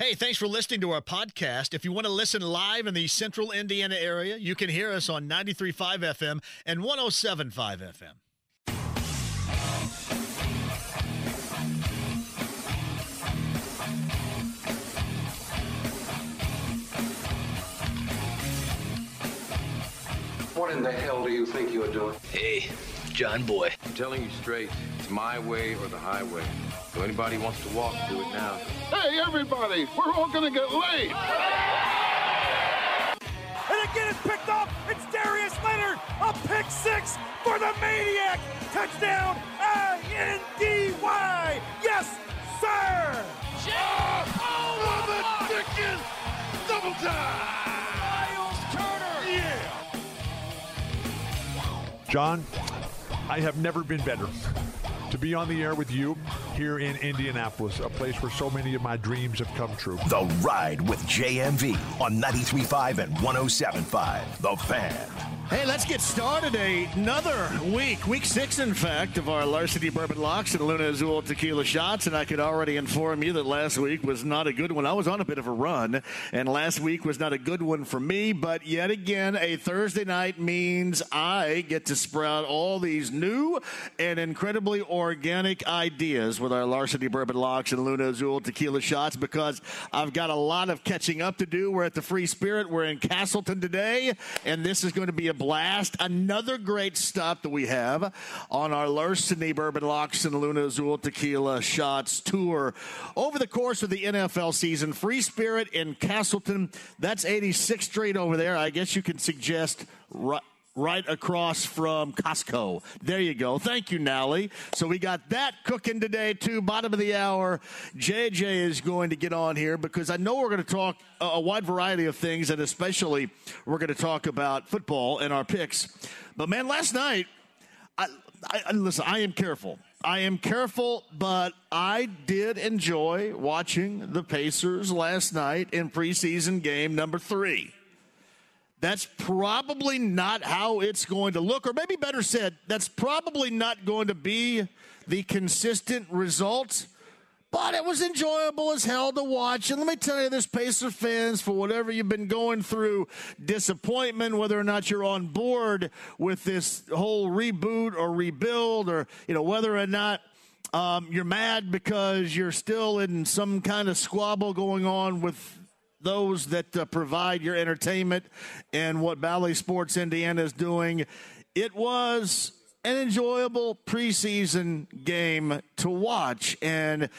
Hey, thanks for listening to our podcast. If you want to listen live in the central Indiana area, you can hear us on 93.5 FM and 107.5 FM. What in the hell do you think you're doing? Hey, John Boy. I'm telling you straight, it's my way or the highway. So anybody wants to walk, do it now. Hey, everybody, we're all gonna get laid. And again, it's picked off. It's Darius Leonard. A pick six for the Maniac. Touchdown, I-N-D-Y. Yes, sir. Oh, oh the Dickens! Double time! Myles Turner. Yeah! John, I have never been better to be on the air with you here in Indianapolis, a place where so many of my dreams have come true. The Ride with JMV on 93.5 and 107.5. The Fan. Hey, let's get started. Another week, week six, in fact, of our Larceny Bourbon Locks and Luna Azul Tequila Shots. And I could already inform you that last week was not a good one. I was on a bit of a run, and last week was not a good one for me. But yet again, a Thursday night means I get to sprout all these new and incredibly organic ideas with our Larceny Bourbon Locks and Luna Azul Tequila Shots because I've got a lot of catching up to do. We're at the Free Spirit. We're in Castleton today, and this is going to be a blast. Another great stop that we have on our Larceny Bourbon Locks and Luna Azul Tequila Shots tour over the course of the NFL season. Free Spirit in Castleton. That's 86th Street over there. I guess you can suggest right right across from Costco. There you go. Thank you, Nally. So we got that cooking today, too. Bottom of the hour. JJ is going to get on here because I know we're going to talk a, wide variety of things, and especially we're going to talk about football and our picks. But man, last night, I, I listen, I am careful. I am careful, but I did enjoy watching the Pacers last night in preseason game number three. That's probably not how it's going to look, or maybe better said, that's probably not going to be the consistent result. But it was enjoyable as hell to watch. And let me tell you this, Pacer fans, for whatever you've been going through, disappointment, whether or not you're on board with this whole reboot or rebuild, or you know whether or not um, you're mad because you're still in some kind of squabble going on with those that uh, provide your entertainment and what Bally Sports Indiana is doing. It was an enjoyable preseason game to watch. And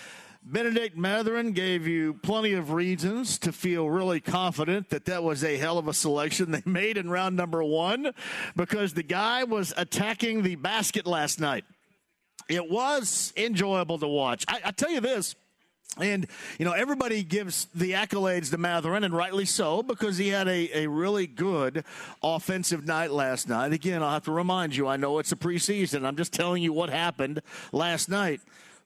Bennedict Mathurin gave you plenty of reasons to feel really confident that that was a hell of a selection they made in round number one because the guy was attacking the basket last night. It was enjoyable to watch. I, I tell you this. And, you know, everybody gives the accolades to Mathurin, and rightly so, because he had a, a really good offensive night last night. Again, I'll have to remind you, I know it's a preseason. I'm just telling you what happened last night.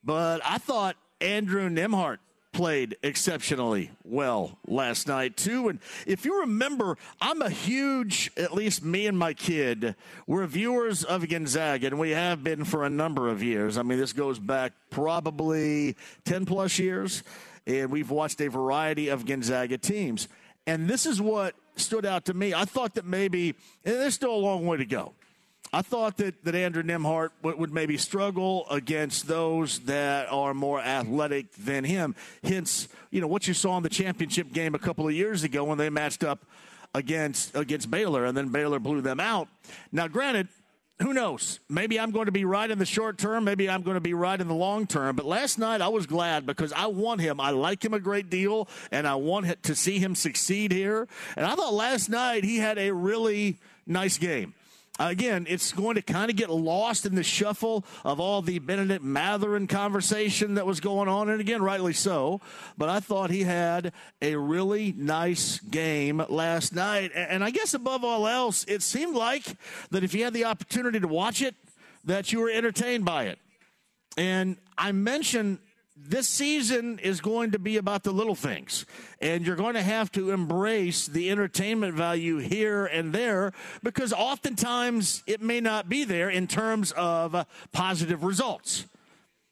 But I thought Andrew Nembhard played exceptionally well last night too. And if you remember i'm a huge at least me and my kid we're viewers of gonzaga and we have been for a number of years. I mean this goes back probably 10 plus years and we've watched a variety of gonzaga teams. And this is what stood out to me. I thought that maybe and there's still a long way to go I thought that, that Andrew Nembhard would, would, maybe struggle against those that are more athletic than him. Hence, you know, what you saw in the championship game a couple of years ago when they matched up against against Baylor and then Baylor blew them out. Now, granted, who knows? Maybe I'm going to be right in the short term. Maybe I'm going to be right in the long term. But last night I was glad because I want him. I like him a great deal, and I want to see him succeed here. And I thought last night he had a really nice game again, it's going to kind of get lost in the shuffle of all the Bennedict Mathurin conversation that was going on, and again, rightly so. But I thought he had a really nice game last night, and I guess above all else, it seemed like that if you had the opportunity to watch it, that you were entertained by it. And I mentioned this season is going to be about the little things, and you're going to have to embrace the entertainment value here and there because oftentimes it may not be there in terms of uh, positive results.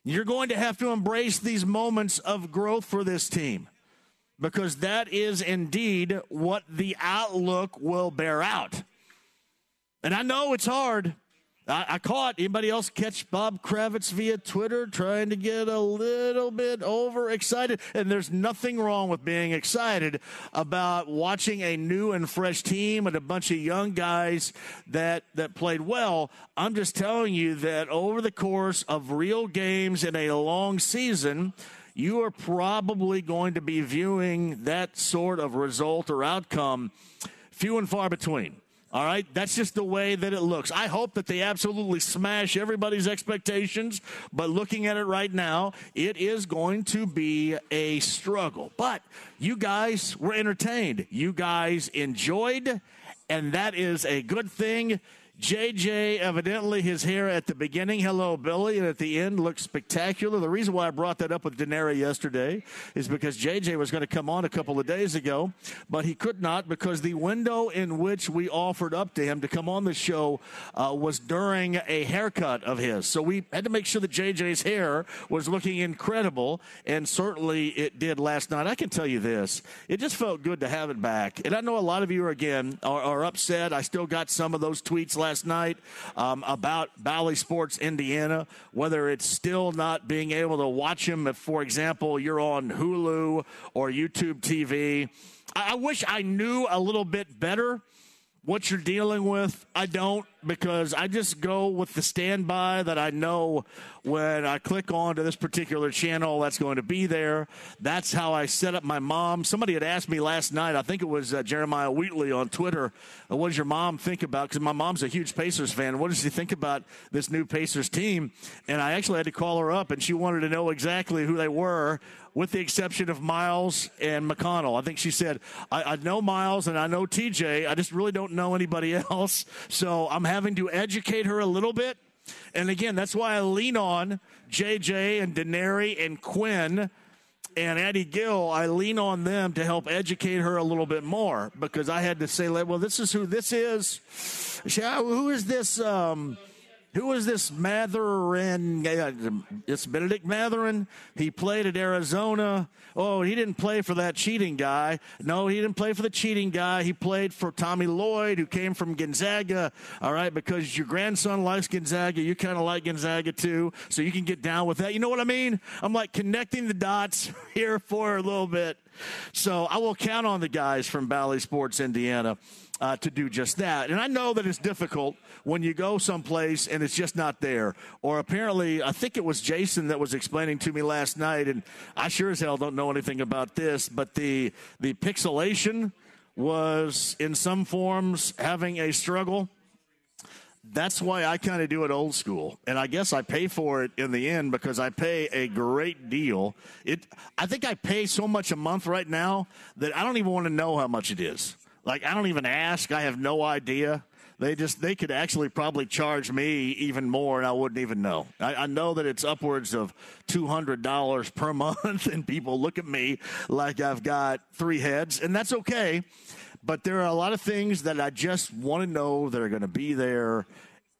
You're going to have to embrace these moments of growth for this team because that is indeed what the outlook will bear out. And I know it's hard. I, I, caught anybody else catch Bob Kravitz via Twitter trying to get a little bit overexcited. And there's nothing wrong with being excited about watching a new and fresh team and a bunch of young guys that, that played well. I'm just telling you that over the course of real games in a long season, you are probably going to be viewing that sort of result or outcome few and far between. All right, that's just the way that it looks. I hope that they absolutely smash everybody's expectations, but looking at it right now, it is going to be a struggle. But you guys were entertained, you guys enjoyed, and that is a good thing. JJ, evidently his hair at the beginning, hello Billy, and at the end looks spectacular. The reason why I brought that up with Denari yesterday is because JJ was going to come on a couple of days ago, but he could not because the window in which we offered up to him to come on the show uh, was during a haircut of his. So we had to make sure that JJ's hair was looking incredible, and certainly it did last night. I can tell you this, it just felt good to have it back. And I know a lot of you, are, again, are, are upset. I still got some of those tweets last last night um, about Bally Sports Indiana, whether it's still not being able to watch them if, for example, you're on Hulu or YouTube TV. I wish I knew a little bit better what you're dealing with. I don't because I just go with the standby that I know when I click on to this particular channel that's going to be there. That's how I set up my mom. Somebody had asked me last night, I think it was uh, Jeremiah Wheatley on Twitter, uh, what does your mom think about? Because my mom's a huge Pacers fan. What does she think about this new Pacers team? And I actually had to call her up, and she wanted to know exactly who they were with the exception of Myles and McConnell. I think she said, I, I, know Myles and I know TJ. I just really don't know anybody else. So I'm having to educate her a little bit. And again, that's why I lean on JJ and Denari and Quinn and Addie Gill. I lean on them to help educate her a little bit more because I had to say, well, this is who this is. Who is this? Um, who is this Mathurin? It's Bennedict Mathurin. He played at Arizona. Oh, he didn't play for that cheating guy. No, he didn't play for the cheating guy. He played for Tommy Lloyd, who came from Gonzaga. All right, because your grandson likes Gonzaga. You kind of like Gonzaga too, so you can get down with that. You know what I mean? I'm like connecting the dots here for a little bit. So I will count on the guys from Bally Sports Indiana uh, to do just that. And I know that it's difficult when you go someplace and it's just not there. Or apparently, I think it was Jason that was explaining to me last night, and I sure as hell don't know anything about this, but the the pixelation was in some forms having a struggle that's why I kind of do it old school. And I guess I pay for it in the end because I pay a great deal. It I think I pay so much a month right now that I don't even want to know how much it is. Like I don't even ask. I have no idea. They just they could actually probably charge me even more, and I wouldn't even know. I, I know that it's upwards of two hundred dollars per month, and people look at me like I've got three heads, and that's okay. But there are a lot of things that I just want to know that are going to be there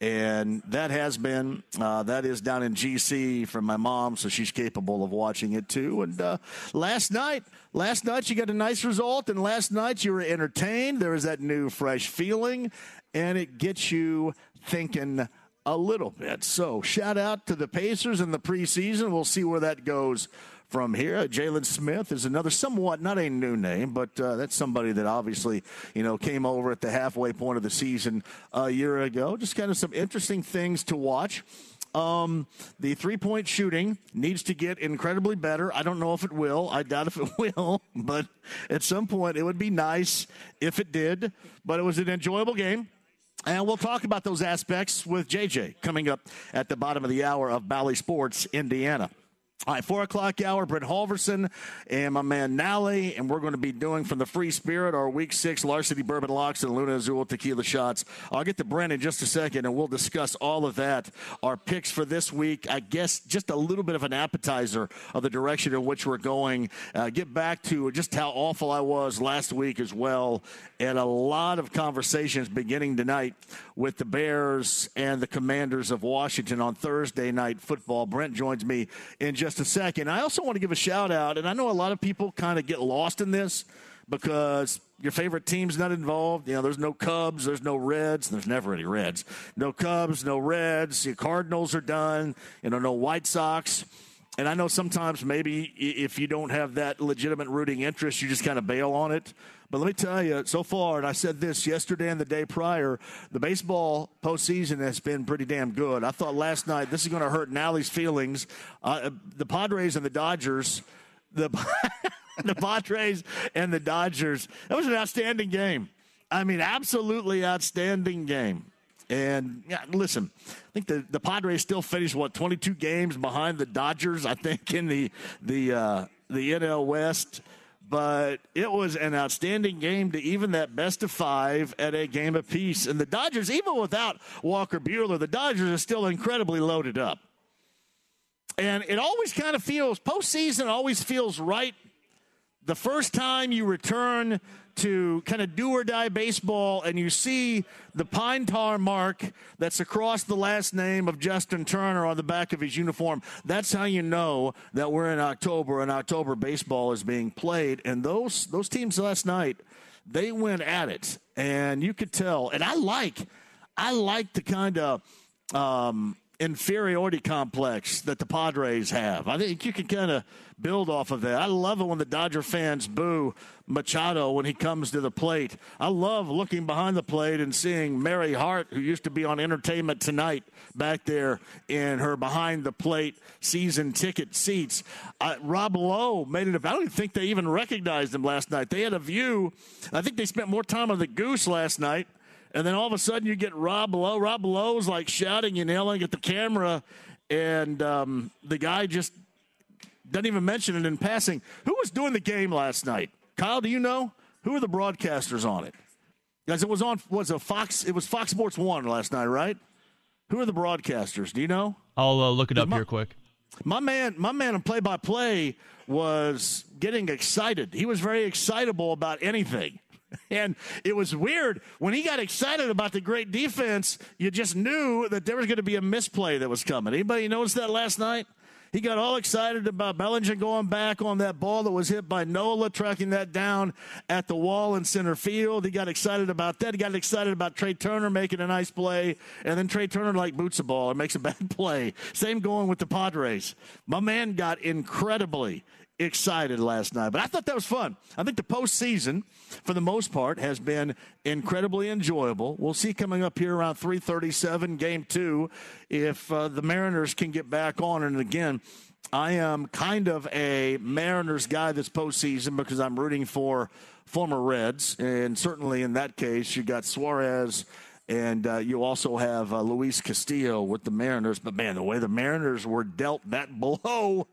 and that has been uh, that is down in GC from my mom, so she's capable of watching it too. And uh, last night, last night you got a nice result, and last night you were entertained. There was that new fresh feeling, and it gets you thinking a little bit. So shout out to the Pacers in the preseason. We'll see where that goes from here. Jalen Smith is another somewhat not a new name, but uh, that's somebody that obviously you know came over at the halfway point of the season a year ago. Just kind of some interesting things to watch. Um, the three point shooting needs to get incredibly better. I don't know if it will. I doubt if it will, but at some point it would be nice if it did. But it was an enjoyable game. And we'll talk about those aspects with JJ coming up at the bottom of the hour of Bally Sports, Indiana. All right, four o'clock hour, Brent Holverson and my man Nally, and we're going to be doing from the Free Spirit our Week Six Larceny Bourbon Locks and Luna Azul Tequila Shots. I'll get to Brent in just a second, and we'll discuss all of that. Our picks for this week, I guess, just a little bit of an appetizer of the direction in which we're going. Uh, get back to just how awful I was last week as well, and a lot of conversations beginning tonight with the Bears and the Commanders of Washington on Thursday night football. Brent joins me in just just a second. I also want to give a shout out, and I know a lot of people kind of get lost in this because your favorite team's not involved. You know, there's no Cubs, there's no Reds, there's never any Reds. No Cubs, no Reds. The Cardinals are done. You know, no White Sox. And I know sometimes maybe if you don't have that legitimate rooting interest, you just kind of bail on it. But let me tell you, so far, and I said this yesterday and the day prior, the baseball postseason has been pretty damn good. I thought last night this is going to hurt Nally's feelings. Uh, the Padres and the Dodgers, the the Padres and the Dodgers. That was an outstanding game. I mean, absolutely outstanding game. And yeah, listen, I think the, the Padres still finished what 22 games behind the Dodgers. I think in the the uh, the NL West, but it was an outstanding game to even that best of five at a game apiece. And the Dodgers, even without Walker Buehler, the Dodgers are still incredibly loaded up. And it always kind of feels postseason always feels right the first time you return to kind of do or die baseball and you see the pine tar mark that's across the last name of Justin Turner on the back of his uniform, that's how you know that we're in October and October baseball is being played. And those those teams last night, they went at it, and you could tell. And I like, I like the kind of. Um, inferiority complex that the Padres have. I think you can kind of build off of that. I love it when the Dodger fans boo Machado when he comes to the plate. I love looking behind the plate and seeing Mary Hart, who used to be on Entertainment Tonight, back there in her behind the plate season ticket seats. Uh, Rob Lowe made it. Up. I don't think they even recognized him last night. They had a view. I think they spent more time on the goose last night and then all of a sudden you get Rob Lowe. Rob Lowe's like shouting and yelling at the camera, and um, the guy just doesn't even mention it in passing. Who was doing the game last night? Kyle, do you know? Who are the broadcasters on it? Guys, it was on was a Fox. It was Fox Sports One last night, right? Who are the broadcasters? Do you know? I'll uh, look it up my, here quick. My man, my man, in play-by-play was getting excited. He was very excitable about anything. And it was weird. When he got excited about the great defense, you just knew that there was going to be a misplay that was coming. Anybody notice that last night? He got all excited about Bellinger going back on that ball that was hit by Nola, tracking that down at the wall in center field. He got excited about that. He got excited about Trea Turner making a nice play. And then Trea Turner, like, boots a ball and makes a bad play. Same going with the Padres. My man got incredibly excited last night. But I thought that was fun. I think the postseason, for the most part, has been incredibly enjoyable. We'll see coming up here around 337, game two, if uh, the Mariners can get back on. And again, I am kind of a Mariners guy this postseason because I'm rooting for former Reds. And certainly in that case, you got Suarez. And uh, you also have uh, Luis Castillo with the Mariners. But man, the way the Mariners were dealt that blow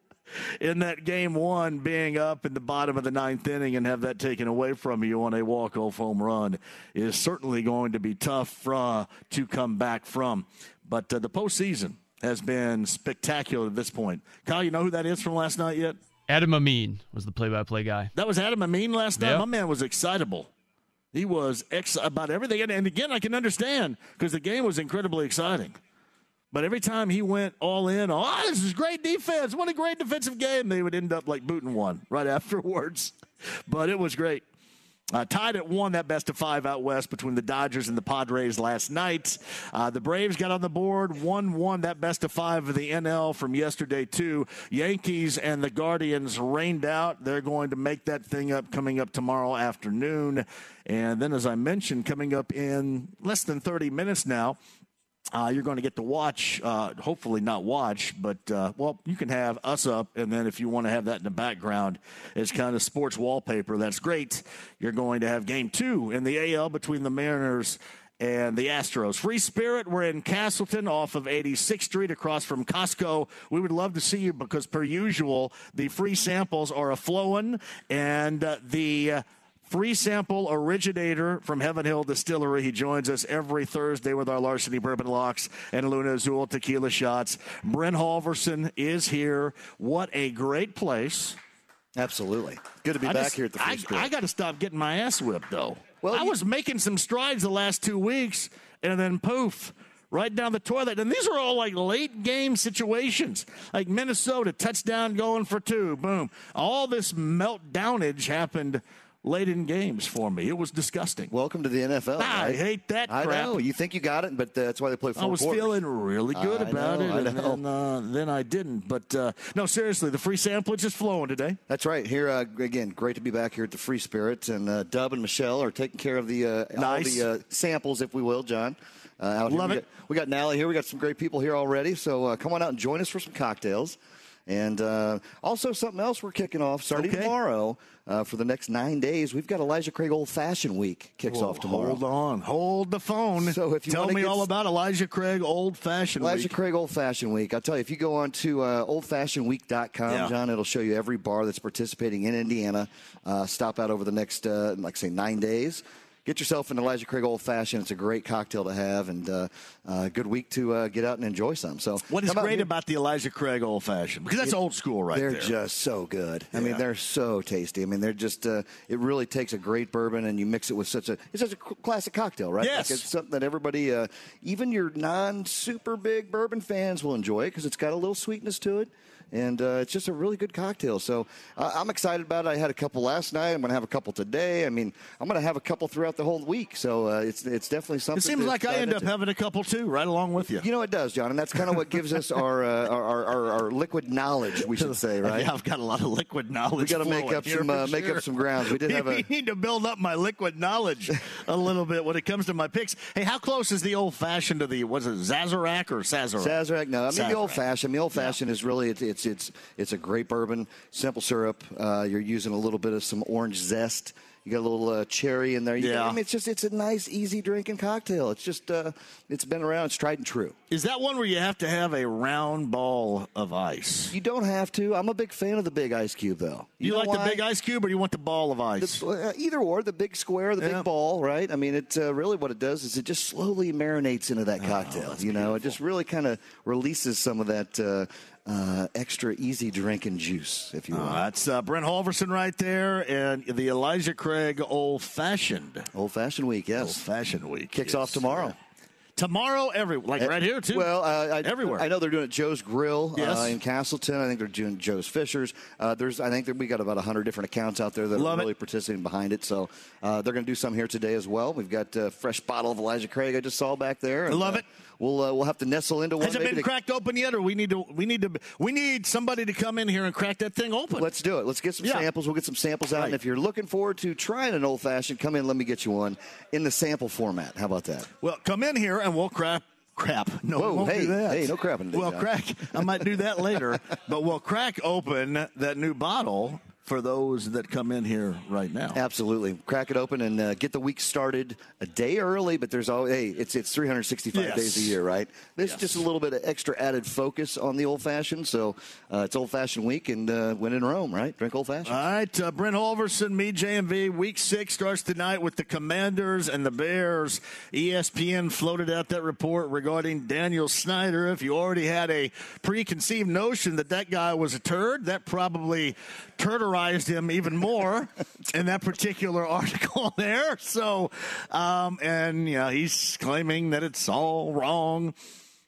in that game one being up in the bottom of the ninth inning and have that taken away from you on a walk-off home run is certainly going to be tough for, uh, to come back from. But uh, the postseason has been spectacular at this point. Kyle, you know who that is from last night yet? Adam Amin was the play-by-play guy. That was Adam Amin last night. Yep. My man was excitable. He was ex- about everything, and again, I can understand because the game was incredibly exciting. But every time he went all in, oh, this is great defense. What a great defensive game. They would end up like booting one right afterwards. But it was great. Uh, tied at one, that best of five out west between the Dodgers and the Padres last night. Uh, the Braves got on the board 1 1, that best of five of the NL from yesterday, too. Yankees and the Guardians rained out. They're going to make that thing up coming up tomorrow afternoon. And then, as I mentioned, coming up in less than 30 minutes now, uh, you're going to get to watch, uh, hopefully not watch, but uh, well, you can have us up, and then if you want to have that in the background as kind of sports wallpaper, that's great. You're going to have game two in the AL between the Mariners and the Astros. Free Spirit, we're in Castleton off of 86th Street across from Costco. We would love to see you because, per usual, the free samples are a flowing, and uh, the uh, Free sample originator from Heaven Hill Distillery. He joins us every Thursday with our Larceny Bourbon Locks and Luna Azul tequila shots. Brent Holverson is here. What a great place. Absolutely. Good to be I back just- here at the Free I, Spirit. I got to stop getting my ass whipped, though. Well, I you- was making some strides the last two weeks, and then poof, right down the toilet. And these are all like late game situations, like Minnesota touchdown going for two, boom. All this meltdownage happened late in games for me. It was disgusting. Welcome to the NFL. Ah, I hate that I crap. know. You think you got it, but that's why they play four I was quarters. feeling really good I about know, it, I and then, uh, then I didn't. But uh, no, seriously, the free samplage is flowing today. That's right. Here uh, again, great to be back here at the Free Spirit, and uh, Dub and Michelle are taking care of the uh, Nice. the uh, samples, if we will, John. Uh, out Love here. it. We got, we got Nally here. We got some great people here already. So uh, come on out and join us for some cocktails. And uh, also something else we're kicking off starting Okay. tomorrow uh, for the next nine days. We've got Elijah Craig Old Fashioned Week kicks off tomorrow. Hold on, hold the phone. So if you tell me all about Elijah Craig Old Fashioned Elijah Week. Craig Old Fashioned Week. I'll tell you, if you go on to uh, oldfashionedweek.com, Yeah. John, it'll show you every bar that's participating in Indiana. Uh, stop out over the next, uh, like say, nine days. Get yourself an Elijah Craig Old Fashioned. It's a great cocktail to have and uh, uh, good week to uh, get out and enjoy some. So What is great about the Elijah Craig Old Fashioned? Because that's old school, right they're there. just so good. I mean, they're so tasty. I mean, they're just. Uh, it really takes a great bourbon, and you mix it with such a. It's such a classic cocktail, right? Yes. Like it's something that everybody, uh, even your non-super big bourbon fans, will enjoy because it's got a little sweetness to it. And uh, it's just a really good cocktail. So uh, I'm excited about it. I had a couple last night. I'm going to have a couple today. I mean, I'm going to have a couple throughout the whole week. So uh, it's it's definitely something. it seems like I end up having a couple too, right along with you. You know it does, John, and that's kind of what gives us our, uh, our, our, our our liquid knowledge. We should say, right? Yeah, I've got a lot of liquid knowledge. We got to make up some uh, make up some grounds. We did have we a need to build up my liquid knowledge a little bit when it comes to my picks. Hey, how close is the old fashioned to the was it Zazarak or Sazerac? Sazerac. No, I mean the old fashioned. The old fashioned is really it's it's it's it's a great bourbon, simple syrup. Uh, you're using a little bit of some orange zest. You got a little uh, cherry in there. You Yeah. I mean, it's just it's a nice, easy drinking cocktail. It's just uh, it's been around. It's tried and true. Is that one where you have to have a round ball of ice? You don't have to. I'm a big fan of the big ice cube, though. You, know like why? the big ice cube, or you want the ball of ice? The- uh, either or, the big square, the Yeah. big ball, right? I mean, it uh, really what it does is it just slowly marinates into Oh, that cocktail. you know, it just really kind of releases some of that uh, extra easy drinking juice, if you will. Uh, that's uh, Brent Holverson right there, and the Elijah Craig Old Fashioned. Old fashioned week, yes. Old yes. Fashioned Week Kicks is, off tomorrow. tomorrow, every like right here too. Well, uh, I, everywhere. I know they're doing it at Joe's Grill Yes. uh, in Castleton. I think they're doing Joe's Fishers. Uh, there's, I think that we got about hundred different accounts out there that Love are it. really participating behind it. So uh, they're going to do some here today as well. We've got a fresh bottle of Elijah Craig I just saw back there. and, Love it. We'll uh, we'll have to nestle into one. Has it been to- cracked open yet, or we need to? We need to. We need somebody to come in here and crack that thing open. Let's do it. Let's get some Yeah. samples. We'll get some samples out. Right. And if you're looking forward to trying an old fashioned, come in. Let me get you one in the sample format. How about that? Well, come in here and we'll crap. Crap. No, Whoa, hey, hey, no crapping Well, crack. I might do that later, but we'll crack open that new bottle for those that come in here right now. Absolutely. Crack it open and uh, get the week started a day early, but there's always, hey, it's, it's 365 Yes. days a year, right? There's Yes. just a little bit of extra added focus on the old fashioned. So uh, it's old fashioned week and uh, when in Rome, right? Drink old fashioned. All right, uh, Brent Holverson, me, JMV. Week six starts tonight with the Commanders and the Bears. ESPN floated out that report regarding Daniel Snyder. If you already had a preconceived notion that that guy was a turd, that probably turderized him even more in that particular article there. So, um, and you know, he's claiming that it's all wrong.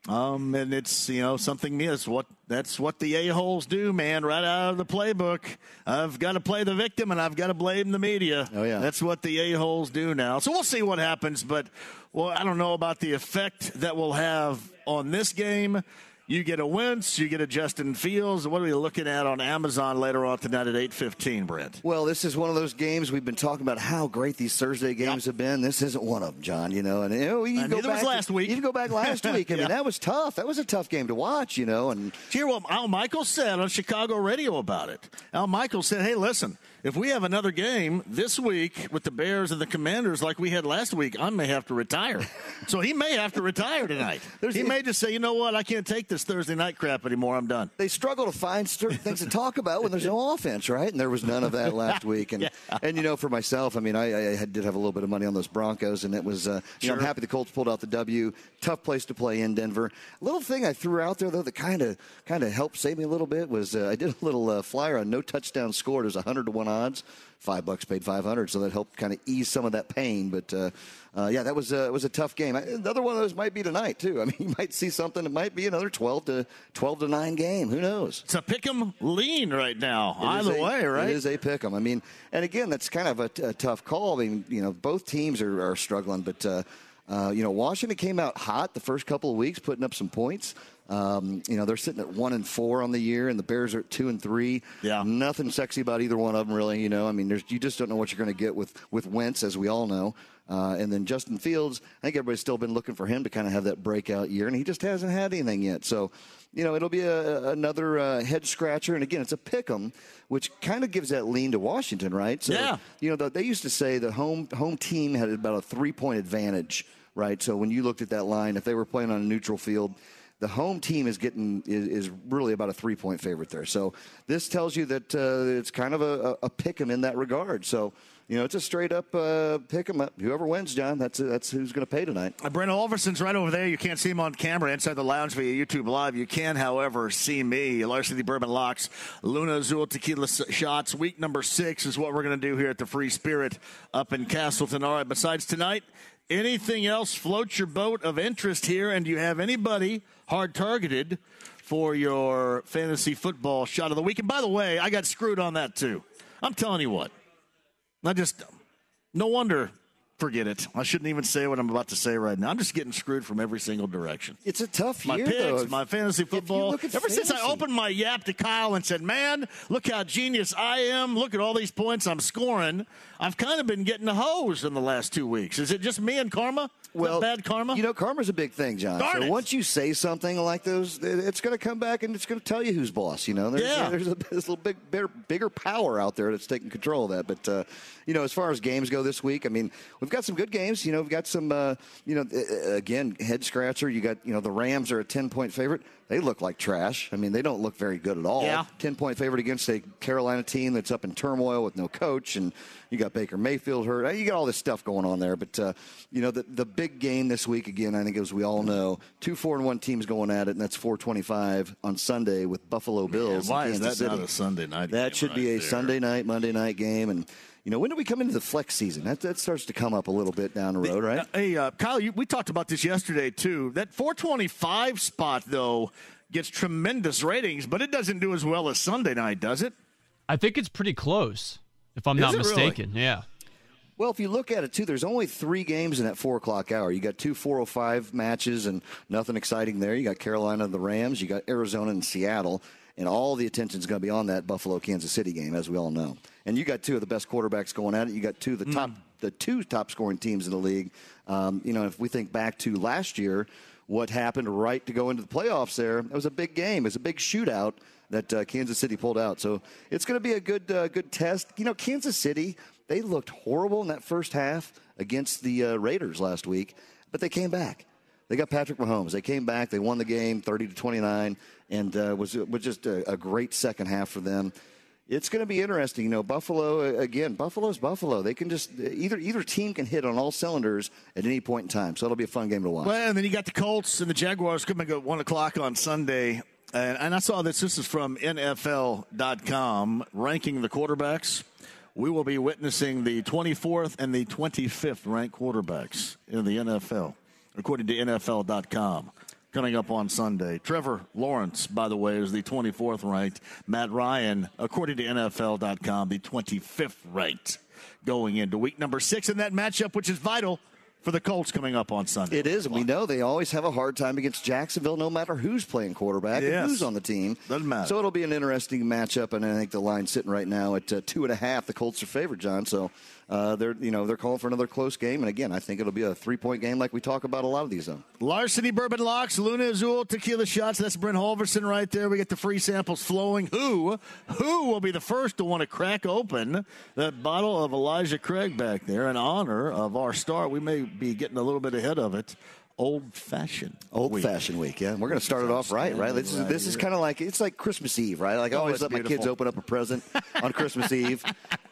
Um, and it's you know something is what that's what the a holes do, man. Right out of the playbook, I've got to play the victim and I've got to blame the media. Oh, yeah. that's what the a holes do now. So we'll see what happens, but well, I don't know about the effect that will have on this game. You get a Wentz, you get a Justin Fields. What are we looking at on Amazon later on tonight at eight fifteen, Brent? Well, this is one of those games we've been talking about how great these Thursday games have been. This isn't one of them, John. You know, and you know, you can go back last week. You can go back last week. I Yeah. mean, that was tough. That was a tough game to watch. You know, and Hear what Al Michaels said on Chicago radio about it. Al Michaels said, "Hey, listen, if we have another game this week with the Bears and the Commanders like we had last week, I may have to retire." so he may have to retire tonight. he may just say, "You know what? I can't take this Thursday night crap anymore. I'm done." they struggle to find certain things to talk about when there's no offense, right? And there was none of that last week. And and you know, for myself, I mean, I, I did have a little bit of money on those Broncos, and it was, uh, you know, I'm happy the Colts pulled out the W. Tough place to play in Denver. little thing I threw out there though that kind of kind of helped save me a little bit was uh, I did a little uh, flyer on no touchdown scored. There's a hundred to one odds. Five bucks paid 500, so that helped kind of ease some of that pain. But uh, uh, yeah, that was uh, was a tough game. Another one of those might be tonight too. I mean, you might see something. It might be another 12 to 12 to nine game. Who knows? It's a pick 'em lean right now. It Either a- way, right? It is a pick 'em. I mean, and again, that's kind of a, a tough call. I mean, you know, both teams are, are struggling, but uh, uh, you know, Washington came out hot the first couple of weeks, putting up some points. Um, you know, they're sitting at one and four on the year, and the Bears are at two and three. Yeah. nothing sexy about either one of them, really. You know, I mean, there's you just don't know what you're going to get with with Wentz, as we all know. Uh, and then Justin Fields, I think everybody's still been looking for him to kind of have that breakout year, and he just hasn't had anything yet. So, you know, it'll be a, another uh, head scratcher. And again, it's a pick 'em, which kind of gives that lean to Washington, right? So, Yeah. you know, the, they used to say the home home team had about a three point advantage, right? So when you looked at that line, if they were playing on a neutral field, the home team is getting is, is really about a three point favorite there. So this tells you that uh, it's kind of a, a pick 'em in that regard. So. You know, it's a straight up uh, pick 'em up. Whoever wins, John, that's that's who's going to pay tonight. Uh, Brent Holverson's right over there. You can't see him on camera inside the lounge via YouTube Live. You can, however, see me. Larceny Bourbon Locks, Luna Azul Tequila Shots. Week number six is what we're going to do here at the Free Spirit up in Castleton. All right, besides tonight, anything else float your boat of interest here? And do you have anybody hard targeted for your fantasy football shot of the week? And by the way, I got screwed on that too. I'm telling you what. I just, no wonder. Forget it. I shouldn't even say what I'm about to say right now. I'm just getting screwed from every single direction. It's a tough My year, picks, though. my fantasy football. Ever since I opened my yap to Kyle and said, "Man, look how genius I am! Look at all these points I'm scoring." I've kind of been getting the hose in the last two weeks. Is it just me and karma? Well, bad karma. You know, karma's a big thing, John. Darn so it. once you say something like those, it's going to come back and it's going to tell you who's boss. You know, there's, Yeah. there's a, there's a little big, bigger, bigger power out there that's taking control of that. But uh, you know, as far as games go this week, I mean, we've got some good games. You know, we've got some. Uh, you know, again, head scratcher. You got you know the Rams are a ten point favorite. They look like trash. I mean, they don't look very good at all. Yeah. 10 point favorite against a Carolina team that's up in turmoil with no coach, and you got Baker Mayfield hurt. You got all this stuff going on there. But, uh, you know, the, the big game this week, again, I think as we all know, two 4 and 1 teams going at it, and that's 425 on Sunday with Buffalo Bills. why is Kansas that not a Sunday night? That game should be a there? Sunday night, Monday night game. And, you know, when do we come into the flex season? That, that starts to come up a little bit down the road, right? Uh, hey, uh, Kyle, you, we talked about this yesterday too. That 425 spot though gets tremendous ratings, but it doesn't do as well as Sunday night, does it? I think it's pretty close, if I'm Is not it really? mistaken. Yeah. Well, if you look at it too, there's only three games in that four o'clock hour. You got two 405 matches and nothing exciting there. You got Carolina and the Rams. You got Arizona and Seattle, and all the attention's going to be on that Buffalo Kansas City game, as we all know. And you got two of the best quarterbacks going at it. You got two of the top, the two top scoring teams in the league. Um, you know, if we think back to last year, what happened right to go into the playoffs? There, it was a big game. It was a big shootout that uh, Kansas City pulled out. So it's going to be a good uh, good test. You know, Kansas City they looked horrible in that first half against the uh, Raiders last week, but they came back. They got Patrick Mahomes. They came back. They won the game, thirty to twenty nine, and uh, was was just a, a great second half for them. It's going to be interesting. You know, Buffalo uh, again. Buffalo's Buffalo. They can just either either team can hit on all cylinders at any point in time. So it'll be a fun game to watch. Well, and then you got the Colts and the Jaguars coming at 1 o'clock on Sunday. And, and I saw this. This is from NFL.com, ranking the quarterbacks. We will be witnessing the 24th and the 25th ranked quarterbacks in the NFL, according to NFL.com. Coming up on Sunday. Trevor Lawrence, by the way, is the 24th ranked. Matt Ryan, according to NFL.com, the 25th ranked going into week number six in that matchup, which is vital for the Colts coming up on Sunday. It is, and we know they always have a hard time against Jacksonville, no matter who's playing quarterback Yes. and who's on the team. Doesn't matter. So it'll be an interesting matchup, and I think the line's sitting right now at uh, two and a half. The Colts are favored, John. So uh, they're you know they're calling for another close game, and again, I think it'll be a three point game like we talk about a lot of these. Though. Larceny Bourbon Locks, Luna Azul Tequila Shots. That's Brent Holverson right there. We get the free samples flowing. Who, who will be the first to want to crack open that bottle of Elijah Craig back there in honor of our star? We may be getting a little bit ahead of it. Old fashioned. Old fashioned week, yeah. We're going to start it off right, right? This is this is kind of like it's like Christmas Eve, right? Like I Oh, always it's let my kids open up a present on Christmas Eve.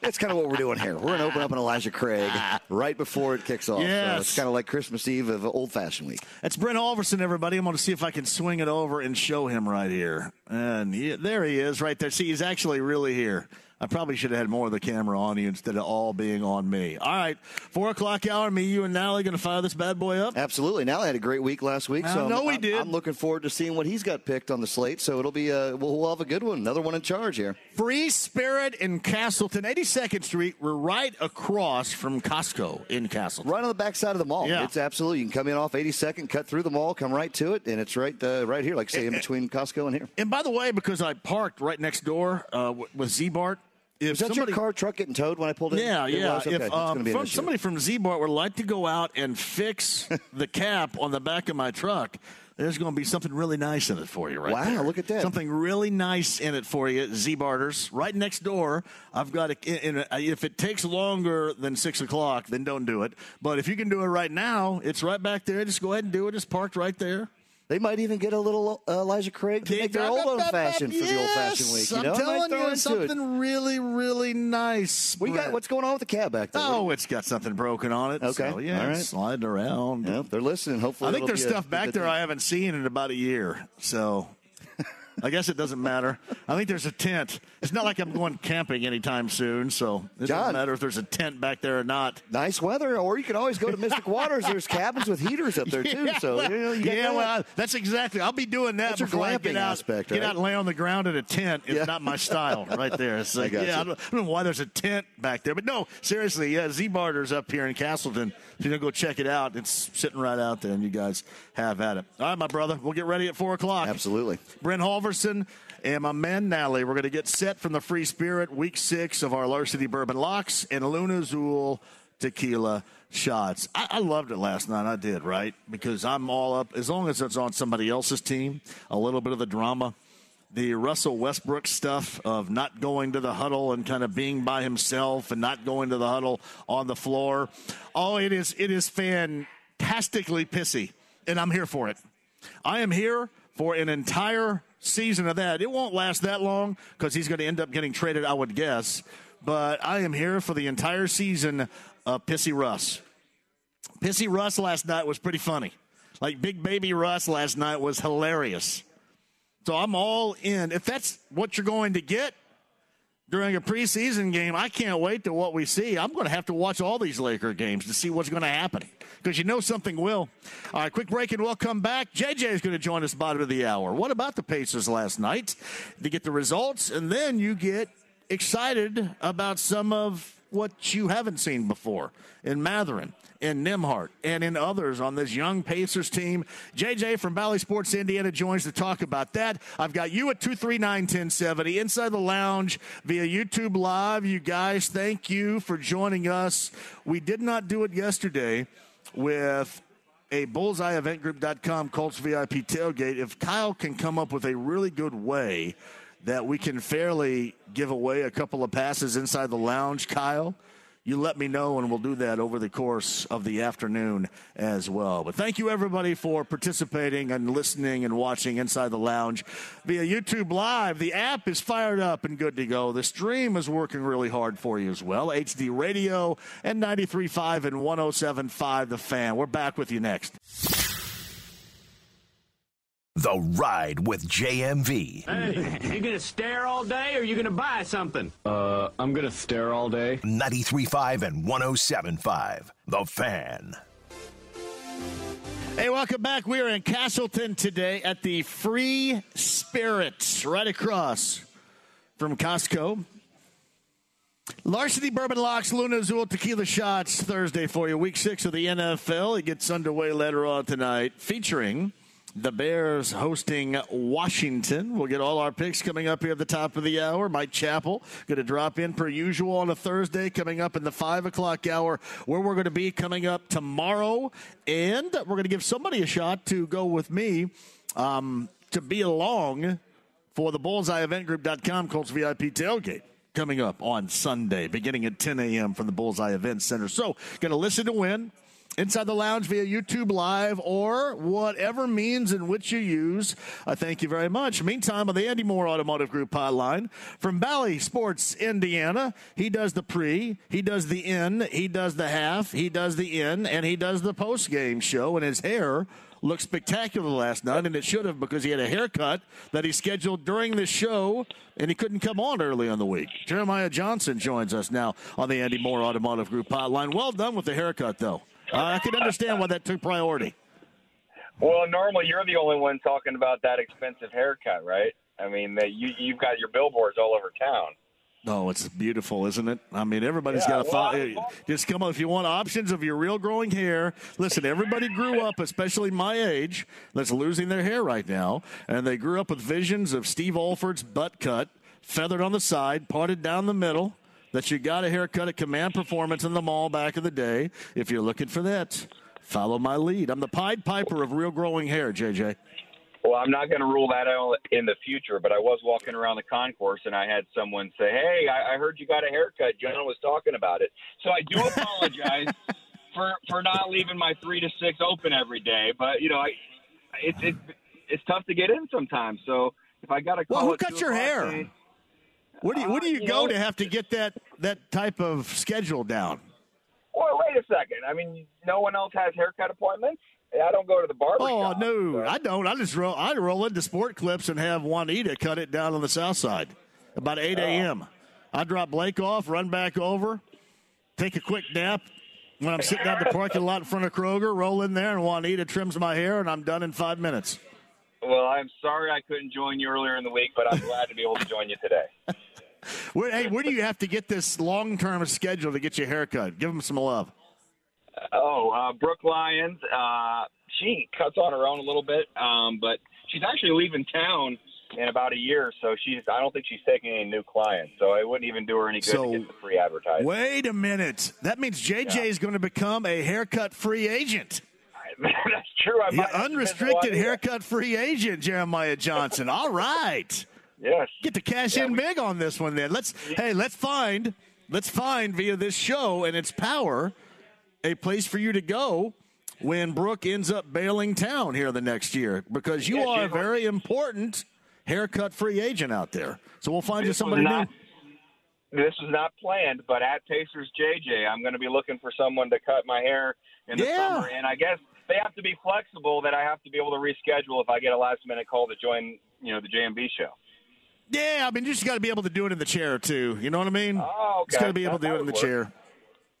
That's kind of what we're doing here. We're going to open up an Elijah Craig right before it kicks off. So Yes. it's kind of like Christmas Eve of old fashioned week. That's Brent Holverson, everybody. I'm going to see if I can swing it over and show him right here. And he, there he is, right there. See, he's actually really here. I probably should have had more of the camera on you instead of all being on me. All right, four o'clock hour. Me, you, and Nally going to fire this bad boy up. Absolutely. Now I had a great week last week, I so know I'm, we did. I'm looking forward to seeing what he's got picked on the slate. So it'll be uh, we'll, we'll have a good one, another one in charge here. Free Spirit in Castleton, 82nd Street. We're right across from Costco in Castleton. Right on the back side of the mall. Yeah. It's absolutely you can come in off 82nd, cut through the mall, come right to it, and it's right uh, right here, like say, in between Costco and here. And by the way, because I parked right next door uh, with Ziebart, if Is that somebody, your car truck getting towed when I pulled in? Yeah, It yeah. was? Okay. If um, from, somebody from Ziebart would like to go out and fix the cap on the back of my truck, there's going to be something really nice in it for you, right? Wow, there. look at that. Something really nice in it for you, Z-Barters. Right next door, I've got a, in a, If it takes longer than six o'clock, then don't do it. But if you can do it right now, it's right back there. Just go ahead and do it. It's parked right there. They might even get a little uh, Elijah Craig to make their old old fashioned for the old fashioned week. You I'm know, Might telling throw you, it. something really, really nice. We got what's going on with the cab back there? Oh, it's got something broken on it. Okay, So, yeah, all right. sliding around. Yeah, they're listening. Hopefully, I think there's be a stuff back there thing. I haven't seen in about a year. So I guess it doesn't matter. I think there's a tent. It's not like I'm going camping anytime soon, so it John. doesn't matter if there's a tent back there or not. Nice weather, or you can always go to Mystic Waters. There's cabins with heaters up there too. So you know, you yeah, well, that's exactly. I'll be doing that That's before I get out. aspect, Get out and lay on the ground in a tent. It's Yeah. not my style, right there. So, I got yeah, I don't, I don't know why there's a tent back there, but no, seriously, yeah, Z Barter's up here in Castleton. If you're gonna go check it out, it's sitting right out there, and you guys have at it. All right, my brother, we'll get ready at four o'clock. Absolutely. Brent Holverson and my man Nally. We're going to get set from the Free Spirit week six of our Larceny Bourbon Locks and Luna Azul tequila shots. I, I loved it last night. I did, right? Because I'm all up, as long as it's on somebody else's team, a little bit of the drama. The Russell Westbrook stuff of not going to the huddle and kind of being by himself and not going to the huddle on the floor. Oh, it is it is fantastically pissy, and I'm here for it. I am here for an entire season of that. It won't last that long because he's going to end up getting traded, I would guess. But I am here for the entire season of Pissy Russ. Pissy Russ last night was pretty funny. Like Big Baby Russ last night was hilarious. So I'm all in. If that's what you're going to get during a preseason game, I can't wait to what we see. I'm going to have to watch all these Laker games to see what's going to happen because you know something will. All right, quick break and we'll come back. JJ is going to join us bottom of the hour. What about the Pacers last night? To get the results, and then you get excited about some of what you haven't seen before in Mathurin, in Nembhard, and in others on this young Pacers team. JJ from Bally Sports Indiana joins to talk about that. I've got you at 239 1070 inside the lounge via YouTube Live. You guys, thank you for joining us. We did not do it yesterday with a bullseyeeventgroup.com Colts VIP tailgate. If Kyle can come up with a really good way that we can fairly give away a couple of passes inside the lounge, Kyle, you let me know and we'll do that over the course of the afternoon as well. But thank you everybody for participating and listening and watching inside the lounge via YouTube Live. The app is fired up and good to go. The stream is working really hard for you as well. HD Radio and 93.5 and 107.5 The Fan. We're back with you next. The Ride with JMV. Hey, you gonna stare all day or you gonna buy something? Uh, I'm gonna stare all day. 93.5 and 107.5. The Fan. Hey, welcome back. We are in Castleton today at the Free Spirits, right across from Costco. Larceny Bourbon Locks, Luna Azul Tequila Shots Thursday for you. Week six of the NFL. It gets underway later on tonight, featuring the Bears hosting Washington. We'll get all our picks coming up here at the top of the hour. Mike Chappell going to drop in per usual on a Thursday, coming up in the five o'clock hour, where we're going to be coming up tomorrow, and we're going to give somebody a shot to go with me um, to be along for the BullseyeEventGroup.com Colts VIP tailgate coming up on Sunday, beginning at 10 a.m. from the Bullseye Event Center. So, going to listen to win. Inside the lounge via YouTube Live or whatever means in which you use. I thank you very much. Meantime, on the Andy Moore Automotive Group hotline from Bally Sports, Indiana, he does the pre, he does the in, he does the half, he does the in, and he does the post game show, and his hair looked spectacular last night, and it should have because he had a haircut that he scheduled during the show, and he couldn't come on early in the week. Jeremiah Johnson joins us now on the Andy Moore Automotive Group hotline. Well done with the haircut, though. Uh, I can understand why that took priority. Well, normally you're the only one talking about that expensive haircut, right? I mean, you you've got your billboards all over town. Oh, it's beautiful, isn't it? I mean, everybody's Yeah, got to well, follow. Just come on if you want options of your real growing hair. Listen, everybody grew up, especially my age, that's losing their hair right now, and they grew up with visions of Steve Alford's butt cut, feathered on the side, parted down the middle. That you got a haircut at Command Performance in the mall back in the day. If you're looking for that, follow my lead. I'm the Pied Piper of real growing hair, JJ. Well, I'm not going to rule that out in the future, but I was walking around the concourse and I had someone say, "Hey, I, I heard you got a haircut." John was talking about it, so I do apologize for for not leaving my three to six open every day. But you know, I it's it's it's tough to get in sometimes. So if I got to call, Well, who it cuts your hair? then- Where do you, where do Uh, you you go know- to have to get that that type of schedule down? Well, wait a second. I mean, no one else has haircut appointments. I don't go to the barber Oh no, I don't. I just roll. I roll into Sport Clips and have Juanita cut it down on the south side about eight a.m. I drop Blake off, run back over, take a quick nap. When I'm sitting out in the parking lot in front of Kroger, roll in there, and Juanita trims my hair, and I'm done in five minutes. Well, I'm sorry I couldn't join you earlier in the week, but I'm glad to be able to join you today. Where, hey, where do you have to get this long-term schedule to get your haircut? Give them some love. Oh, uh, Brooke Lyons. Uh, she cuts on her own a little bit, um, but she's actually leaving town in about a year, so she's. I don't think she's taking any new clients, so it wouldn't even do her any good So, to get the free advertising. Wait a minute. That means JJ is going to become a haircut free agent. That's true. I Yeah, unrestricted haircut free agent, Jeremiah Johnson. All right. Yes. Get to cash in big on this one then. Let's hey, let's find let's find via this show and its power a place for you to go when Brooke ends up bailing town here the next year because you Yeah, are a very important haircut free agent out there. So we'll find you This was somebody not- new. This was not planned, but at Pacers JJ, I'm going to be looking for someone to cut my hair in the Yeah. summer, and I guess they have to be flexible. That I have to be able to reschedule if I get a last minute call to join, you know, the JMV show. Yeah, I mean you just got to be able to do it in the chair too. You know what I mean? Oh, Just got to be able to do it in the work. chair.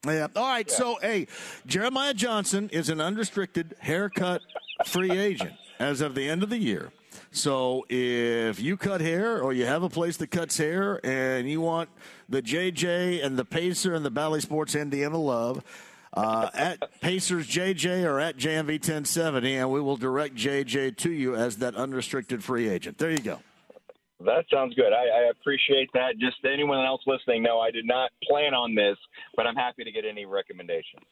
Yeah. All right. So, hey, Jeremiah Johnson is an unrestricted haircut free agent as of the end of the year. So, if you cut hair or you have a place that cuts hair and you want the JJ and the Pacer and the Bally Sports Indiana love, uh, at Pacers JJ or at JMV 1070, and we will direct JJ to you as that unrestricted free agent. There you go. That sounds good. I, I appreciate that. Just anyone else listening, no, I did not plan on this, but I'm happy to get any recommendations.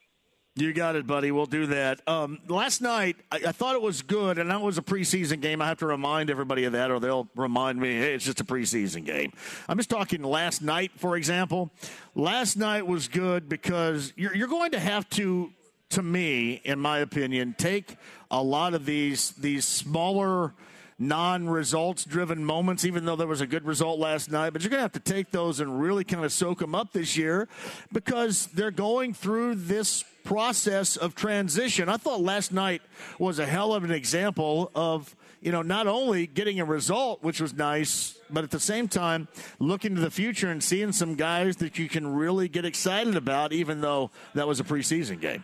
You got it, buddy. We'll do that. Um, last night, I, I thought it was good, and that was a preseason game. I have to remind everybody of that, or they'll remind me, hey, it's just a preseason game. I'm just talking last night, for example. Last night was good because you're, you're going to have to, to me, in my opinion, take a lot of these these smaller non-results driven moments even though there was a good result last night. But you're going to have to take those and really kind of soak them up this year because they're going through this process of transition. I thought last night was a hell of an example of you know not only getting a result which was nice but at the same time looking to the future and seeing some guys that you can really get excited about even though that was a preseason game.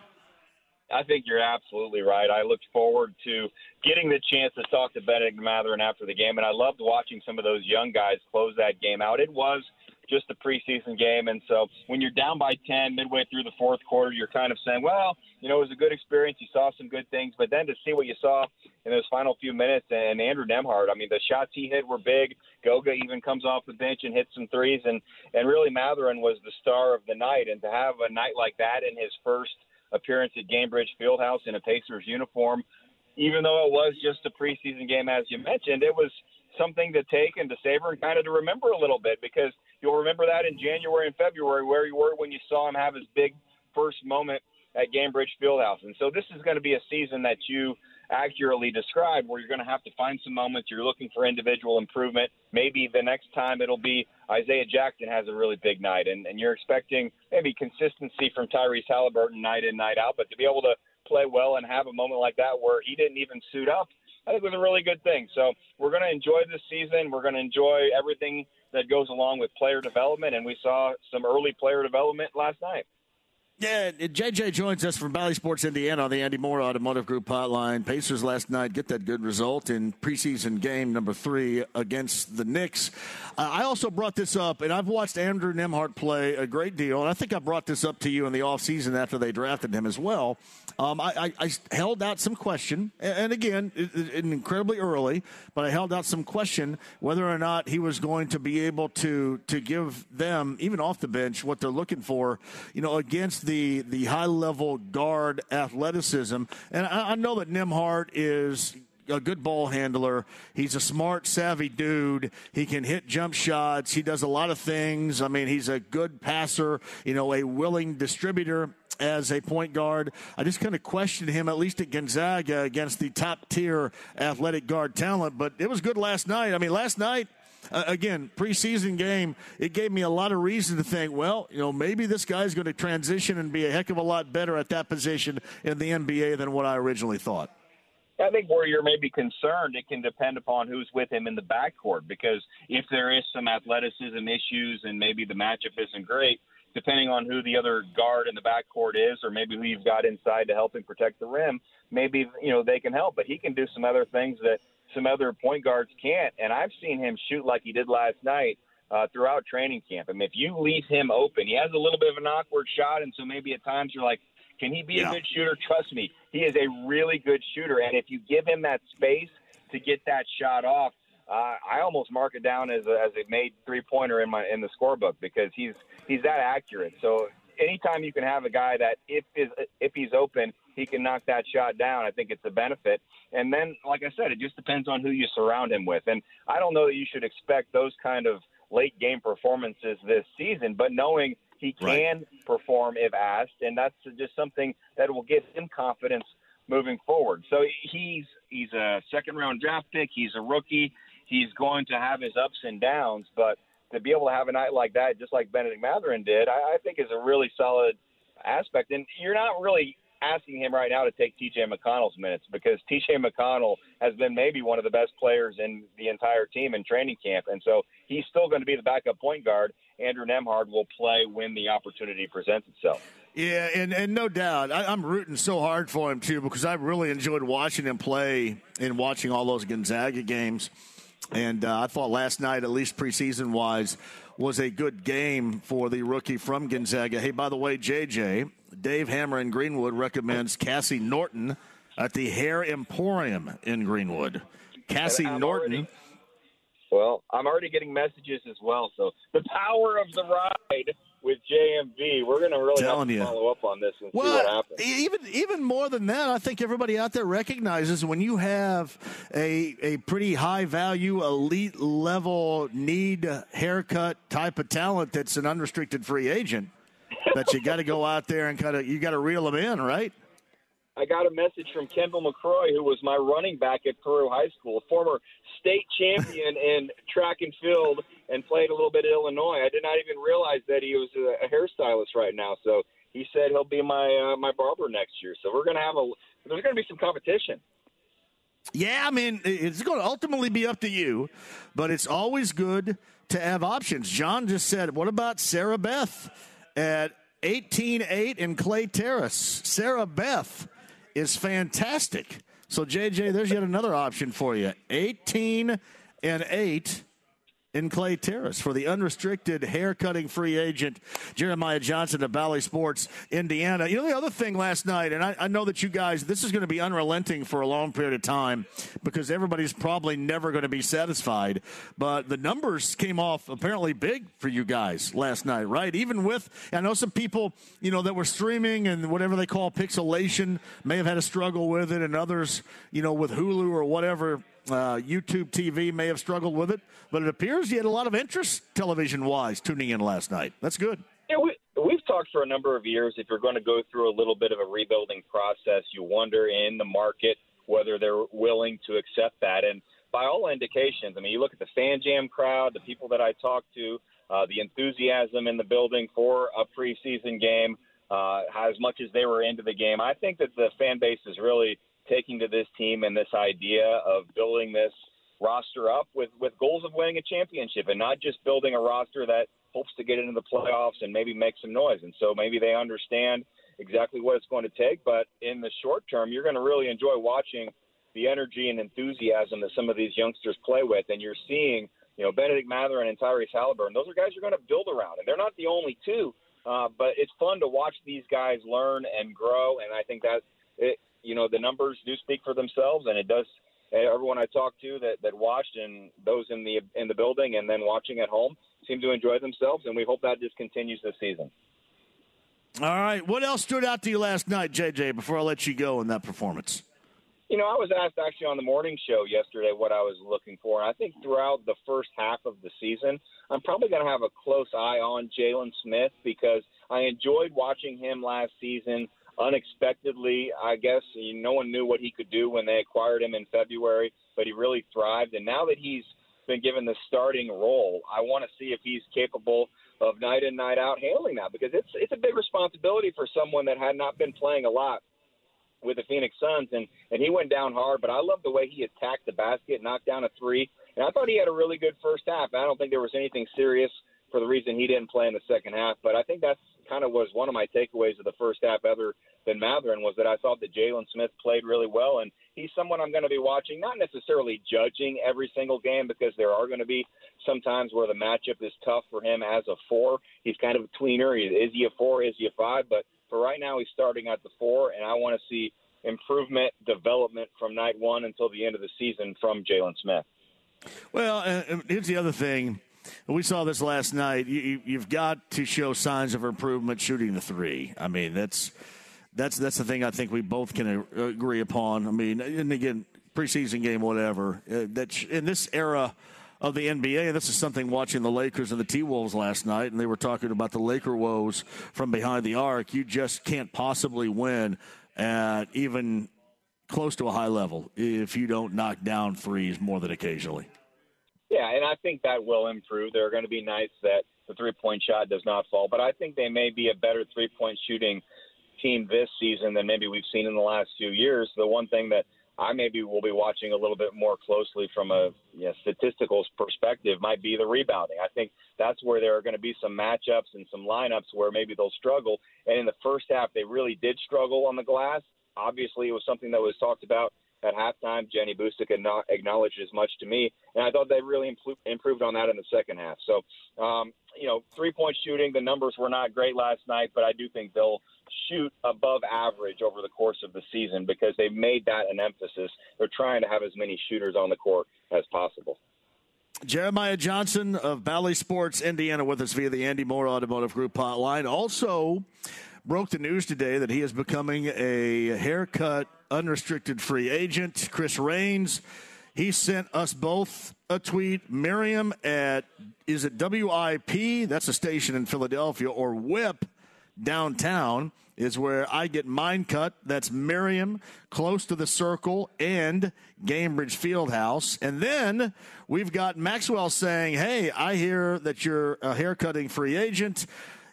I think you're absolutely right. I looked forward to getting the chance to talk to Bennedict Mathurin after the game, and I loved watching some of those young guys close that game out. It was just a preseason game, and so when you're down by 10 midway through the fourth quarter, you're kind of saying, well, you know, it was a good experience. You saw some good things, but then to see what you saw in those final few minutes, and Andrew Nembhard, I mean, the shots he hit were big. Goga even comes off the bench and hits some threes, and and really Mathurin was the star of the night, and to have a night like that in his first appearance at Gainbridge Fieldhouse in a Pacers uniform, even though it was just a preseason game, as you mentioned, it was something to take and to savor and kind of to remember a little bit because you'll remember that in January and February where you were when you saw him have his big first moment at Gainbridge Fieldhouse. And so this is going to be a season that you accurately described where you're going to have to find some moments you're looking for individual improvement maybe the next time it'll be isaiah jackson has a really big night and, and you're expecting maybe consistency from tyrese halliburton night in night out but to be able to play well and have a moment like that where he didn't even suit up i think was a really good thing. So we're going to enjoy this season. We're going to enjoy everything that goes along with player development. And we saw some early player development last night yeah, JJ joins us from Bally Sports Indiana on the Andy Moore Automotive Group hotline. Pacers last night get that good result in preseason game number three against the Knicks. Uh, I also brought this up, and I've watched Andrew Nembhard play a great deal, and I think I brought this up to you in the offseason after they drafted him as well. Um, I, I, I, held out some question, and again, it, it, incredibly early, but I held out some question whether or not he was going to be able to to give them, even off the bench, what they're looking for, you know, against the the high level guard athleticism. And I, I know that Nembhard is a good ball handler. He's a smart, savvy dude. He can hit jump shots. He does a lot of things. I mean, he's a good passer, you know, a willing distributor as a point guard. I just kind of questioned him, at least at Gonzaga, against the top tier athletic guard talent. But it was good last night. I mean, last night, uh, again, preseason game, it gave me a lot of reason to think, well, you know, maybe this guy's going to transition and be a heck of a lot better at that position in the NBA than what I originally thought. I think where you're maybe concerned, it can depend upon who's with him in the backcourt because if there is some athleticism issues and maybe the matchup isn't great, depending on who the other guard in the backcourt is, or maybe who you've got inside to help him protect the rim, maybe you know they can help. But he can do some other things that some other point guards can't. And I've seen him shoot like he did last night uh, throughout training camp. I mean, if you leave him open, he has a little bit of an awkward shot, and so maybe at times you're like, can he be yeah. a good shooter? Trust me, he is a really good shooter. And if you give him that space to get that shot off, uh, I almost mark it down as a, as a made three pointer in my in the scorebook because he's he's that accurate. So anytime you can have a guy that if is if he's open, he can knock that shot down. I think it's a benefit. And then, like I said, it just depends on who you surround him with. And I don't know that you should expect those kind of late game performances this season, but knowing he can right. perform if asked, and that's just something that will give him confidence moving forward. So he's he's a second round draft pick. He's a rookie. He's going to have his ups and downs, but to be able to have a night like that, just like Bennedict Mathurin did, I, I think is a really solid aspect. And you're not really asking him right now to take TJ McConnell's minutes because TJ McConnell has been maybe one of the best players in the entire team in training camp. And so he's still going to be the backup point guard. Andrew Nembhard will play when the opportunity presents itself. Yeah, and, and no doubt. I, am rooting so hard for him, too, because I really enjoyed watching him play and watching all those Gonzaga games. And uh, I thought last night, at least preseason wise, was a good game for the rookie from Gonzaga. Hey, by the way, JJ, Dave Hammer in Greenwood recommends Cassie Norton at the Hair Emporium in Greenwood. Cassie I'm Norton. Already, well, I'm already getting messages as well. So the power of the ride with JMV. We're going to really have to you. follow up on this and well, see what happens. Even even more than that, I think everybody out there recognizes when you have a a pretty high value, elite level need haircut type of talent that's an unrestricted free agent. that you got to go out there and kind of you got to reel them in, right? I got a message from Kendall McCroy, who was my running back at Peru High School, a former state champion in track and field, and played a little bit at Illinois. I did not even realize that he was a, a hairstylist right now. So he said he'll be my uh, my barber next year. So we're gonna have a there's gonna be some competition. Yeah, I mean it's going to ultimately be up to you, but it's always good to have options. John just said, "What about Sarah Beth at 18-8 in Clay Terrace?" Sarah Beth is fantastic. So, JJ, there's yet another option for you 18 and 8 in Clay Terrace for the unrestricted hair cutting free agent Jeremiah Johnson of Bally Sports, Indiana. You know, the other thing last night, and I, I know that you guys, this is going to be unrelenting for a long period of time because everybody's probably never going to be satisfied. But the numbers came off apparently big for you guys last night, right? Even with, I know some people, you know, that were streaming and whatever they call pixelation may have had a struggle with it, and others, you know, with Hulu or whatever uh, YouTube TV may have struggled with it, but it appears you had a lot of interest television wise tuning in last night. That's good. Yeah, we, we've talked for a number of years. If you're going to go through a little bit of a rebuilding process, you wonder in the market whether they're willing to accept that. And by all indications, I mean, you look at the fan jam crowd, the people that I talked to, uh, the enthusiasm in the building for a preseason game, uh, as much as they were into the game. I think that the fan base is really taking to this team and this idea of building this roster up with, with goals of winning a championship and not just building a roster that hopes to get into the playoffs and maybe make some noise. And so maybe they understand exactly what it's going to take. But in the short term, you're going to really enjoy watching the energy and enthusiasm that some of these youngsters play with. And you're seeing, you know, Bennedict Mathurin Tyrese Halliburton. Those are guys you're going to build around. And they're not the only two. Uh, but it's fun to watch these guys learn and grow. And I think that, it, you know, the numbers do speak for themselves. And it does – everyone I talked to that, that watched and those in the in the building and then watching at home seem to enjoy themselves, and we hope that just continues this season. All right, what else stood out to you last night, JJ? Before I let you go in that performance. You know, I was asked actually on the morning show yesterday what I was looking for, and I think throughout the first half of the season, I'm probably going to have a close eye on Jalen Smith because I enjoyed watching him last season unexpectedly, I guess no one knew what he could do when they acquired him in February, but he really thrived. And now that he's been given the starting role, I want to see if he's capable of night in night out handling that because it's it's a big responsibility for someone that had not been playing a lot with the Phoenix Suns and and he went down hard, but I love the way he attacked the basket, knocked down a three, and I thought he had a really good first half. I don't think there was anything serious for the reason he didn't play in the second half. But I think that's kind of was one of my takeaways of the first half other than Mathurin, was that I thought that Jalen Smith played really well. And he's someone I'm going to be watching, not necessarily judging every single game because there are going to be some times where the matchup is tough for him as a four. He's kind of a tweener. Is he a four? Is he a five? But for right now, he's starting at the four, and I want to see improvement, development from night one until the end of the season from Jalen Smith. Well, uh, here's the other thing we saw this last night. You, have got to show signs of improvement shooting the three. I mean, that's that's that's the thing I think we both can agree upon. I mean, and again, preseason game, whatever. Uh, that in this era of the NBA, this is something watching the Lakers and the T Wolves last night, and they were talking about the Laker woes from behind the arc. You just can't possibly win at even close to a high level if you don't knock down threes more than occasionally. Yeah, and I think that will improve. There are going to be nights that the three point shot does not fall, but I think they may be a better three point shooting team this season than maybe we've seen in the last few years. The one thing that I maybe will be watching a little bit more closely from a you know, statistical perspective might be the rebounding. I think that's where there are going to be some matchups and some lineups where maybe they'll struggle. And in the first half, they really did struggle on the glass. Obviously, it was something that was talked about at halftime. Jenny Boucek acknowledged as much to me, and I thought they really improved on that in the second half. So, um, you know, three point shooting, the numbers were not great last night, but I do think they'll shoot above average over the course of the season because they've made that an emphasis. They're trying to have as many shooters on the court as possible. Jeremiah Johnson of Bally Sports Indiana with us via the Andy Moore Automotive Group hotline. Also, broke the news today that he is becoming a haircut unrestricted free agent. Chris Rains, he sent us both a tweet. Miriam at, is it WIP? That's a station in Philadelphia, or WHIP downtown is where I get mine cut. That's Miriam, close to the circle, and Gainbridge Fieldhouse. And then we've got Maxwell saying, Hey, I hear that you're a haircutting free agent.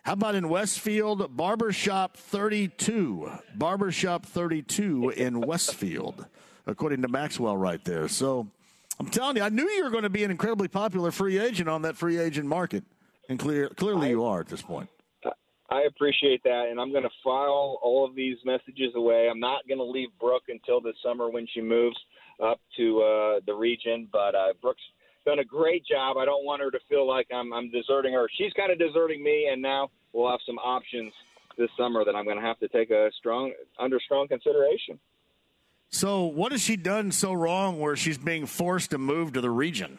How about in Westfield? Barbershop 32. Barbershop 32 in Westfield, according to Maxwell right there. So I'm telling you, I knew you were going to be an incredibly popular free agent on that free agent market. And clear, clearly you are at this point. I appreciate that, and I'm going to file all of these messages away. I'm not going to leave Brooke until this summer when she moves up to uh, the region, but uh, Brooke's done a great job. I don't want her to feel like I'm, I'm deserting her. She's kind of deserting me, and now we'll have some options this summer that I'm going to have to take a strong under strong consideration. So, what has she done so wrong where she's being forced to move to the region?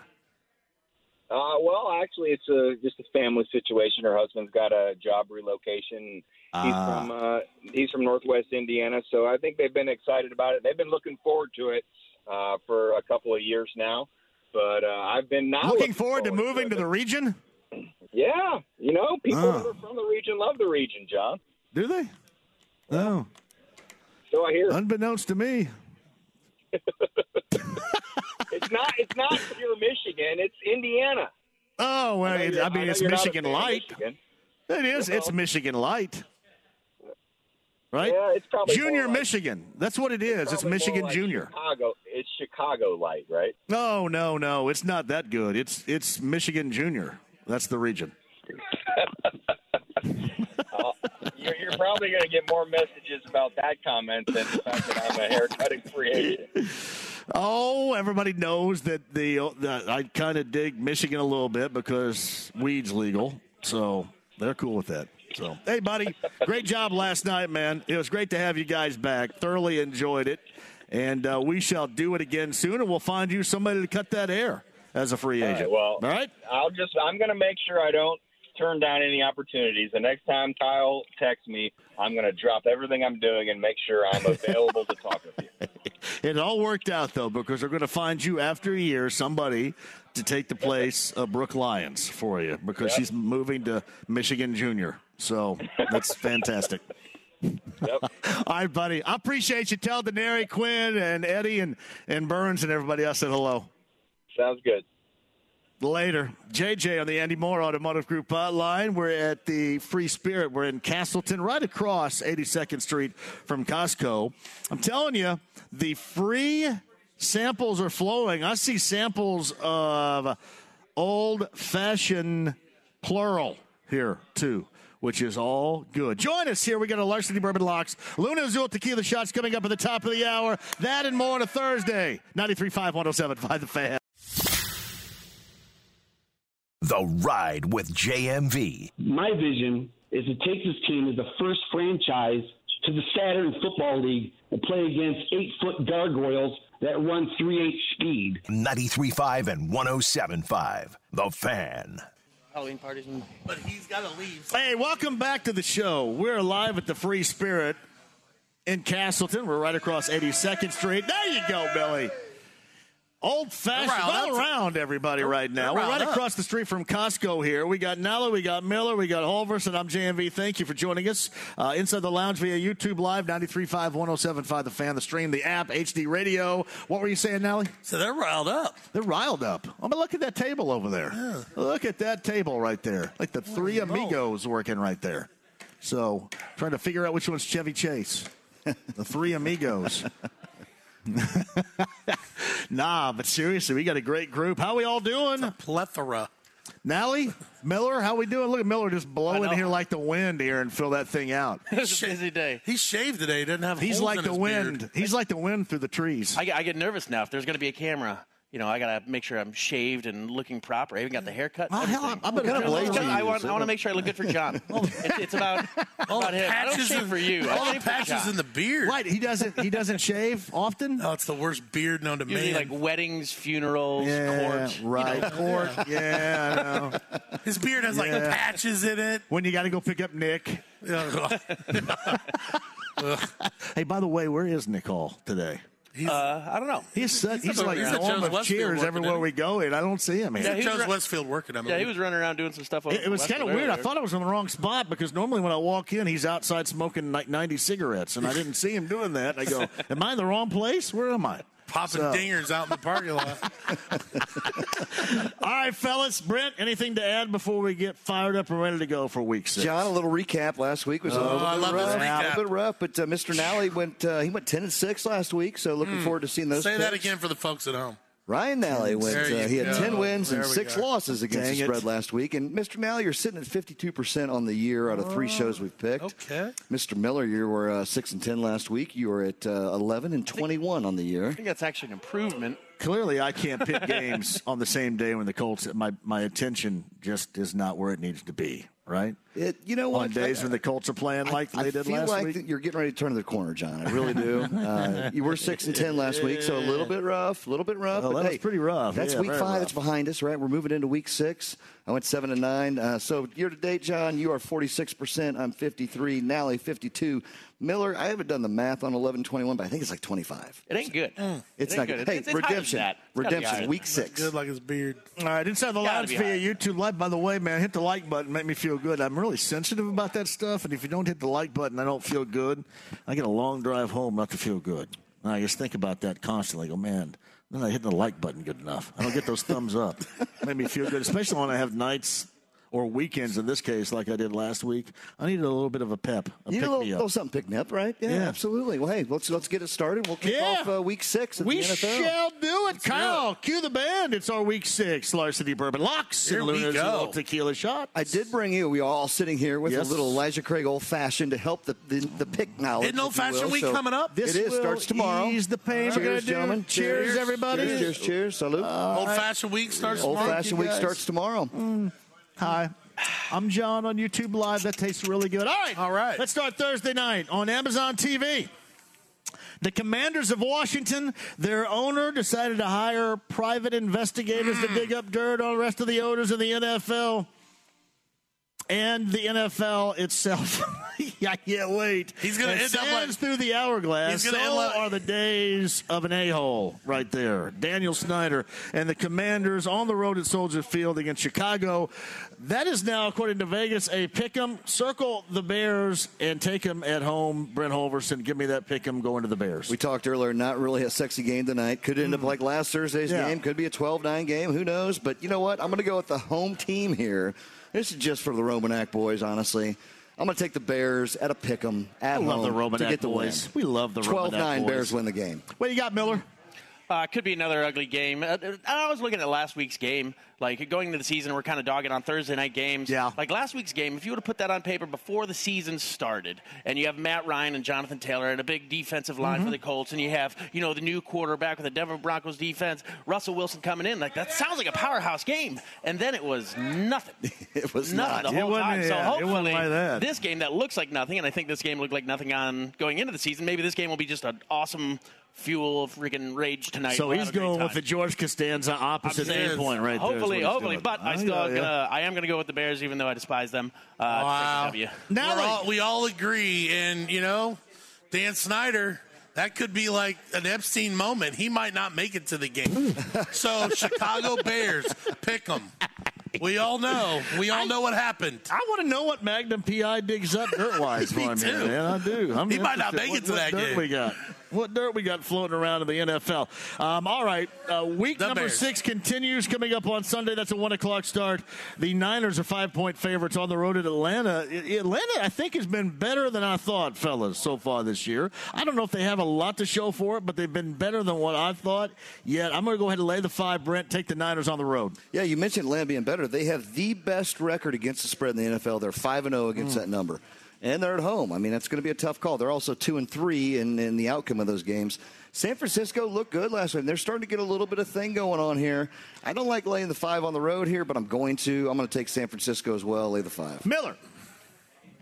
Uh, well, actually, it's a just a family situation. Her husband's got a job relocation. He's uh. from uh, he's from Northwest Indiana, so I think they've been excited about it. They've been looking forward to it uh, for a couple of years now. But uh, I've been not looking, looking forward, forward, to moving to, to the region. Yeah, you know, people Oh. that are from the region love the region, John. Do they? No. So I hear. Unbeknownst to me. It's not. It's not pure Michigan. It's Indiana. Oh, well, I know I I mean, know it's you're not a Michigan Light. Michigan. It is. It's Michigan Light. Right? Yeah, it's probably Junior like- Michigan. That's what it is. It's more Michigan like Junior. Chicago. It's Chicago Light, right? No, no, no. It's not that good. It's it's Michigan Junior. That's the region. Uh, you're, you're probably going to get more messages about that comment than the fact that I'm a haircutting free agent. Oh, everybody knows that the, the I kind of dig Michigan a little bit because weed's legal, so they're cool with that. So, hey, buddy, great job last night, man. It was great to have you guys back. Thoroughly enjoyed it, and uh, we shall do it again soon, and we'll find you somebody to cut that hair as a free All right, agent. well, all right. I'll just. I'm going to make sure I don't turn down any opportunities. The next time Kyle texts me, I'm going to drop everything I'm doing and make sure I'm available to talk with you. It all worked out though because they're going to find you after a year somebody to take the place of Brooke Lyons for you because Yep. she's moving to Michigan Junior. So that's fantastic. Yep. All right, buddy. I appreciate you. Tell Denary, Quinn, and Eddie, and, and Burns, and everybody else said hello. Sounds good. Later. JJ on the Andy Moore Automotive Group hotline. We're at the Free Spirit. We're in Castleton, right across 82nd Street from Costco. I'm telling you, the free samples are flowing. I see samples of old fashioned plural here, too. Which is all good. Join us here. We got a Larceny Bourbon Locks. Luna Azul Tequila Shots coming up at the top of the hour. That and more on a Thursday. 93.5, 107.5 The Fan. The Ride with JMV. My vision is to take this team as the first franchise to the Saturn Football League and play against eight foot gargoyles that run 3 8 speed. 93.5 and 107.5. The Fan. Halloween parties. And- but he's got to leave. Hey, welcome back to the show. We're live at the Free Spirit in Castleton. We're right across 82nd Street. There you go, Billy. Old fashioned. All around everybody right now. We're right up. across the street from Costco here. We got Nella, we got Miller, we got Holvers, and I'm JMV. Thank you for joining us. Uh, inside the lounge via YouTube Live, 93.5, 107.5, The Fan, the stream, the app, HD Radio. What were you saying, Nelly? So they're riled up. They're riled up. I mean, look at that table over there. Look at that table right there. Like the three amigos working right there. So, trying to figure out which one's Chevy Chase. the three amigos. nah, but seriously, we got a great group. How we all doing? Plethora. Nally, Miller, how we doing? Look at Miller just blow I in know. here like the wind here and fill that thing out. It's a busy day. He shaved today. He doesn't have. He's holes like in the his wind. beard. He's like the wind through the trees. I get, I get nervous now. If there's going to be a camera, you know, I got to make sure I'm shaved and looking proper. I even got the haircut. and Well, hell. I'm- I'm gonna blame Because you, I want, I want to make sure I look good for John. it's, it's about, All about the him. I don't patches shave in- for you. I All the shave for patches in the beard. Right, he doesn't he doesn't shave often. Oh, it's the worst beard known to Usually man. like weddings, funerals, Yeah, court. you right. know. Court. Yeah, I know. His beard has like patches in it. When you got to go pick up Nick. Hey, by the way, where is Nick Hall today? Uh, I don't know. He's such, he's, He's like he's at Norm Joe's of cheers everywhere we go, and I don't see him here. Yeah, he was Joe's run- Westfield working. I mean, Yeah, he was running around doing some stuff. over It, it was kind of weird. I thought I was in the wrong spot because normally when I walk in, he's outside smoking like 90 cigarettes, and I didn't see him doing that. And I go, Am I in the wrong place? Where am I? Popping So- dingers out in the parking lot. All right, fellas. Brent, anything to add before we get fired up and ready to go for week six? John, a little recap. Last week was a Oh, little I bit love rough, recap. a little bit rough, but uh, Mr. Nally went. Uh, he went ten and six last week, so looking forward to seeing those. Say that again for the folks at home. Ryan Nally went. Uh, he had go. ten wins and There we six go. losses against Dang the it. spread last week. And Mr. Nally, you're sitting at fifty-two percent on the year out of three shows we've picked. Okay. Mr. Miller, you were uh, six and ten last week. You were at uh, eleven and twenty-one on the year. I think that's actually an improvement. Clearly, I can't pick games on the same day when the Colts. My my attention just is not where it needs to be. Right It, you know what? on days I- when the Colts are playing like I they did last like week. you're getting ready to turn the corner, John. I really do. Uh, you were six and ten last week, so a little bit rough, a little bit rough. Oh, but that was pretty rough. That's Yeah, week five. rough. That's behind us, right? We're moving into week six. I went seven and nine. Uh, so year to date, John, you are 46 percent. I'm 53. Nally 52. Miller, I haven't done the math on 11, 21, but I think it's like 25. It ain't good. Mm. It's It not good. good. Hey, It's- it's redemption. that. It's gotta be higher Redemption. Week that. six. Good like his beard. All right, inside the Gotta lounge be via. YouTube Live. Live, by the way, man, hit the like button, make me feel good. I'm really sensitive about that stuff, and if you don't hit the like button, I don't feel good. I get a long drive home not to feel good. And I just think about that constantly. I go, man, I'm not hitting the like button good enough. I don't get those thumbs up. Make me feel good, especially when I have nights or weekends in this case, like I did last week. I needed a little bit of a pep, a You know, a little, little something pick me up, right? Yeah, Yeah. absolutely. Well, hey, let's let's get it started. We'll kick Yeah. off uh, week six of We shall do it, Kyle. Cue the band. It's our week six Larceny Bourbon Locks Here and we Luna's. Little Tequila Shot. I did bring you. We are all sitting here with Yes. a little Elijah Craig old fashioned to help the the, the pick knowledge. Isn't Old Fashioned. Week So coming up? This it is. Starts tomorrow. ease the pain. We're gonna Cheers, do- gentlemen. cheers, everybody. Cheers, cheers, cheers. Salute. Old Fashioned Week starts Old. Fashioned Week starts tomorrow. Hi. I'm John on YouTube Live. That tastes really good. All right. All right. Let's start Thursday night on Amazon TV. The Commanders of Washington, their owner decided to hire private investigators to mm. dig up dirt on the rest of the owners in the NFL and the NFL itself. I can't wait. He's gonna As end up like- through the hourglass. He's gonna so end like- are the days of an a-hole right there. Daniel Snyder and the Commanders on the road at Soldier Field against Chicago. That is now, according to Vegas, a pick 'em. Circle the Bears and take them at home. Brent Holverson, give me that pick 'em going to the Bears. We talked earlier, not really a sexy game tonight. Could end up hmm. like last Thursday's Yeah. game. Could be a 12 9 game. Who knows? But you know what? I'm going to go with the home team here. This is just for the Romanak boys, honestly. I'm going to take the Bears at a pick 'em at I love the Romanak to get the boys. win. We love the 12 Romanak 9 boys. Bears win the game. What do you got, Miller? Uh, could be another ugly game. Uh, I was looking at last week's game. Like going into the season, we're kind of dogging on Thursday night games. Yeah. Like last week's game, if you would have put that on paper before the season started, and you have Matt Ryan and Jonathan Taylor and a big defensive line Mm-hmm. for the Colts, and you have you know the new quarterback with the Denver Broncos defense, Russell Wilson coming in, like that sounds like a powerhouse game. And then it was nothing. It was nothing not. the It whole wasn't- time. So yeah, wasn't hopefully, like this game that looks like nothing, and I think this game looked like nothing on going into the season. Maybe this game will be just an awesome fuel of freaking rage tonight. So he's have a great going with the George Costanza opposite I'm saying, endpoint right there. is Hopefully, what he's hopefully, but I Oh, still yeah, yeah. gonna, I am gonna go with the Bears, even though I despise them. Uh, Wow. W. Now We're all, we all agree, and you know, Dan Snyder. That could be like an Epstein moment. He might not make it to the game. so Chicago Bears, pick them. We all know. We all know what happened. I want to know what Magnum PI digs up dirt wise for Me too. man. I do. I'm He might not interested. make it to what that dirt game. We got what dirt we got floating around in the NFL. Um, all right, uh, week The number Bears. six continues coming up on Sunday. That's a one o'clock start. The Niners are five point favorites on the road at Atlanta. Atlanta, I think, has been better than I thought, fellas, so far this year. I don't know if they have a lot to show for it, but they've been better than what I thought. Yet I'm going to go ahead and lay the five. Brent, take the Niners on the road. Yeah, you mentioned Atlanta being better. They have the best record against the spread in the NFL. They're five and zero against that number, and they're at home. I mean, that's going to be a tough call. They're also two and three in, in the outcome of those games. San Francisco looked good last week. They're starting to get a little bit of thing going on here. I don't like laying the five on the road here, but I'm going to. I'm going to take San Francisco as well. Lay the five. Miller.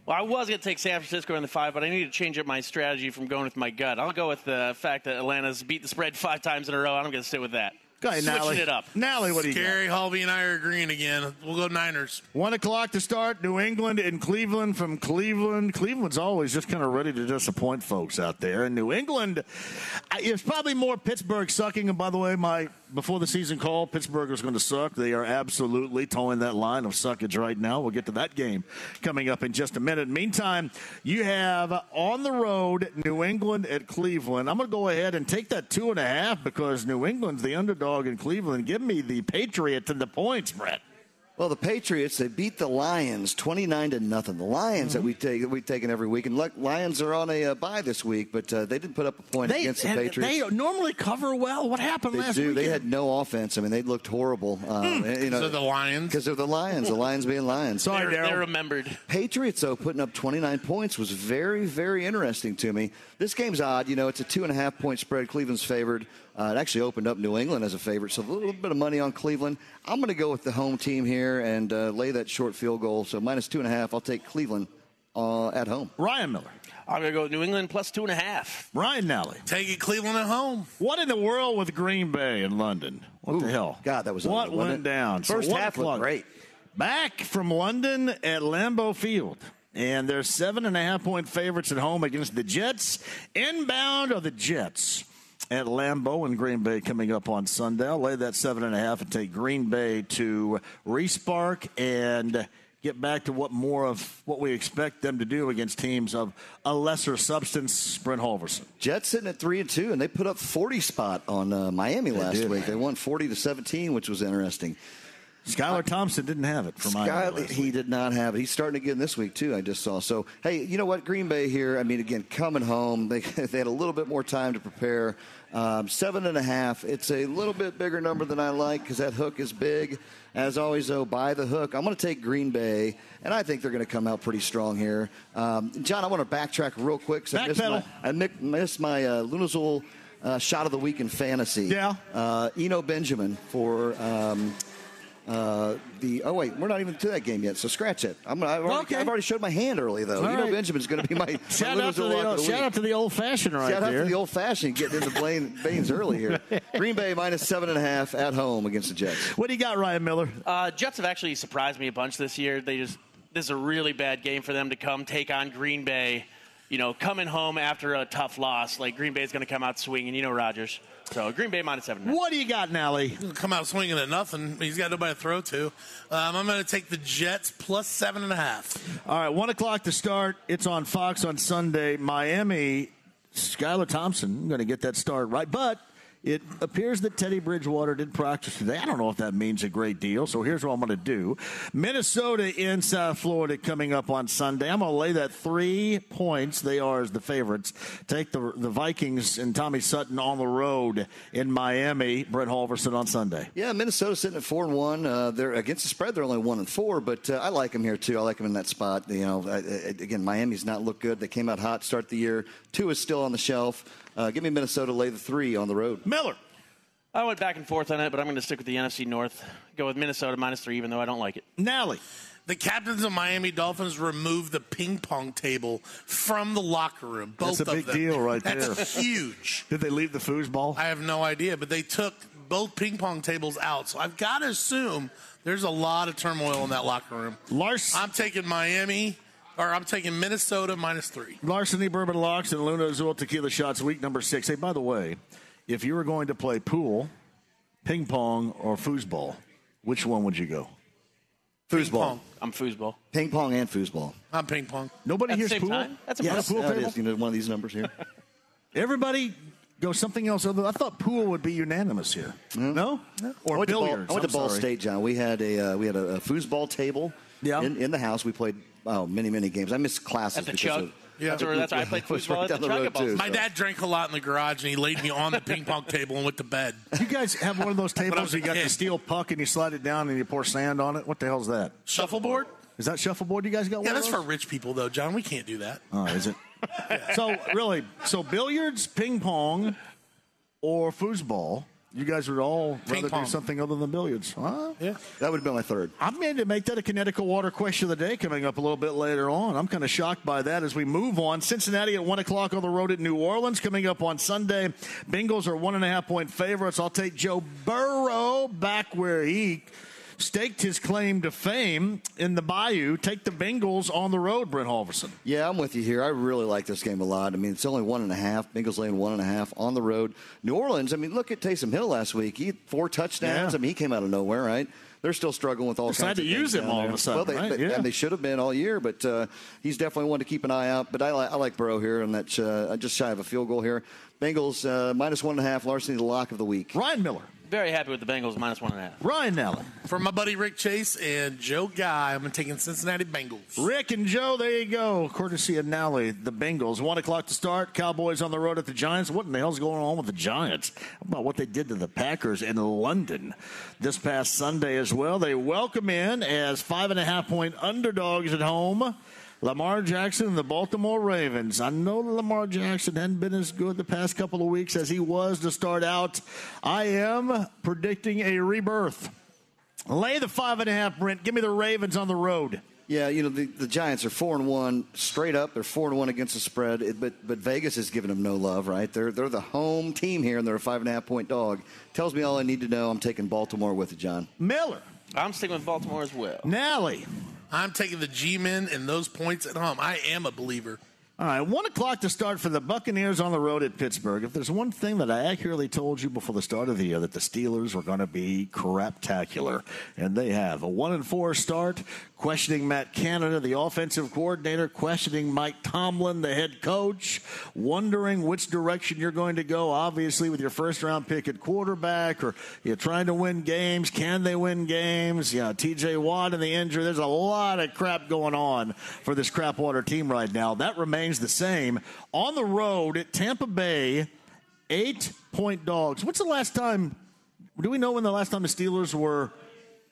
Well, I was going to take San Francisco in the five, but I need to change up my strategy from going with my gut. I'll go with the fact that Atlanta's beat the spread five times in a row. I'm going to stick with that. Go ahead, Switching Nally. it up. Nally, what do you got? Gary Halby and I are agreeing again. We'll go Niners. One o'clock to start. New England and Cleveland from Cleveland. Cleveland's always just kind of ready to disappoint folks out there. And New England, I- it's probably more Pittsburgh sucking. And by the way, my before the season call, Pittsburgh is going to suck. They are absolutely towing that line of suckage right now. We'll get to that game coming up in just a minute. Meantime, you have on the road New England at Cleveland. I'm going to go ahead and take that two and a half because New England's the underdog in Cleveland. Give me the Patriots and the points, Brett. Well, the Patriots they beat the Lions twenty nine to nothing. The Lions that we take that we've taken every week, and look, Lions are on a uh, bye this week, but uh, they didn't put up a point They, against the and Patriots. they normally cover well. What happened They last do. week? They had no offense. I mean, they looked horrible. Um, you know, So the Lions. because of the Lions. The Lions being Lions. Sorry, They're, Daryl. they're remembered. Patriots though putting up 29 points was very very interesting to me. This game's odd. You know, it's a two and a half point spread. Cleveland's favored. Uh, it actually opened up New England as a favorite, so a little bit of money on Cleveland. I'm going to go with the home team here and uh, lay that short field goal. So minus two and a half. I'll take Cleveland uh, at home. Ryan Miller. I'm going to go with New England plus two and a half. Ryan Nally. Take it Cleveland at home. What in the world with Green Bay and London? What the hell? God, that was what ugly, wasn't went it? down. First one half looked great. Back from London at Lambeau Field. And they're seven and a half point favorites at home against the Jets. Inbound are the Jets. At Lambeau in Green Bay coming up on Sunday. I'll lay that seven and a half and take Green Bay to respark and get back to what more of what we expect them to do against teams of a lesser substance. Brent Holverson. Jets sitting at three and two, and they put up 40 spot on uh, Miami last did. week. They won 40 to 17, which was interesting. Skylar Thompson didn't have it for Miami. Skylar, he did not have it. He's starting again this week too. I just saw. So hey, you know what? Green Bay here. I mean, again, coming home, they they had a little bit more time to prepare. Um, seven and a half. It's a little bit bigger number than I like because that hook is big. As always, though, buy the hook. I'm going to take Green Bay, and I think they're going to come out pretty strong here. Um, John, I want to backtrack real quick. 'cause I missed Backpedal. my, I mi- missed my uh, Luna Azul uh, shot of the week in fantasy. Yeah. Uh, Eno Benjamin for. Um, uh, the oh wait, we're not even to that game yet, so scratch it. I'm gonna, I've, already, Okay. I've already showed my hand early though. All you know right. Benjamin's going to be my Shout my out to the lock of old, the shout week. out to the old fashioned right Shout out there. to the old fashioned getting into Blaine, Baines early here. Green Bay minus seven and a half at home against the Jets. what do you got, Ryan Miller? Uh, Jets have actually surprised me a bunch this year. They just this is a really bad game for them to come take on Green Bay. You know, coming home after a tough loss, like Green Bay's going to come out swinging. You know, Rodgers. So Green Bay minus seven. and a half. What do you got, Nally? Come out swinging at nothing. He's got nobody to throw to. Um, I'm going to take the Jets plus seven and a half. All right, one o'clock to start. It's on Fox on Sunday. Miami, Skylar Thompson going to get that start right, but it appears that Teddy Bridgewater did practice today. I don't know if that means a great deal. So here's what I'm going to do: Minnesota in South Florida coming up on Sunday. I'm going to lay that three points. They are as the favorites. Take the the Vikings and Tommy Sutton on the road in Miami. Brett Holverson on Sunday. Yeah, Minnesota sitting at four and one. Uh, they're against the spread. They're only one and four, but uh, I like them here too. I like them in that spot. You know, I, I, again, Miami's not looked good. They came out hot start the year. Tua is still on the shelf. Uh, give me Minnesota lay the three on the road. Miller. I went back and forth on it, but I'm going to stick with the NFC North. Go with Minnesota minus three, even though I don't like it. Nally. The captains of Miami Dolphins removed the ping pong table from the locker room. Both That's a of big them. deal right That's there. huge. Did they leave the foosball? I have no idea, but they took both ping pong tables out. So I've got to assume there's a lot of turmoil in that locker room. Lars. I'm taking Miami, or I'm taking Minnesota minus three. Larceny Bourbon Locks and Luna Azul Tequila Shots, week number six. Hey, by the way, if you were going to play pool, ping pong, or foosball, which one would you go? Foosball. pong. I'm foosball. Ping pong and foosball. I'm ping pong. Nobody At the here's same pool. time? That's a yeah, plus. pool Yeah, it table. is. You know, one of these numbers here. Everybody go something else other. I thought pool would be unanimous here. No, I or went to Ball, billiards. I went I'm to Ball sorry. State, John. We had a uh, we had a, a foosball table. Yeah. In, in the house, we played oh many many games. I missed classes At the because Chug. of- Yeah. That's where that's where I played It was foosball right at the down the Chug road, at Ball too. State. My dad drank a lot in the garage, and he laid me on the ping pong table and went to bed. You guys have one of those tables. was You got the steel puck and you slide it down and you pour sand on it. What the hell's that? Shuffleboard? Is that shuffleboard? You guys got Yeah, one? that's of for rich people, though, John. We can't do that. Oh, is it? So really, so billiards, ping pong, or foosball. You guys would all Ping rather pong. do something other than billiards, huh? Yeah. That would have been my third. I'm going to make that a Connecticut Water question of the day coming up a little bit later on. I'm kind of shocked by that as we move on. Cincinnati at 1 o'clock on the road at New Orleans coming up on Sunday. Bengals are one and a half point favorites. I'll take Joe Burrow back where he staked his claim to fame in the Bayou. Take the Bengals on the road, Brent Holverson. Yeah, I'm with you here. I really like this game a lot. I mean, it's only one and a half. Bengals laying one and a half on the road. New Orleans. I mean, look at Taysom Hill last week. He had four touchdowns. Yeah. I mean, he came out of nowhere, right? They're still struggling with all Decided kinds of to use things him all there. of a sudden, Well, they, right? they- Yeah. and they should have been all year, but uh, he's definitely one to keep an eye out. But I like I like Burrow here, and that's uh, just shy of a field goal here. Bengals uh, minus one and a half. Larceny the lock of the week. Ryan Miller. Very happy with the Bengals minus one and a half. Ryan Allen. For my buddy Rick Chase and Joe Guy, I'm taking Cincinnati Bengals. Rick and Joe, there you go. Courtesy of Nally, the Bengals. One o'clock to start. Cowboys on the road at the Giants. What in the hell's going on with the Giants? About what they did to the Packers in London this past Sunday as well? They welcome in as five and a half point underdogs at home. Lamar Jackson and the Baltimore Ravens. I know Lamar Jackson hadn't been as good the past couple of weeks as he was to start out. I am predicting a rebirth. Lay the five and a half, Brent. Give me the Ravens on the road. Yeah, you know the, the Giants are four and one straight up. They're four and one against the spread, It- but but Vegas is giving them no love, right? They're they're the home team here, and they're a five and a half point dog. Tells me all I need to know. I'm taking Baltimore with it, John. Miller. I'm sticking with Baltimore as well. Nally. I'm taking the G-men and those points at home. I am a believer. All right, one o'clock to start for the Buccaneers on the road at Pittsburgh. If there's one thing that I accurately told you before the start of the year, that the Steelers were going to be craptacular, and they have a one and four start. Questioning Matt Canada, the offensive coordinator, questioning Mike Tomlin, the head coach, wondering which direction you're going to go. Obviously, with your first round pick at quarterback, or you're trying to win games. Can they win games? Yeah, T.J. Watt and the injury. There's a lot of crap going on for this crapwater team right now. That remains the same. On the road at Tampa Bay, eight point dogs. What's the last time? Do we know when the last time the Steelers were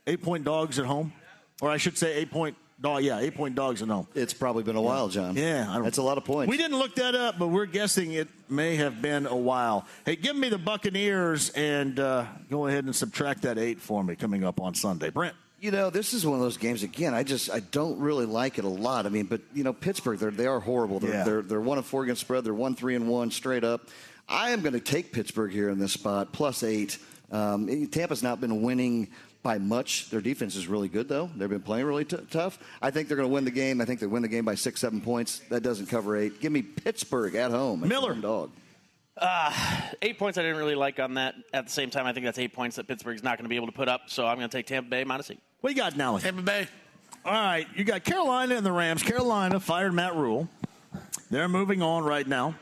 eight point dogs at home? Or I should say eight point dog. Yeah, eight point dogs at home. It's probably been a while, John. Yeah, I don't- that's a lot of points. We didn't look that up, but we're guessing it may have been a while. Hey, give me the Buccaneers and uh, go ahead and subtract that eight for me coming up on Sunday. Brent. You know, this is one of those games again. I just I don't really like it a lot. I mean, but you know, Pittsburgh they're they are horrible. They're Yeah. they're, they're one and four against spread. They're one three and one straight up. I am going to take Pittsburgh here in this spot plus eight. Um, Tampa's not been winning by much. Their defense is really good though. They've been playing really t- tough. I think they're going to win the game. I think they win the game by six seven points. That doesn't cover eight. Give me Pittsburgh at home. Miller dog. Uh, eight points I didn't really like on that. At the same time, I think that's eight points that Pittsburgh's not going to be able to put up. So I'm going to take Tampa Bay minus eight. What you got now? Tampa Bay. All right, you got Carolina and the Rams. Carolina fired Matt Rhule. They're moving on right now.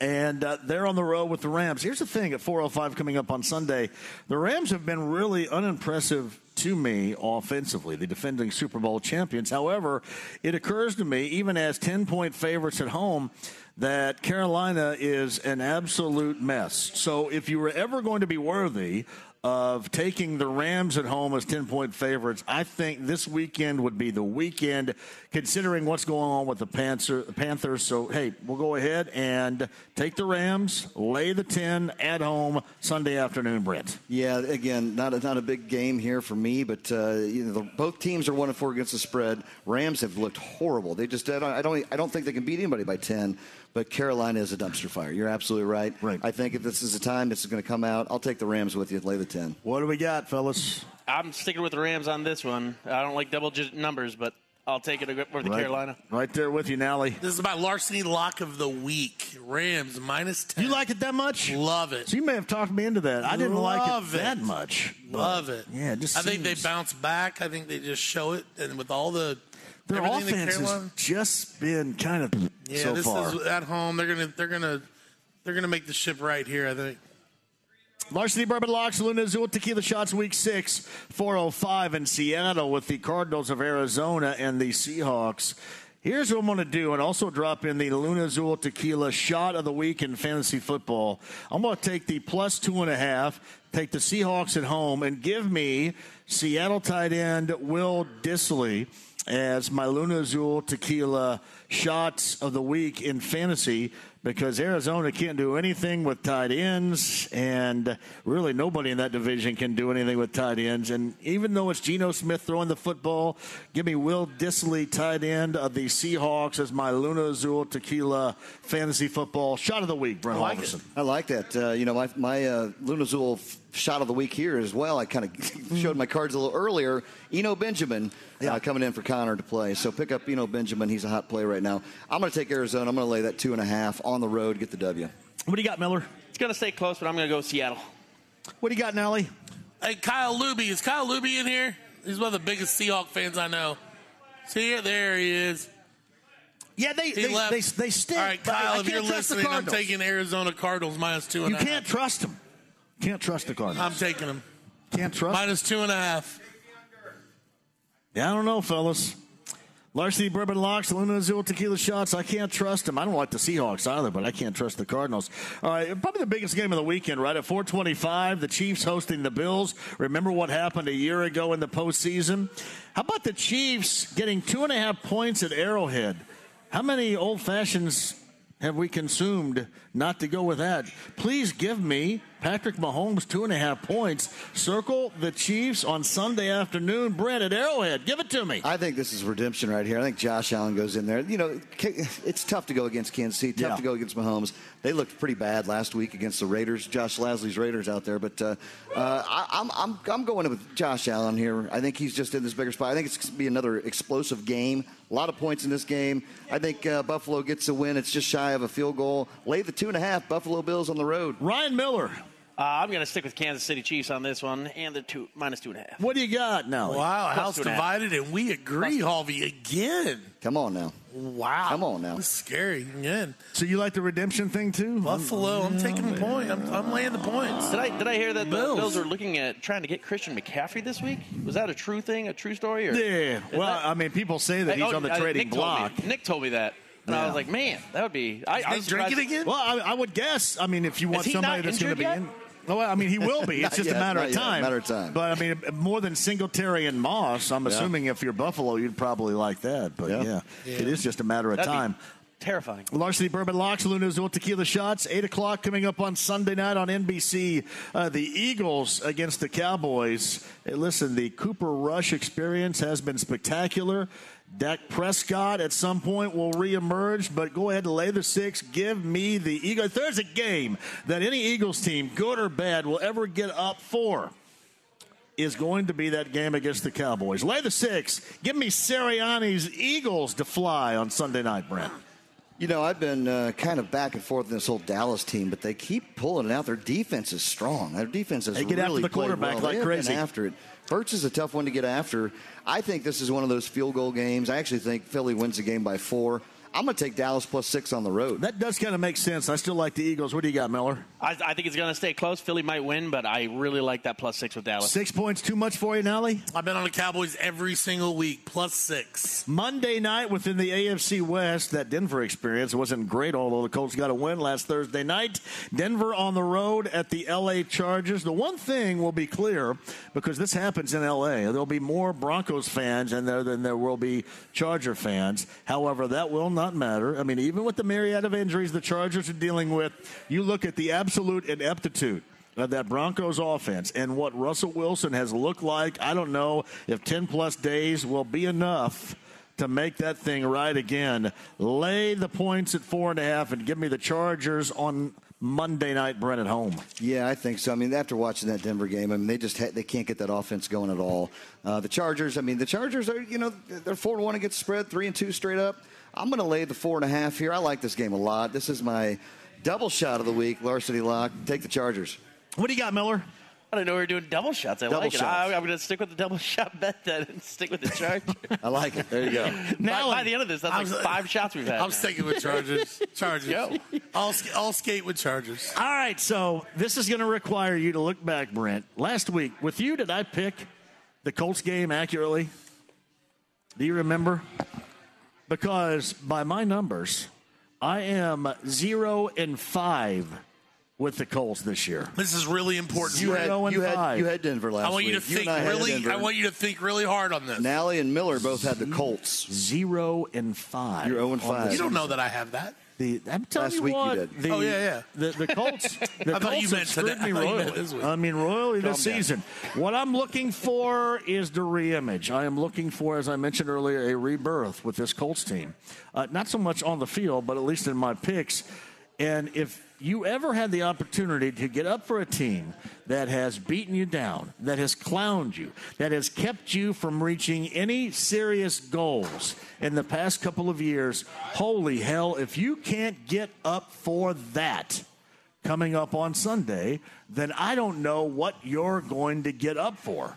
And uh, they're on the road with the Rams. Here's the thing at 405 coming up on Sunday. The Rams have been really unimpressive to me offensively, the defending Super Bowl champions. However, it occurs to me, even as 10 point favorites at home, that Carolina is an absolute mess. So if you were ever going to be worthy of taking the Rams at home as 10 point favorites, I think this weekend would be the weekend, considering what's going on with the Panther, Panthers. So, hey, we'll go ahead and take the Rams, lay the 10 at home Sunday afternoon, Brent. Yeah, again, not a, not a big game here for me, but uh, you know, the, both teams are one and four against the spread. Rams have looked horrible. They just I don't I don't, think they can beat anybody by ten. But Carolina is a dumpster fire. You're absolutely right. Right. I think if this is the time this is going to come out, I'll take the Rams with you. Lay the ten. What do we got, fellas? I'm sticking with the Rams on this one. I don't like double digit numbers, but I'll take it with the Right- Carolina. Right there with you, Nally. This is my larceny lock of the week. Rams minus 10. You like it that much? Love it. So you may have talked me into that. I didn't like Love it that much. Love it. Yeah, it just I think they bounce back. I think they just show it, and with all the Their everything offense has just been kind of yeah, so this far. is at home. They're gonna they're gonna they're gonna make the ship right here. I think. Larceny Bourbon Locks, Luna Azul Tequila Shots Week 6, 405 in Seattle with the Cardinals of Arizona and the Seahawks. Here's what I'm going to do, and also drop in the Luna Azul Tequila Shot of the Week in fantasy football. I'm going to take the plus two and a half, take the Seahawks at home, and give me Seattle tight end Will Dissly as my Luna Azul Tequila Shots of the Week in fantasy because Arizona can't do anything with tight ends, and really nobody in that division can do anything with tight ends. And even though it's Geno Smith throwing the football, give me Will Dissly, tight end of the Seahawks, as my Luna Azul Tequila fantasy football shot of the week. Brent Holverson. I like that. Uh, you know, my my uh, Luna Azul f- shot of the week here as well. I kind of showed my cards a little earlier. Eno Benjamin uh, coming in for Conner to play. So pick up Eno Benjamin. He's a hot play right now. I'm going to take Arizona. I'm going to lay that two and a half on the road. Get the W. What do you got, Miller? It's going to stay close, but I'm going to go Seattle. What do you got, Nally? Hey, Kyle Luby. Is Kyle Luby in here? He's one of the biggest Seahawk fans I know. See here, there he is. Yeah, they he they, left. they, they stink. All right, Kyle, if you're listening, I'm taking Arizona Cardinals minus two and You a half. can't trust them. Can't trust the Cardinals. I'm taking them. Can't trust Minus two and a half. Yeah, I don't know, fellas. Larceny Bourbon Locks, Luna Azul Tequila Shots. I can't trust them. I don't like the Seahawks either, but I can't trust the Cardinals. All right, probably the biggest game of the weekend, right? At 425, the Chiefs hosting the Bills. Remember what happened a year ago in the postseason? How about the Chiefs getting two and a half points at Arrowhead? How many old fashions have we consumed not to go with that? Please give me Patrick Mahomes, two and a half points. Circle the Chiefs on Sunday afternoon. Brent at Arrowhead. Give it to me. I think this is redemption right here. I think Josh Allen goes in there. You know, it's tough to go against Kansas City, tough Yeah. to go against Mahomes. They looked pretty bad last week against the Raiders. Josh Lasley's Raiders out there, but uh, uh, I, I'm, I'm I'm going with Josh Allen here. I think he's just in this bigger spot. I think it's going to be another explosive game. A lot of points in this game. I think uh, Buffalo gets a win. It's just shy of a field goal. Lay the two and a half. Buffalo Bills on the road. Ryan Miller. Uh, I'm going to stick with Kansas City Chiefs on this one, and the two minus two and a half. What do you got now? Wow, Plus house two and a half. divided, and we agree, Harvey, again. Come on now. Wow. Come on now. This is scary again. So you like the redemption thing too? Buffalo, I'm taking the point. I'm, I'm laying the points. Did I did I hear that Bills. the Bills are looking at trying to get Christian McCaffrey this week? Was that a true thing, a true story? Or Yeah. Well, that- I mean, people say that Hey, he's oh, on the uh, trading Nick told block. me- Nick told me that, and I was like, man, that would be. I, I'm Nick drinking again? Well, I, I would guess. I mean, if you want somebody that's going to be yet? in. Oh, I mean, he will be. It's just yet, a matter not of yet, time. matter of time. But I mean, more than Singletary and Moss, I'm Yeah. assuming if you're Buffalo, you'd probably like that. But Yeah. yeah, it is just a matter of That'd be time. terrifying. Larceny Bourbon Locks, Luna Azul Tequila Shots, 8 o'clock coming up on Sunday night on NBC. Uh, the Eagles against the Cowboys. Hey, listen, the Cooper Rush experience has been spectacular. Dak Prescott at some point will reemerge, but go ahead and lay the six. Give me the Eagles. There's a game that any Eagles team, good or bad, will ever get up for, is going to be that game against the Cowboys. Lay the six. Give me Sirianni's Eagles to fly on Sunday night, Brent. You know, I've been uh, kind of back and forth in this whole Dallas team, but they keep pulling it out. Their defense is strong. Their defense is They get after really the quarterback well. like They crazy. after it. Hurts is a tough one to get after. I think this is one of those field goal games. I actually think Philly wins the game by four. I'm going to take Dallas plus six on the road. That does kind of make sense. I still like the Eagles. What do you got, Miller? I, I think it's going to stay close. Philly might win, but I really like that plus six with Dallas. Six points too much for you, Nally? I've been on the Cowboys every single week, plus six. Monday night within the AFC West, that Denver experience wasn't great, although the Colts got a win last Thursday night. Denver on the road at the LA Chargers. The one thing will be clear, because this happens in LA, there'll be more Broncos fans in there than there will be Charger fans. However, that will not matter. I mean, even with the myriad of injuries the Chargers are dealing with, you look at the absolute ineptitude of that Broncos offense and what Russell Wilson has looked like. I don't know if 10 plus days will be enough to make that thing right again. Lay the points at four and a half and give me the Chargers on Monday night, Brent at home. Yeah, I think so. I mean, after watching that Denver game, I mean, they just ha- they can't get that offense going at all. Uh, the Chargers, I mean, the Chargers are you know they're four to one against spread, three and two straight up. I'm going to lay the four and a half here. I like this game a lot. This is my double shot of the week, Larceny Lock. Take the Chargers. What do you got, Miller? I didn't know we were doing double shots. I Double like it. shots. I, I'm going to stick with the double shot bet then and stick with the Chargers. I like it. There you go. Now- by the end of this, that's like I'm- uh, five shots we've had. I'm sticking with Chargers. Chargers. Go. I'll, I'll skate with Chargers. All right, so this is going to require you to look back, Brent. Last week, with you, did I pick the Colts game accurately? Do you remember? Because by my numbers, I am zero and five with the Colts this year. This is really important. You had, and you had you had Denver last I want you to week. think and I really. Denver. I want you to think really hard on this. Nally and Miller both had the Colts. Zero and five. You're 0 and 5. you don't know that I have that. The, I'm telling Last you week you did. The, Oh, yeah, yeah. The, the Colts. The I Colts have meant screwed today. me I thought you meant royally. this week. I mean, royally this down. season. What I'm looking for is the reimage. I am looking for, as I mentioned earlier, a rebirth with this Colts team. Uh, not so much on the field, but at least in my picks. And if you ever had the opportunity to get up for a team that has beaten you down, that has clowned you, that has kept you from reaching any serious goals in the past couple of years, holy hell, if you can't get up for that coming up on Sunday, then I don't know what you're going to get up for.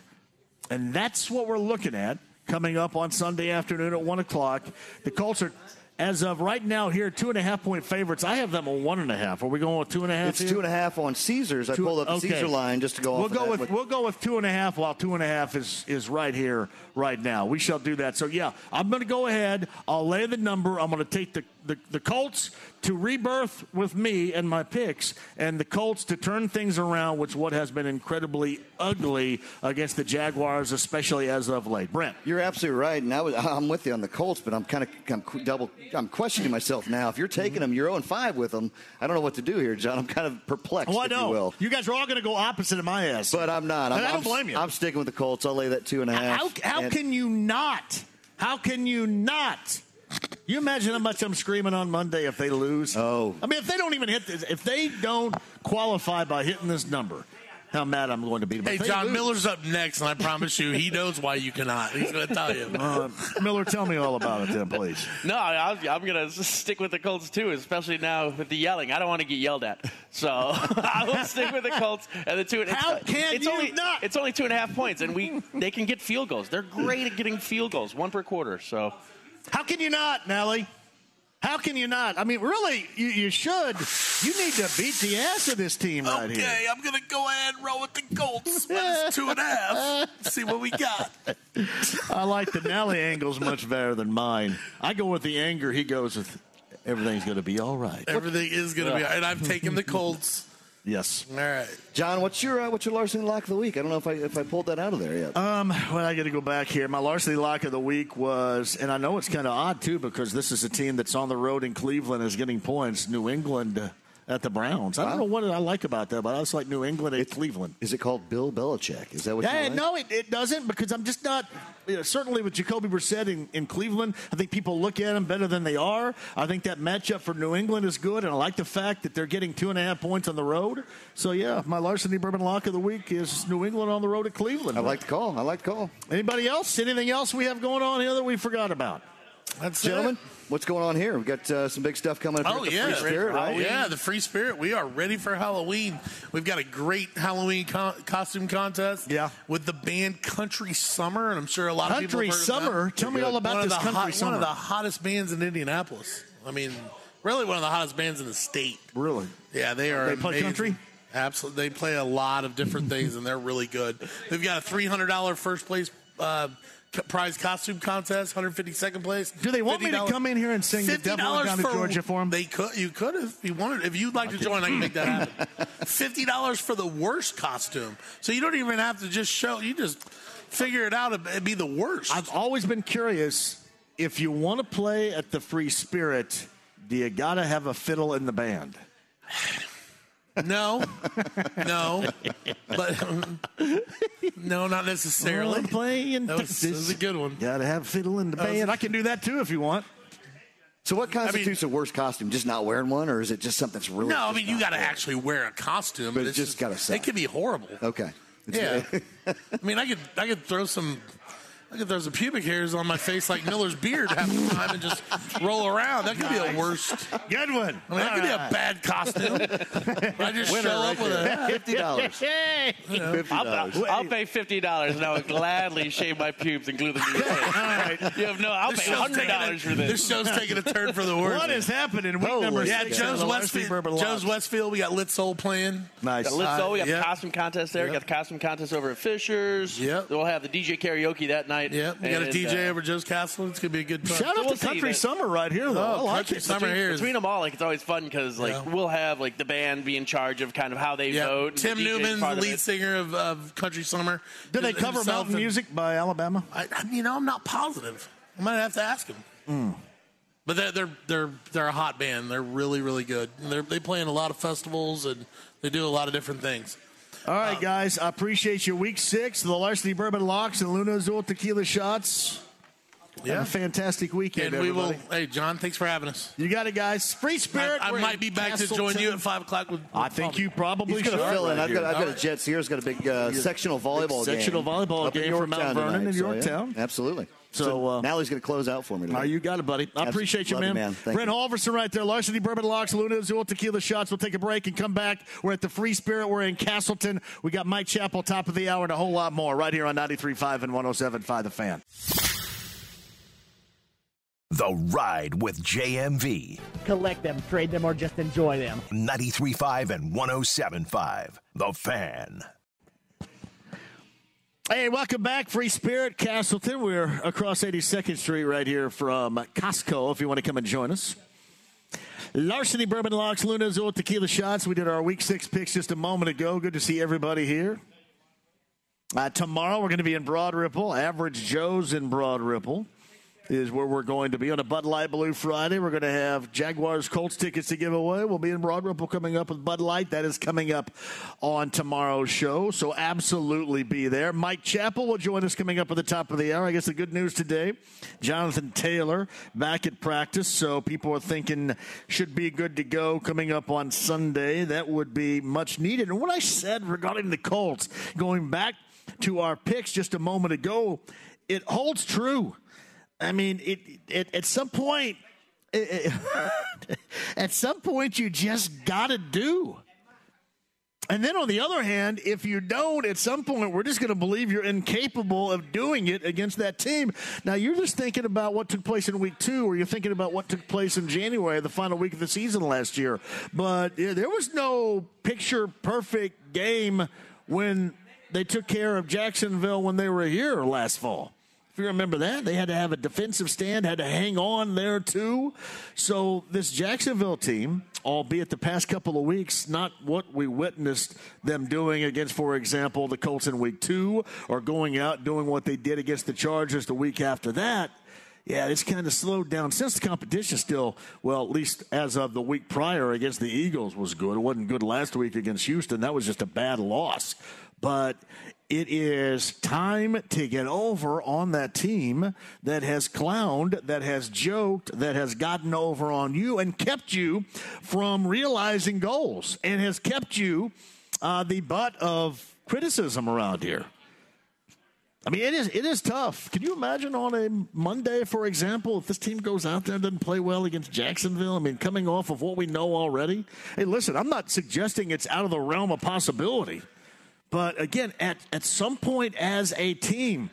And that's what we're looking at coming up on Sunday afternoon at 1 o'clock. The Colts are, as of right now, here, two and a half point favorites. I have them on one and a half. Are we going with two and a half? It's here? two and a half on Caesars. I pulled up the okay. Caesar line just to go We'll off. go with, we'll go with two and a half, while two and a half is is right here, right now. We shall do that. So yeah, I'm going to go ahead. I'll lay the number. I'm going to take the, the the Colts to rebirth with me and my picks, and the Colts to turn things around, which what has been incredibly ugly against the Jaguars, especially as of late. Brent. You're absolutely right, and I was, I'm with you on the Colts, but I'm kind of I'm double I'm questioning myself now. If you're mm-hmm. taking them, you're 0 5 with them. I don't know what to do here, John. I'm kind of perplexed, Oh, I if know. you will. You guys are all going to go opposite of my ass. But I'm not. I'm, And I don't I'm- blame you. I'm sticking with the Colts. I'll lay that two and a half. How, how And- can you not? How can you not? You imagine how much I'm screaming on Monday if they lose. Oh, I mean, if they don't even hit this, if they don't qualify by hitting this number, how mad I'm going to be. But Hey, John lose- Miller's up next, and I promise you, he knows why you cannot. He's going to tell you. Uh, Miller, tell me all about it, then, please. No, I, I'm going to stick with the Colts too, especially now with the yelling. I don't want to get yelled at, so I will stick with the Colts and the two. and- How it's, can it's you only, not? It's only two and a half points, and we they can get field goals. They're great at getting field goals, one per quarter. So How can you not, Nally? How can you not? I mean, really, you, you should. You need to beat the ass of this team right here. Okay, I'm going to go ahead and roll with the Colts. Minus two and a half. See what we got. I like the Nally angles much better than mine. I go with the anger. He goes with everything's going to be all right. Everything is going to be. All right. And I've taken the Colts. Yes. All right. John, what's your uh, what's your larceny lock of the week? I don't know if I if I pulled that out of there yet. Um, well, I got to go back here. My larceny lock of the week was, and I know it's kind of odd too because this is a team that's on the road in Cleveland is getting points. New England uh, at the Browns. I don't know what I like about that, but I just like New England at Cleveland. Is it called Bill Belichick? Is that what? Yeah, you like? no, it, it doesn't because I'm just not. You know, certainly with Jacoby Brissett in, in Cleveland, I think people look at him better than they are. I think that matchup for New England is good, and I like the fact that they're getting two and a half points on the road. So yeah, my larceny bourbon lock of the week is New England on the road at Cleveland. I like the call. I like the call. Anybody else? Anything else we have going on here that we forgot about? That's Gentlemen, what's going on here? We've got uh, some big stuff coming up. here Oh at the yeah, Free Spirit, right? Yeah, the free spirit. We are ready for Halloween. We've got a great Halloween co- costume contest. Yeah. with the band Country Summer, and I'm sure a lot Country of people have heard of Summer? them. Tell me They're all good. about one this Country hot, Summer. One of the hottest bands in Indianapolis. I mean, really one of the hottest bands in the state. Really? Yeah, they are. They play amazing. country? Absolutely, they play a lot of different things, and they're really good. They've got a three hundred dollar first place uh, co- prize costume contest, one hundred fifty second place. Do they want me to come in here and sing the Devil Went Down to Georgia for them? They could. You could if you wanted. If you'd like to join, I can make that happen. Fifty dollars for the worst costume, so you don't even have to just show. You just figure it out. It'd be the worst. I've always been curious if you want to play at the Free Spirit, do you got to have a fiddle in the band? No, no, but no, not necessarily. Wanna play in That was, that was a good one. Got to have fiddle in the That was- band. I can do that too if you want. So, what constitutes a worst costume? Just not wearing one, or is it just something that's really? No, I just mean you not got to fair? actually wear a costume, But it's it's just gotta suck. It could be horrible. Okay. Yeah, I mean I could I could throw some. I could throw some pubic hairs on my face like Miller's beard half the time and just roll around. That could be a worst. Good one. I mean, that could be a bad costume. I just Winner show right up with there. a Fifty dollars. Fifty I'll. I'll pay fifty dollars and I would gladly shave my pubes and glue them to your face. All right. You have no. I'll This pay show's hundred dollars for this. This show's taking a turn for the worse. What is happening? Week Holy number Yeah, six. Joe's of the Varsity Westfield. Joe's Westfield. We got Lit Soul playing. Nice. Got Litzo, we got Uh, the yeah. costume contest there. We got the costume contest over at Fishers. Yep. We'll have the DJ karaoke that night. Yep, we got a And, DJ uh, over Joe's Castle. It's gonna be a good time. Shout So out we'll to see Country that- Summer right here, though. I Oh, like Country it. Summer between, here is between them all, like it's always fun because like Yeah. we'll have like the band be in charge of kind of how they yeah. vote. and Tim the DJ's Newman's part the of lead it. singer of, of Country Summer. Do they cover Himself Mountain and- Music by Alabama? I, I, you know, I'm not positive. I might have to ask him. Hmm. But they're they're they're they're a hot band. They're really really good. And They're, they play in a lot of festivals and they do a lot of different things. All right, guys. I appreciate your Week six, the Larceny Bourbon Locks and Luna Azul Tequila Shots. Have Yeah. a fantastic weekend, And we will. everybody. Hey, John, thanks for having us. You got it, guys. Free Spirit. I, I might be back to join you at five o'clock. With, I think you probably He's going should. to fill in. I've got, I've got a All right. Jet Sears got a big uh, sectional volleyball game. sectional volleyball up in game for Mount Vernon tonight, in so, yeah, Yorktown. absolutely. So, So, uh, Nally's going to close out for me. Today. Oh, you got it, buddy. I Absolutely. appreciate you, Love you, man. man. Thank Brent you. Holverson right there. Larceny Bourbon Locks, Luna Azul Tequila Shots. We'll take a break and come back. We're at the Free Spirit. We're in Castleton. We got Mike Chappell, top of the hour, and a whole lot more right here on 93.5 and 107.5 The Fan. The Ride with JMV. Collect them, trade them, or just enjoy them. 93.5 and 107.5. The Fan. Hey, welcome back, Free Spirit Castleton. We're across 82nd Street right here from Costco if you want to come and join us. Larceny Bourbon Locks, Luna Azul Tequila Shots. We did our week six picks just a moment ago. Good to see everybody here. Uh, tomorrow we're going to be in Broad Ripple. Average Joe's in Broad Ripple. Is where we're going to be on a Bud Light Blue Friday. We're going to have Jaguars Colts tickets to give away. We'll be in Broad Ripple coming up with Bud Light. That is coming up on tomorrow's show. So absolutely be there. Mike Chappell will join us coming up at the top of the hour. I guess the good news today, Jonathan Taylor back at practice. So people are thinking should be good to go coming up on Sunday. That would be much needed. And what I said regarding the Colts, going back to our picks just a moment ago, it holds true. I mean, it, it at some point, it, at some point, you just got to do. And then on the other hand, if you don't, at some point, we're just going to believe you're incapable of doing it against that team. Now, you're just thinking about what took place in week two, or you're thinking about what took place in January, the final week of the season last year. But yeah, there was no picture perfect game when they took care of Jacksonville when they were here last fall. If you remember that, they had to have a defensive stand, had to hang on there too. So this Jacksonville team, albeit the past couple of weeks, not what we witnessed them doing against, for example, the Colts in week two, or going out doing what they did against the Chargers the week after that. Yeah, it's kind of slowed down since the competition still, well, at least as of the week prior against the Eagles was good. It wasn't good last week against Houston. That was just a bad loss. But it is time to get over on that team that has clowned, that has joked, that has gotten over on you and kept you from realizing goals and has kept you uh, the butt of criticism around here. I mean, it is it is tough. Can you imagine on a Monday, for example, if this team goes out there and doesn't play well against Jacksonville? I mean, coming off of what we know already. Hey, listen, I'm not suggesting it's out of the realm of possibility. But again, at, at some point as a team,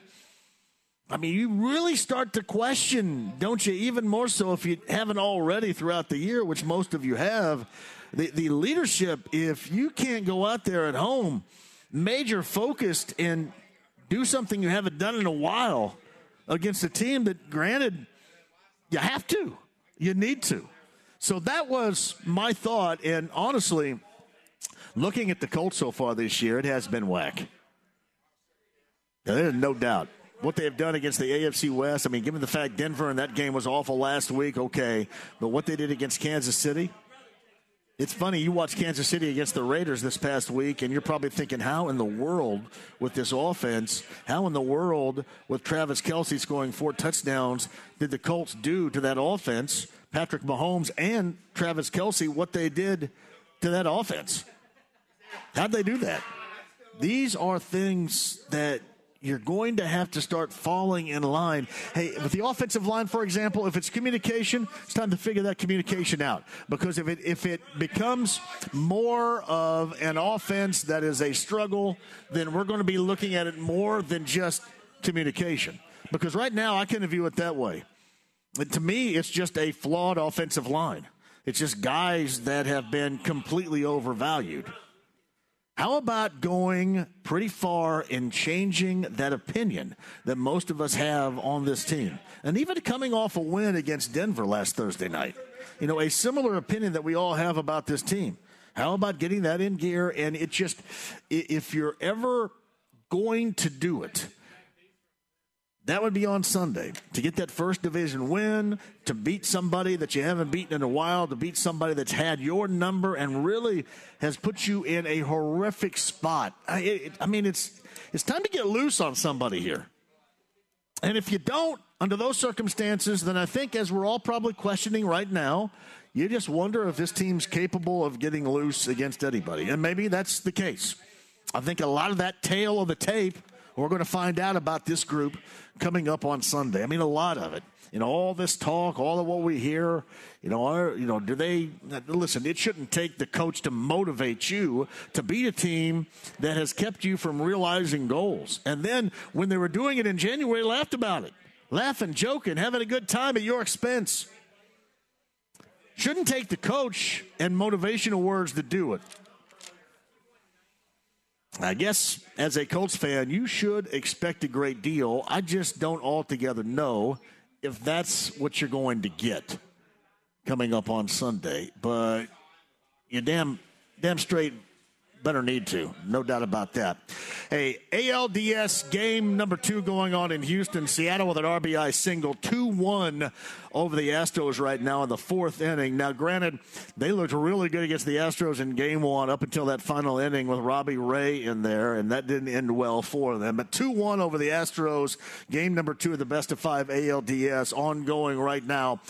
I mean, you really start to question, don't you? Even more so if you haven't already throughout the year, which most of you have. The, the leadership, if you can't go out there at home, major focused and do something you haven't done in a while against a team that, granted, you have to, you need to. So that was my thought. And honestly, looking at the Colts so far this year, it has been whack. There's no doubt. What they have done against the AFC West, I mean, given the fact Denver and that game was awful last week, okay. But what they did against Kansas City, it's funny, you watch Kansas City against the Raiders this past week, and you're probably thinking, how in the world with this offense, how in the world with Travis Kelce scoring four touchdowns, did the Colts do to that offense, Patrick Mahomes and Travis Kelce, what they did to that offense? How'd they do that? These are things that you're going to have to start falling in line. Hey, with the offensive line, for example, if it's communication, it's time to figure that communication out. Because if it if it becomes more of an offense that is a struggle, then we're going to be looking at it more than just communication. Because right now, I kind of view it that way. To me, it's just a flawed offensive line. It's just guys that have been completely overvalued. How about going pretty far in changing that opinion that most of us have on this team? And even coming off a win against Denver last Thursday night. You know, a similar opinion that we all have about this team. How about getting that in gear? And it just, if you're ever going to do it, that would be on Sunday to get that first division win, to beat somebody that you haven't beaten in a while, to beat somebody that's had your number and really has put you in a horrific spot. I, it, I mean, it's it's time to get loose on somebody here. And if you don't, under those circumstances, then I think, as we're all probably questioning right now, you just wonder if this team's capable of getting loose against anybody. And maybe that's the case. I think a lot of that tail of the tape we're going to find out about this group coming up on Sunday. I mean, a lot of it. Know, all this talk, all of what we hear. You know, are, you know, do they listen? It shouldn't take the coach to motivate you to beat a team that has kept you from realizing goals. And then when they were doing it in January, laughed about it, laughing, joking, having a good time at your expense. Shouldn't take the coach and motivational words to do it. I guess as a Colts fan, you should expect a great deal. I just don't altogether know if that's what you're going to get coming up on Sunday. But you damn damn straight better need to. No doubt about that. Hey, ALDS game number two going on in Houston. Seattle with an RBI single, 2 1 over the Astros right now in the fourth inning. Now, granted, they looked really good against the Astros in game one up until that final inning with Robbie Ray in there, and that didn't end well for them. But 2 1 over the Astros, game number two of the best of five ALDS ongoing right now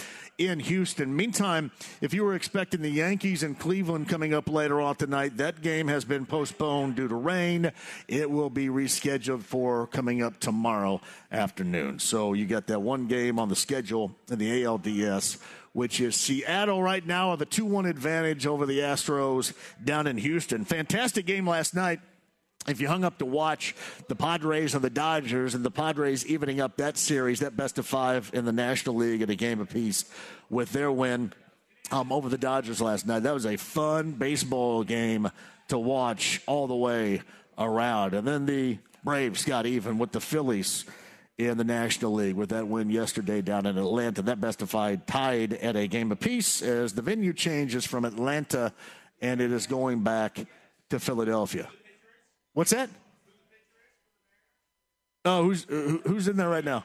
in Houston. Meantime, if you were expecting the Yankees and Cleveland coming up later on tonight, that game has been postponed due to rain. It will be rescheduled for coming up tomorrow afternoon. So you got that one game on the schedule in the ALDS which is Seattle right now with a 2 1 advantage over the Astros down in Houston. Fantastic game last night if you hung up to watch the Padres and the Dodgers, and the Padres evening up that series, that best of five in the National League in a game apiece with their win um, over the Dodgers last night. That was a fun baseball game to watch all the way around. And then the Braves got even with the Phillies in the National League with that win yesterday down in Atlanta. That best of five tied at a game apiece as the venue changes from Atlanta and it is going back to Philadelphia. What's that? Oh, who's uh, who's in there right now?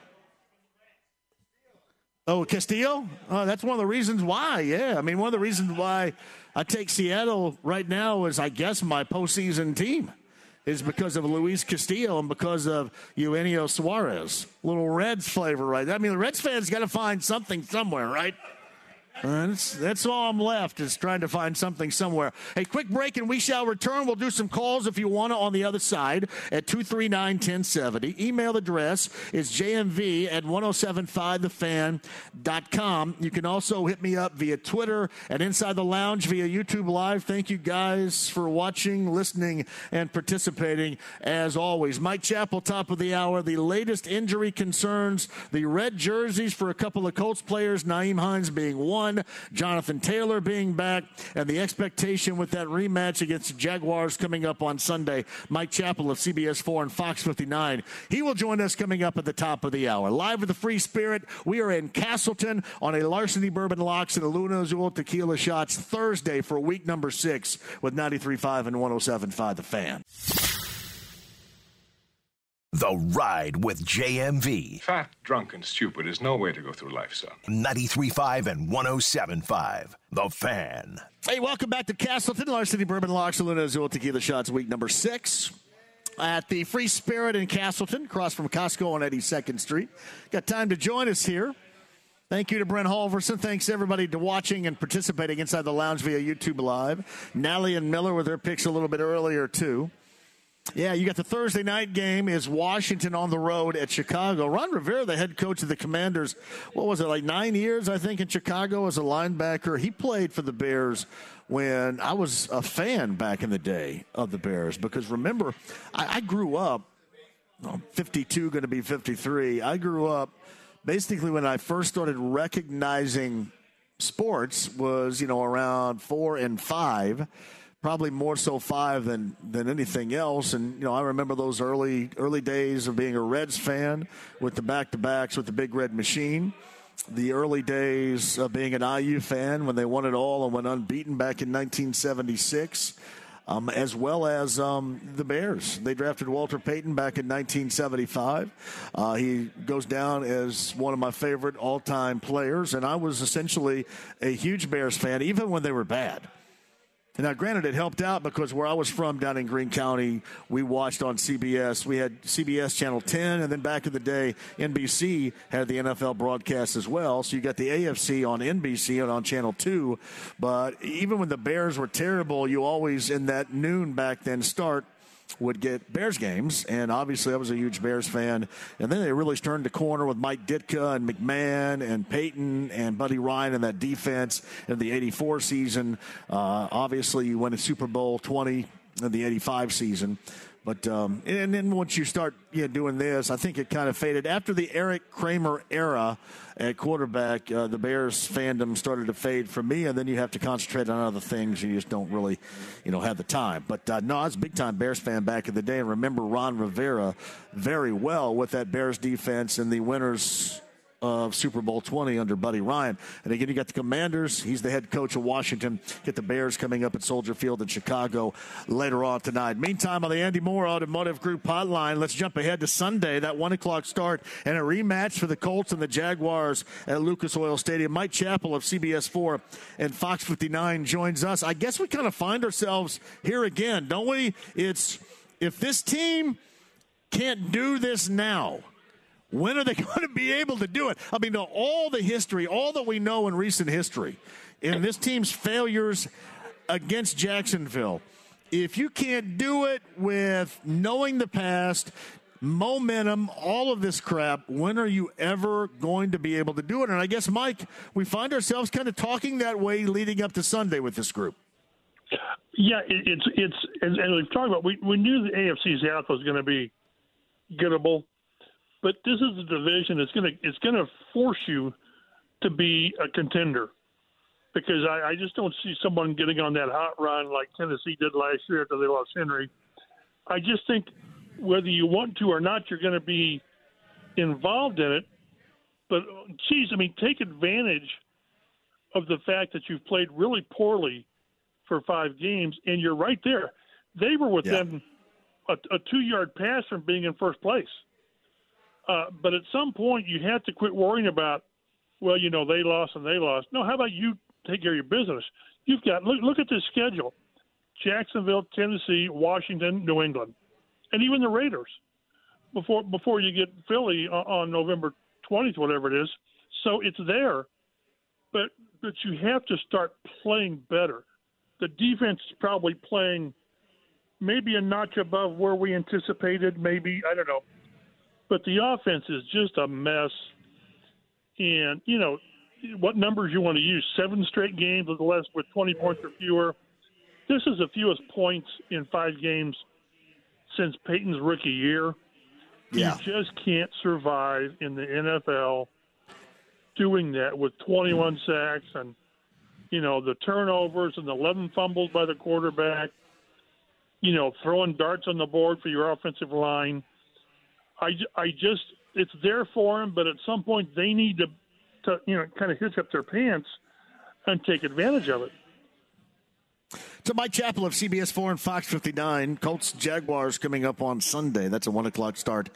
Oh, Castillo. Oh, that's one of the reasons why. Yeah, I mean, one of the reasons why I take Seattle right now is, I guess, my postseason team is because of Luis Castillo and because of Eugenio Suarez. Little Reds flavor, right? I mean, the Reds fans got to find something somewhere, right? That's, that's all I'm left is trying to find something somewhere. A quick break and we shall return. We'll do some calls if you want to on the other side at 239 1070. Email address is jmv at 1075thefan.com. You can also hit me up via Twitter and Inside the Lounge via YouTube Live. Thank you guys for watching, listening, and participating as always. Mike Chappell, top of the hour. The latest injury concerns the red jerseys for a couple of Colts players, Nyheim Hines being one one. Jonathan Taylor being back, and the expectation with that rematch against the Jaguars coming up on Sunday. Mike Chappell of CBS 4 and Fox 59. He will join us coming up at the top of the hour. Live with the Free Spirit, we are in Castleton on a Larceny Bourbon Locks and a Luna Azul Tequila Shots Thursday for week number six with 93.5 and 107.5 The Fan. The Ride with JMV. Fat, drunk, and stupid is no way to go through life, son. 93.5 and 107.5. The Fan. Hey, welcome back to Castleton, Larceny Bourbon Locks, Luna Azul Tequila Shots, week number six. At the Free Spirit in Castleton, across from Costco on 82nd Street. Got time to join us here. Thank you to Brent Holverson. Thanks everybody to watching and participating inside the lounge via YouTube Live. Nally and Miller with their picks a little bit earlier, too. Yeah, you got the Thursday night game is Washington on the road at Chicago. Ron Rivera, the head coach of the Commanders, what was it, like nine years, I think, in Chicago as a linebacker. He played for the Bears when I was a fan back in the day of the Bears because remember, I, I grew up, I'm 52, going to be 53. I grew up basically when I first started recognizing sports was, you know, around four and five probably more so five than than anything else. And you know, I remember those early early days of being a Reds fan with the back to backs with the big red machine. The early days of being an IU fan when they won it all and went unbeaten back in 1976. Um, as well as um, the Bears. They drafted Walter Payton back in 1975. Uh, he goes down as one of my favorite all time players, and I was essentially a huge Bears fan, even when they were bad. Now, granted, it helped out because where I was from down in Greene County, we watched on CBS. We had CBS Channel 10, and then back in the day, NBC had the NFL broadcast as well. So you got the AFC on NBC and on Channel 2. But even when the Bears were terrible, you always, in that noon back then start, would get Bears games, and obviously I was a huge Bears fan. And then they really turned the corner with Mike Ditka and McMahon and Payton and Buddy Ryan and that defense in the '84 season. Uh, obviously, you win a Super Bowl 20 in the '85 season. But um, and then once you start you know, doing this, I think it kind of faded after the Erik Kramer era at quarterback. Uh, the Bears fandom started to fade for me, and then you have to concentrate on other things. You just don't really, you know, have the time. But uh, no, I was a big time Bears fan back in the day, and remember Ron Rivera very well with that Bears defense and the winners of Super Bowl 20 under Buddy Ryan. And again, you got the Commanders. He's the head coach of Washington. Get the Bears coming up at Soldier Field in Chicago later on tonight. Meantime, on the Andy Mohr Automotive Group hotline, let's jump ahead to Sunday, that 1 o'clock start, and a rematch for the Colts and the Jaguars at Lucas Oil Stadium. Mike Chappell of CBS 4 and Fox 59 joins us. I guess we kind of find ourselves here again, don't we? It's if this team can't do this now, when are they going to be able to do it? I mean, all the history, all that we know in recent history, in this team's failures against Jacksonville, if you can't do it with knowing the past, momentum, all of this crap, when are you ever going to be able to do it? And I guess, Mike, we find ourselves kind of talking that way leading up to Sunday with this group. Yeah, it's it's and, we've talked about we we knew the AFC South was going to be gettable but this is a division that's going to it's going to force you to be a contender because I, I just don't see someone getting on that hot run like Tennessee did last year after they lost Henry. I just think whether you want to or not, you're going to be involved in it. But geez, I mean, take advantage of the fact that you've played really poorly for five games, and you're right there. They were within yeah. a, a two-yard pass from being in first place. Uh, but at some point, you have to quit worrying about, well, you know, they lost and they lost. No, how about you take care of your business? You've got look look at this schedule: Jacksonville, Tennessee, Washington, New England, and even the Raiders. Before before you get Philly on, on November twentieth, whatever it is. So it's there, but but you have to start playing better. The defense is probably playing maybe a notch above where we anticipated. Maybe I don't know but the offense is just a mess. And you know what numbers you want to use? Seven straight games with less with 20 points or fewer. This is the fewest points in five games since Peyton's rookie year. Yeah. You just can't survive in the NFL doing that with 21 sacks and you know the turnovers and the 11 fumbles by the quarterback. You know, throwing darts on the board for your offensive line. I, I just it's there for them, but at some point they need to, to you know kind of hitch up their pants and take advantage of it. To Mike Chappell of CBS 4 and Fox 59, Colts Jaguars coming up on Sunday. That's a 1 o'clock start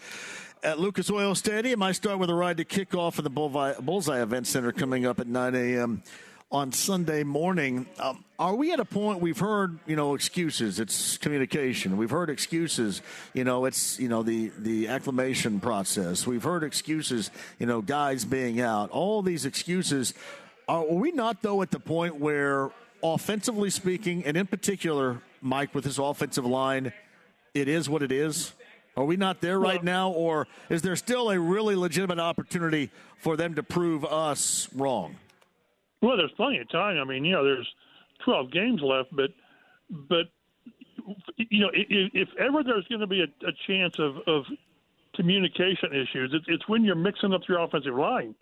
at Lucas Oil Stadium. I start with a ride to kick off for the Bullseye Event Center coming up at 9 a.m on Sunday morning. Um, are we at a point we've heard, you know, excuses? It's communication. We've heard excuses. You know, it's you know the the acclimation process. We've heard excuses. You know, guys being out. All these excuses. Are we not though at the point where, offensively speaking, and in particular, Mike with his offensive line, it is what it is? Are we not there right now, or is there still a really legitimate opportunity for them to prove us wrong? Well, there's plenty of time. I mean, you know, there's 12 games left, but but you know, if, if ever there's going to be a, a chance of, of communication issues, it's, it's when you're mixing up your offensive line.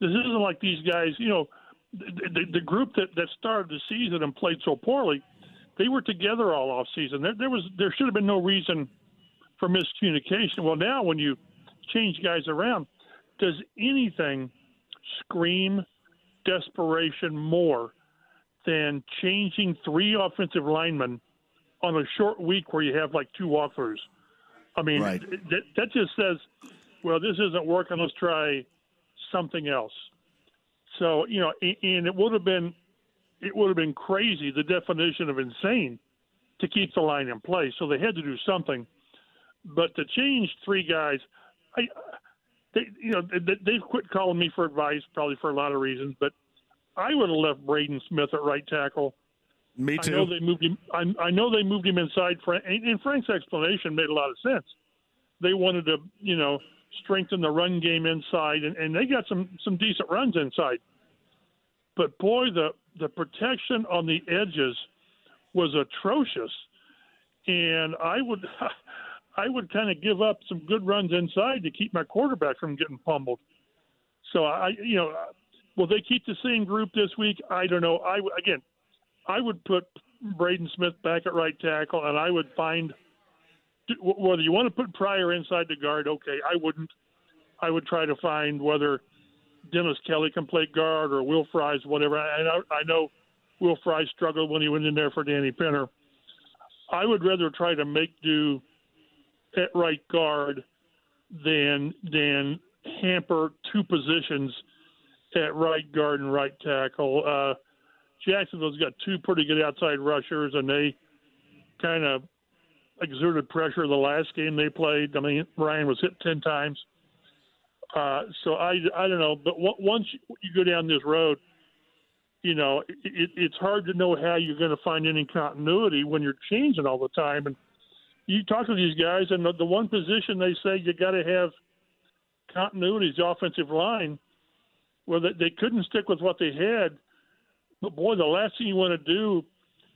This isn't like these guys. You know, the, the, the group that that started the season and played so poorly, they were together all off season. There, there was there should have been no reason for miscommunication. Well, now when you change guys around, does anything scream desperation more than changing three offensive linemen on a short week where you have like two walkthroughs. I mean, right. that, that just says, well, this isn't working. Let's try something else. So you know, and it would have been, it would have been crazy. The definition of insane to keep the line in place. So they had to do something. But to change three guys, I they, you know, they, they've quit calling me for advice, probably for a lot of reasons. But I would have left Braden Smith at right tackle. Me too. I know they moved him. I, I know they moved him inside. Frank, and Frank's explanation made a lot of sense. They wanted to, you know, strengthen the run game inside, and, and they got some some decent runs inside. But boy, the the protection on the edges was atrocious, and I would. I would kind of give up some good runs inside to keep my quarterback from getting pummeled. So I, you know, will they keep the same group this week? I don't know. I again, I would put Braden Smith back at right tackle, and I would find whether you want to put Pryor inside the guard. Okay, I wouldn't. I would try to find whether Dennis Kelly can play guard or Will Fries, whatever. I know, I know Will Fry struggled when he went in there for Danny Pinter. I would rather try to make do at right guard than than hamper two positions at right guard and right tackle. Uh, Jacksonville's got two pretty good outside rushers, and they kind of exerted pressure the last game they played. I mean, Ryan was hit ten times. Uh, so I, I don't know, but w- once you go down this road, you know, it, it's hard to know how you're going to find any continuity when you're changing all the time. And you talk to these guys, and the, the one position they say you got to have continuity is the offensive line. Well, they, they couldn't stick with what they had. But boy, the last thing you want to do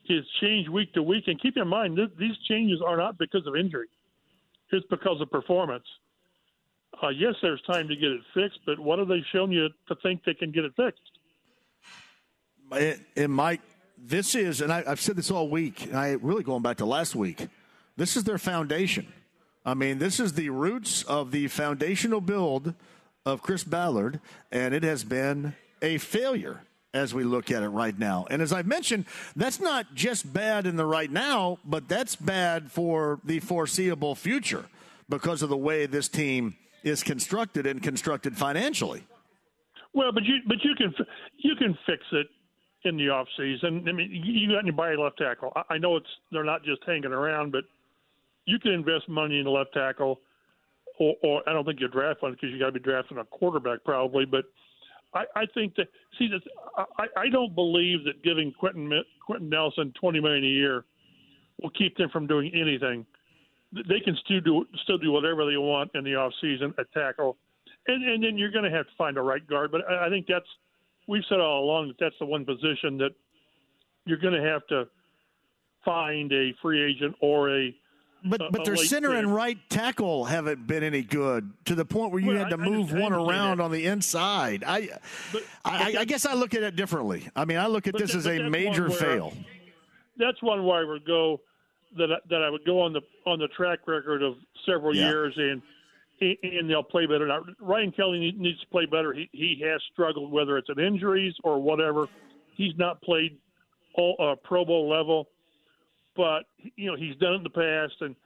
is change week to week. And keep in mind, th- these changes are not because of injury; it's because of performance. Uh, yes, there's time to get it fixed, but what have they shown you to think they can get it fixed? And Mike, this is, and I, have said this all week, and I really going back to last week. This is their foundation. I mean, this is the roots of the foundational build of Chris Ballard, and it has been a failure as we look at it right now. And as I've mentioned, that's not just bad in the right now, but that's bad for the foreseeable future because of the way this team is constructed and constructed financially. Well, but you but you can you can fix it in the off season. I mean, you got any buy left tackle. I know it's they're not just hanging around, but you can invest money in the left tackle, or, or I don't think you draft one because you got to be drafting a quarterback probably. But I, I think that see that I, I don't believe that giving Quentin Quenton Nelson twenty million a year will keep them from doing anything. They can still do still do whatever they want in the off season at tackle, and and then you're going to have to find a right guard. But I, I think that's we've said all along that that's the one position that you're going to have to find a free agent or a but but their center and right tackle haven't been any good to the point where you well, had to I, move I one around on the inside. I, but, I, I, guess I look at it differently. I mean, I look at this as a major where, fail. That's one where I would go that that I would go on the on the track record of several yeah. years and and they'll play better. Now, Ryan Kelly needs to play better. He he has struggled, whether it's an injuries or whatever. He's not played all uh, Pro Bowl level, but you know he's done it in the past. And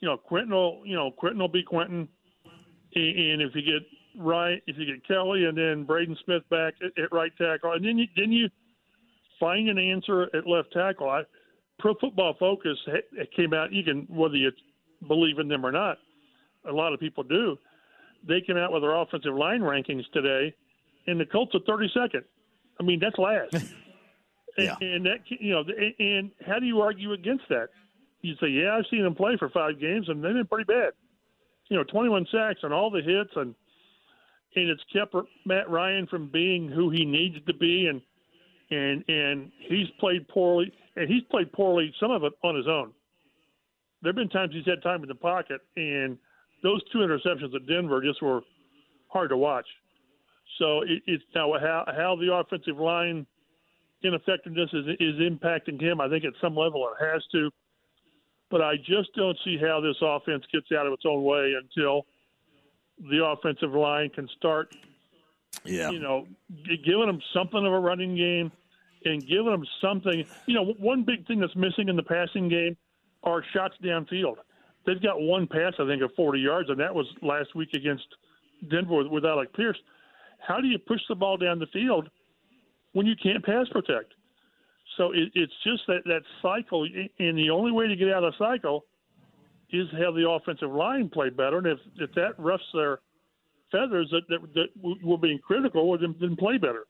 you know Quenton will you know Quenton will be Quenton. And if you get right, if you get Kelly and then Braden Smith back at, right tackle, and then you then you find an answer at left tackle. I, Pro Football Focus came out. You can whether you believe in them or not a lot of people do. They came out with their offensive line rankings today, and the Colts are 32nd. I mean, that's last. Yeah. and, and that you know, and how do you argue against that? You say, yeah, I've seen him play for five games, and they've been pretty bad. You know, 21 sacks and all the hits, and and it's kept Matt Ryan from being who he needs to be, and and and he's played poorly, and he's played poorly some of it on his own. There have been times he's had time in the pocket, and those two interceptions at Denver just were hard to watch. So it, it's now how how the offensive line ineffectiveness is is impacting him. I think at some level it has to, but I just don't see how this offense gets out of its own way until the offensive line can start. Yeah. You know, giving them something of a running game and giving them something. You know, one big thing that's missing in the passing game are shots downfield they've got one pass, I think, of 40 yards, and that was last week against Denver with Alec Pierce. How do you push the ball down the field when you can't pass protect? So it, it's just that, that cycle, and the only way to get out of the cycle is have the offensive line play better. And if, if that roughs their feathers, that, that, that we're being critical, then, then play better.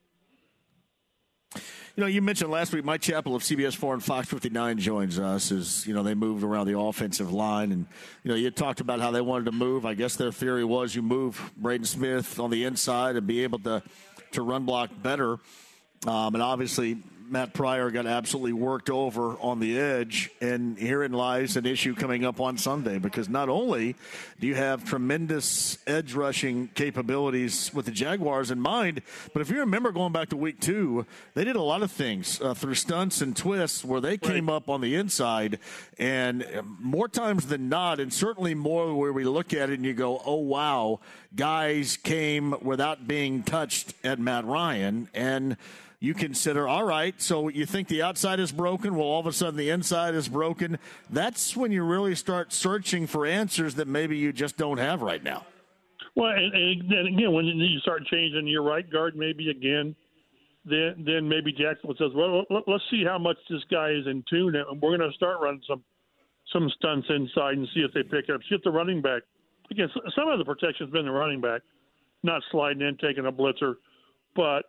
You know, you mentioned last week Mike Chappell of CBS 4 and Fox 59 joins us as, you know, they moved around the offensive line. And, you know, you talked about how they wanted to move. I guess their theory was you move Braden Smith on the inside and be able to, to run block better. Um, and obviously, Matt Pryor got absolutely worked over on the edge, and herein lies an issue coming up on Sunday because not only do you have tremendous edge rushing capabilities with the Jaguars in mind, but if you remember going back to week two, they did a lot of things uh, through stunts and twists where they came up on the inside, and more times than not, and certainly more where we look at it and you go, oh wow, guys came without being touched at Matt Ryan, and you consider, all right, so you think the outside is broken, well, all of a sudden the inside is broken. That's when you really start searching for answers that maybe you just don't have right now. Well, and, and then again, when you start changing your right guard, maybe again, then then maybe Jacksonville says, well, let's see how much this guy is in tune, and we're going to start running some some stunts inside and see if they pick it up. See if the running back, again, some of the protection's been the running back, not sliding in, taking a blitzer, but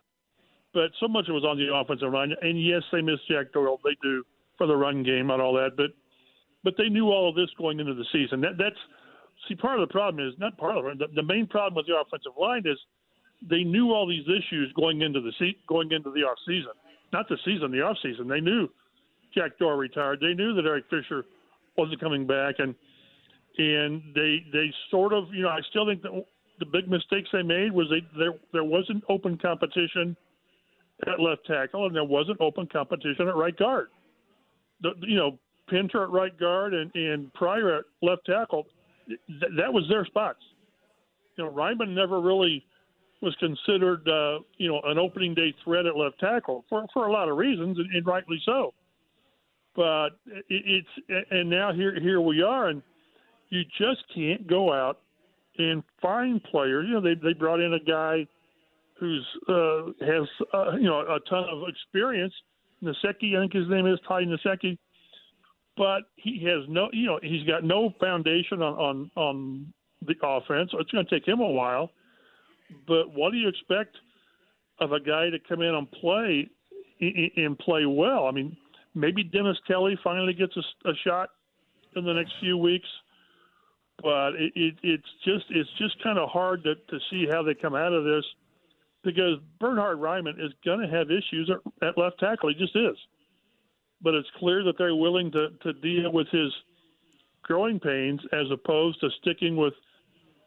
but so much of it was on the offensive line. And yes, they missed Jack Doyle. They do for the run game and all that. But but they knew all of this going into the season. That, that's see part of the problem is not part of. The, the main problem with the offensive line is they knew all these issues going into the going into the off season. Not the season, the off season. They knew Jack Doyle retired. They knew that Eric Fisher wasn't coming back, and and they they sort of you know I still think that the big mistakes they made was they there there wasn't open competition at left tackle, and there wasn't open competition at right guard. The, you know, Pinter at right guard and, and Pryor at left tackle, th- that was their spots. You know, Raimann never really was considered, uh, you know, an opening day threat at left tackle for, for a lot of reasons, and, and rightly so. But it, it's and now here here we are, and you just can't go out and find players. You know, they they brought in a guy who's uh, has uh, you know a ton of experience. Nsekhe, I think his name is Ty Nsekhe, but he has no you know he's got no foundation on on, on the offense. It's going to take him a while. But what do you expect of a guy to come in and play and play well? I mean, maybe Dennis Kelly finally gets a, a shot in the next few weeks but it, it, it's just it's just kind of hard to, to see how they come out of this because Bernhard Raimann is going to have issues at, at left tackle. He just is. But it's clear that they're willing to, to deal with his growing pains as opposed to sticking with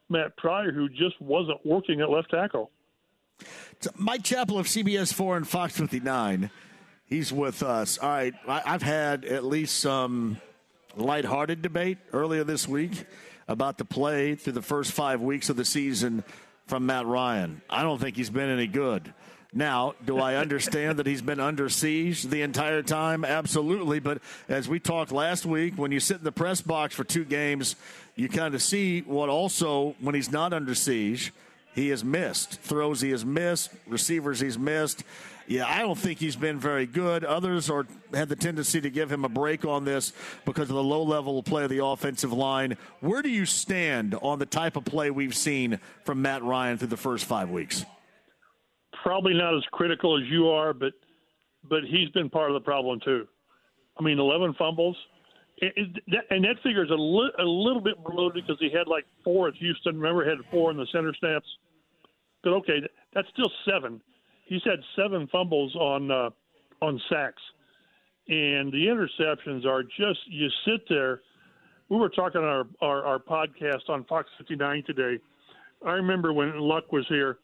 Matt Pryor, who just wasn't working at left tackle. Mike Chappell of CBS 4 and Fox 59. He's with us. All right. I've had at least some lighthearted debate earlier this week about the play through the first five weeks of the season from Matt Ryan. I don't think he's been any good. Now, do I understand that he's been under siege the entire time? Absolutely. But as we talked last week, when you sit in the press box for two games, you kind of see what also, when he's not under siege, he has missed. Throws he has missed, receivers he's missed. Yeah, I don't think he's been very good. Others are had the tendency to give him a break on this because of the low level of play of the offensive line. Where do you stand on the type of play we've seen from Matt Ryan through the first five weeks? Probably not as critical as you are, but but he's been part of the problem too. I mean, 11 fumbles, and that figure is a, li- a little bit bloated because he had like four at Houston. Remember, he had four in the center snaps. But okay, that's still seven he's had seven fumbles on uh, on sacks, and the interceptions are just you sit there. We were talking on our, our, our podcast on Fox 59 today. I remember when Luck was here,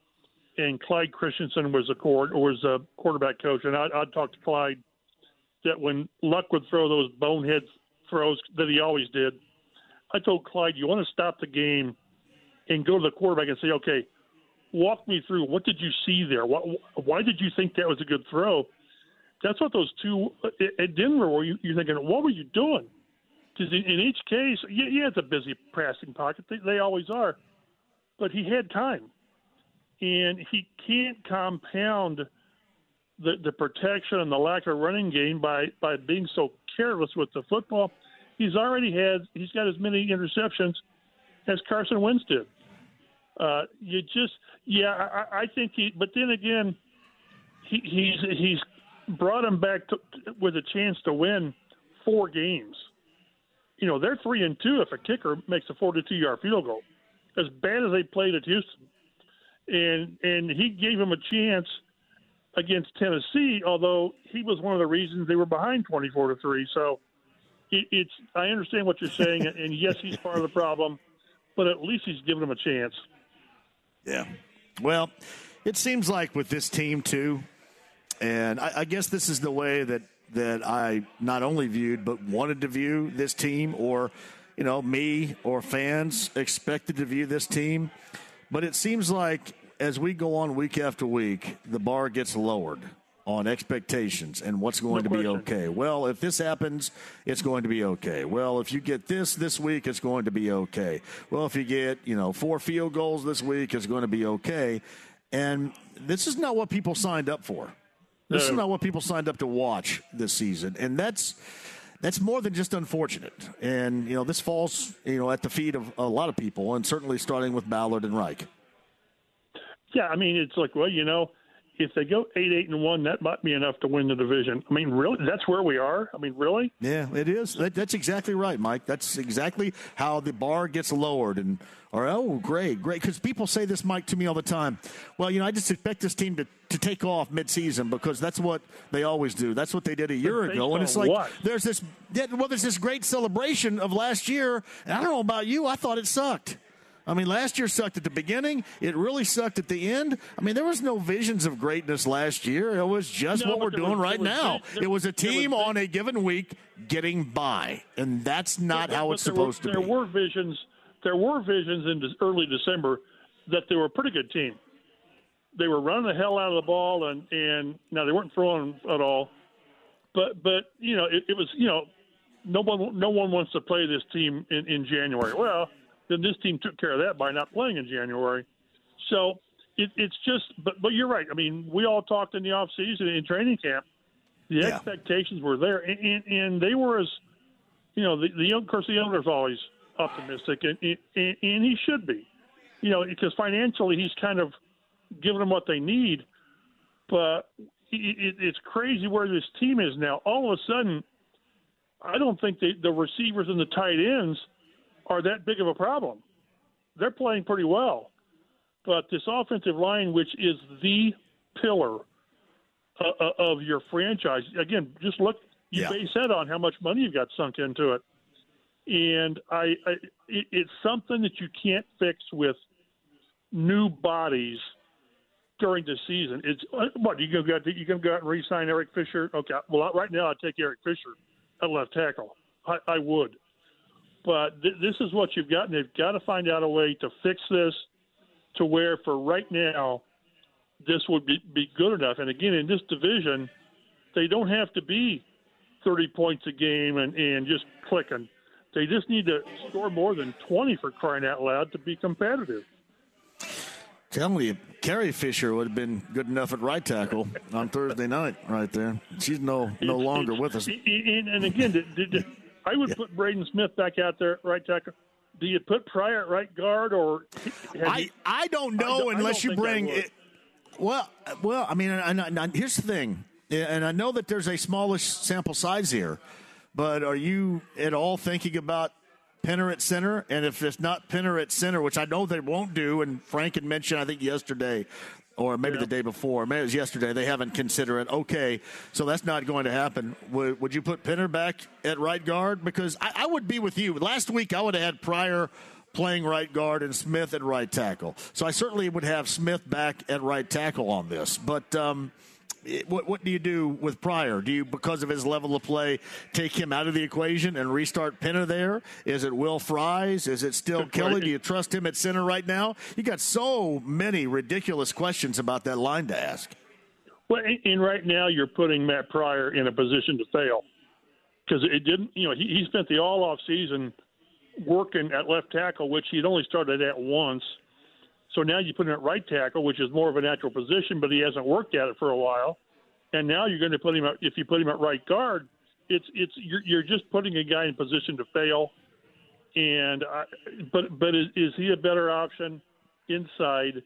and Clyde Christensen was a court or was a quarterback coach, and I'd, I'd talk to Clyde that when Luck would throw those bonehead throws that he always did, I told Clyde, you want to stop the game and go to the quarterback and say, okay, walk me through what did you see there? Why, why did you think that was a good throw? That's what those two at Denver were. You, you're thinking, what were you doing? Because in, in, each case, yeah, yeah, it's a busy passing pocket. They, they always are, but he had time, and he can't compound the the protection and the lack of running game by by being so careless with the football. He's already had. He's got as many interceptions as Carson Wentz did. Uh, you just, yeah, I, I think he. But then again, he, he's he's brought him back to, with a chance to win four games. You know, they're three and two if a kicker makes a forty-two yard field goal. As bad as they played at Houston, and and he gave him a chance against Tennessee, although he was one of the reasons they were behind 24 to 3. So it, it's I understand what you're saying, and yes, he's part of the problem, but at least he's giving him a chance. Yeah. Well, it seems like with this team too, and I, I guess this is the way that that I not only viewed but wanted to view this team, or you know, me or fans expected to view this team. But it seems like as we go on week after week, the bar gets lowered on expectations and what's going No to be okay. Well, if this happens, it's going to be okay. Well, if you get this this week, it's going to be okay. Well, if you get, you know, four field goals this week, it's going to be okay. And this is not what people signed up for. This is not what people signed up to watch this season. And that's that's more than just unfortunate. And you know, this falls, you know, at the feet of a lot of people and certainly starting with Ballard and Reich. Yeah, I mean, it's like, well, you know, if they go eight, eight, and one, that might be enough to win the division. I mean, really, that's where we are. I mean, really? Yeah, it is. That, that's exactly right, Mike. That's exactly how the bar gets lowered. And or oh, great, great. Because people say this, Mike, to me all the time. Well, you know, I just expect this team to, to take off midseason because that's what they always do. That's what they did a year ago. And it's like what? there's this. Well, there's this great celebration of last year. And I don't know about you. I thought it sucked. I mean, last year sucked at the beginning. It really sucked at the end. I mean, there was no visions of greatness last year. It was just No, what we're doing was- right was now. there- it was a there was team on a given week getting by, and that's not But- how it's supposed to There were visions. There were visions in early December that they were a pretty good team. They were running the hell out of the ball, and and now they weren't throwing at all. But but you know it, it was you know no one no one wants to play this team in, in January. Well, then this team took care of that by not playing in January. So it, it's just but but you're right. I mean, we all talked in the off season in training camp. The expectations were there, and, and, and they were as you know, the, the young, of course, the owner's always optimistic, and, and, and he should be, you know, because financially he's kind of giving them what they need. But it, it, it's crazy where this team is now. All of a sudden, I don't think they, the receivers and the tight ends are that big of a problem. They're playing pretty well, but this offensive line, which is the pillar uh, uh, of your franchise, again, just look. You Yeah. base that on how much money you've got sunk into it, and I, I it, it's something that you can't fix with new bodies during the season. It's uh, what you gonna go you gonna go out and re-sign Eric Fisher? Okay, well right now I'd take Eric Fisher at left tackle. I, I would, but th- this is what you've got, and they've got to find out a way to fix this to where for right now this would be, be good enough. And again, in this division, they don't have to be 30 points a game and, and just clicking. They just need to score more than 20 for crying out loud to be competitive. Telling you, Carrie Fisher would have been good enough at right tackle on Thursday night, right there. She's no no longer with us. And, and again, did, did, I would put Braden Smith back out there at right tackle. Do you put Pryor at right guard or? I, you- I don't know I unless don't you bring it. Well, well, I mean, and, and, and here's the thing, and I know that there's a smallish sample size here, but are you at all thinking about Pinter at center? And if it's not Pinter at center, which I know they won't do, and Frank had mentioned, I think yesterday, or maybe the day before, maybe it was yesterday, they haven't considered it. Okay, so that's not going to happen. Would, would you put Pinter back at right guard? Because I, I would be with you. Last week, I would have had Pryor playing right guard and Smith at right tackle. So I certainly would have Smith back at right tackle on this. But um, what, what do you do with Pryor? Do you, because of his level of play, take him out of the equation and restart Pinter there? Is it Will Fries? Is it still Kelly? Do you trust him at center right now? You got so many ridiculous questions about that line to ask. Well, and- and right now you're putting Matt Pryor in a position to fail because it didn't. You know, he, he spent the all off season working at left tackle, which he'd only started at once. So now you put him at right tackle, which is more of a natural position, but he hasn't worked at it for a while. And now you're going to put him at, if you put him at right guard, it's it's you're, you're just putting a guy in position to fail. And I, but but is, is he a better option inside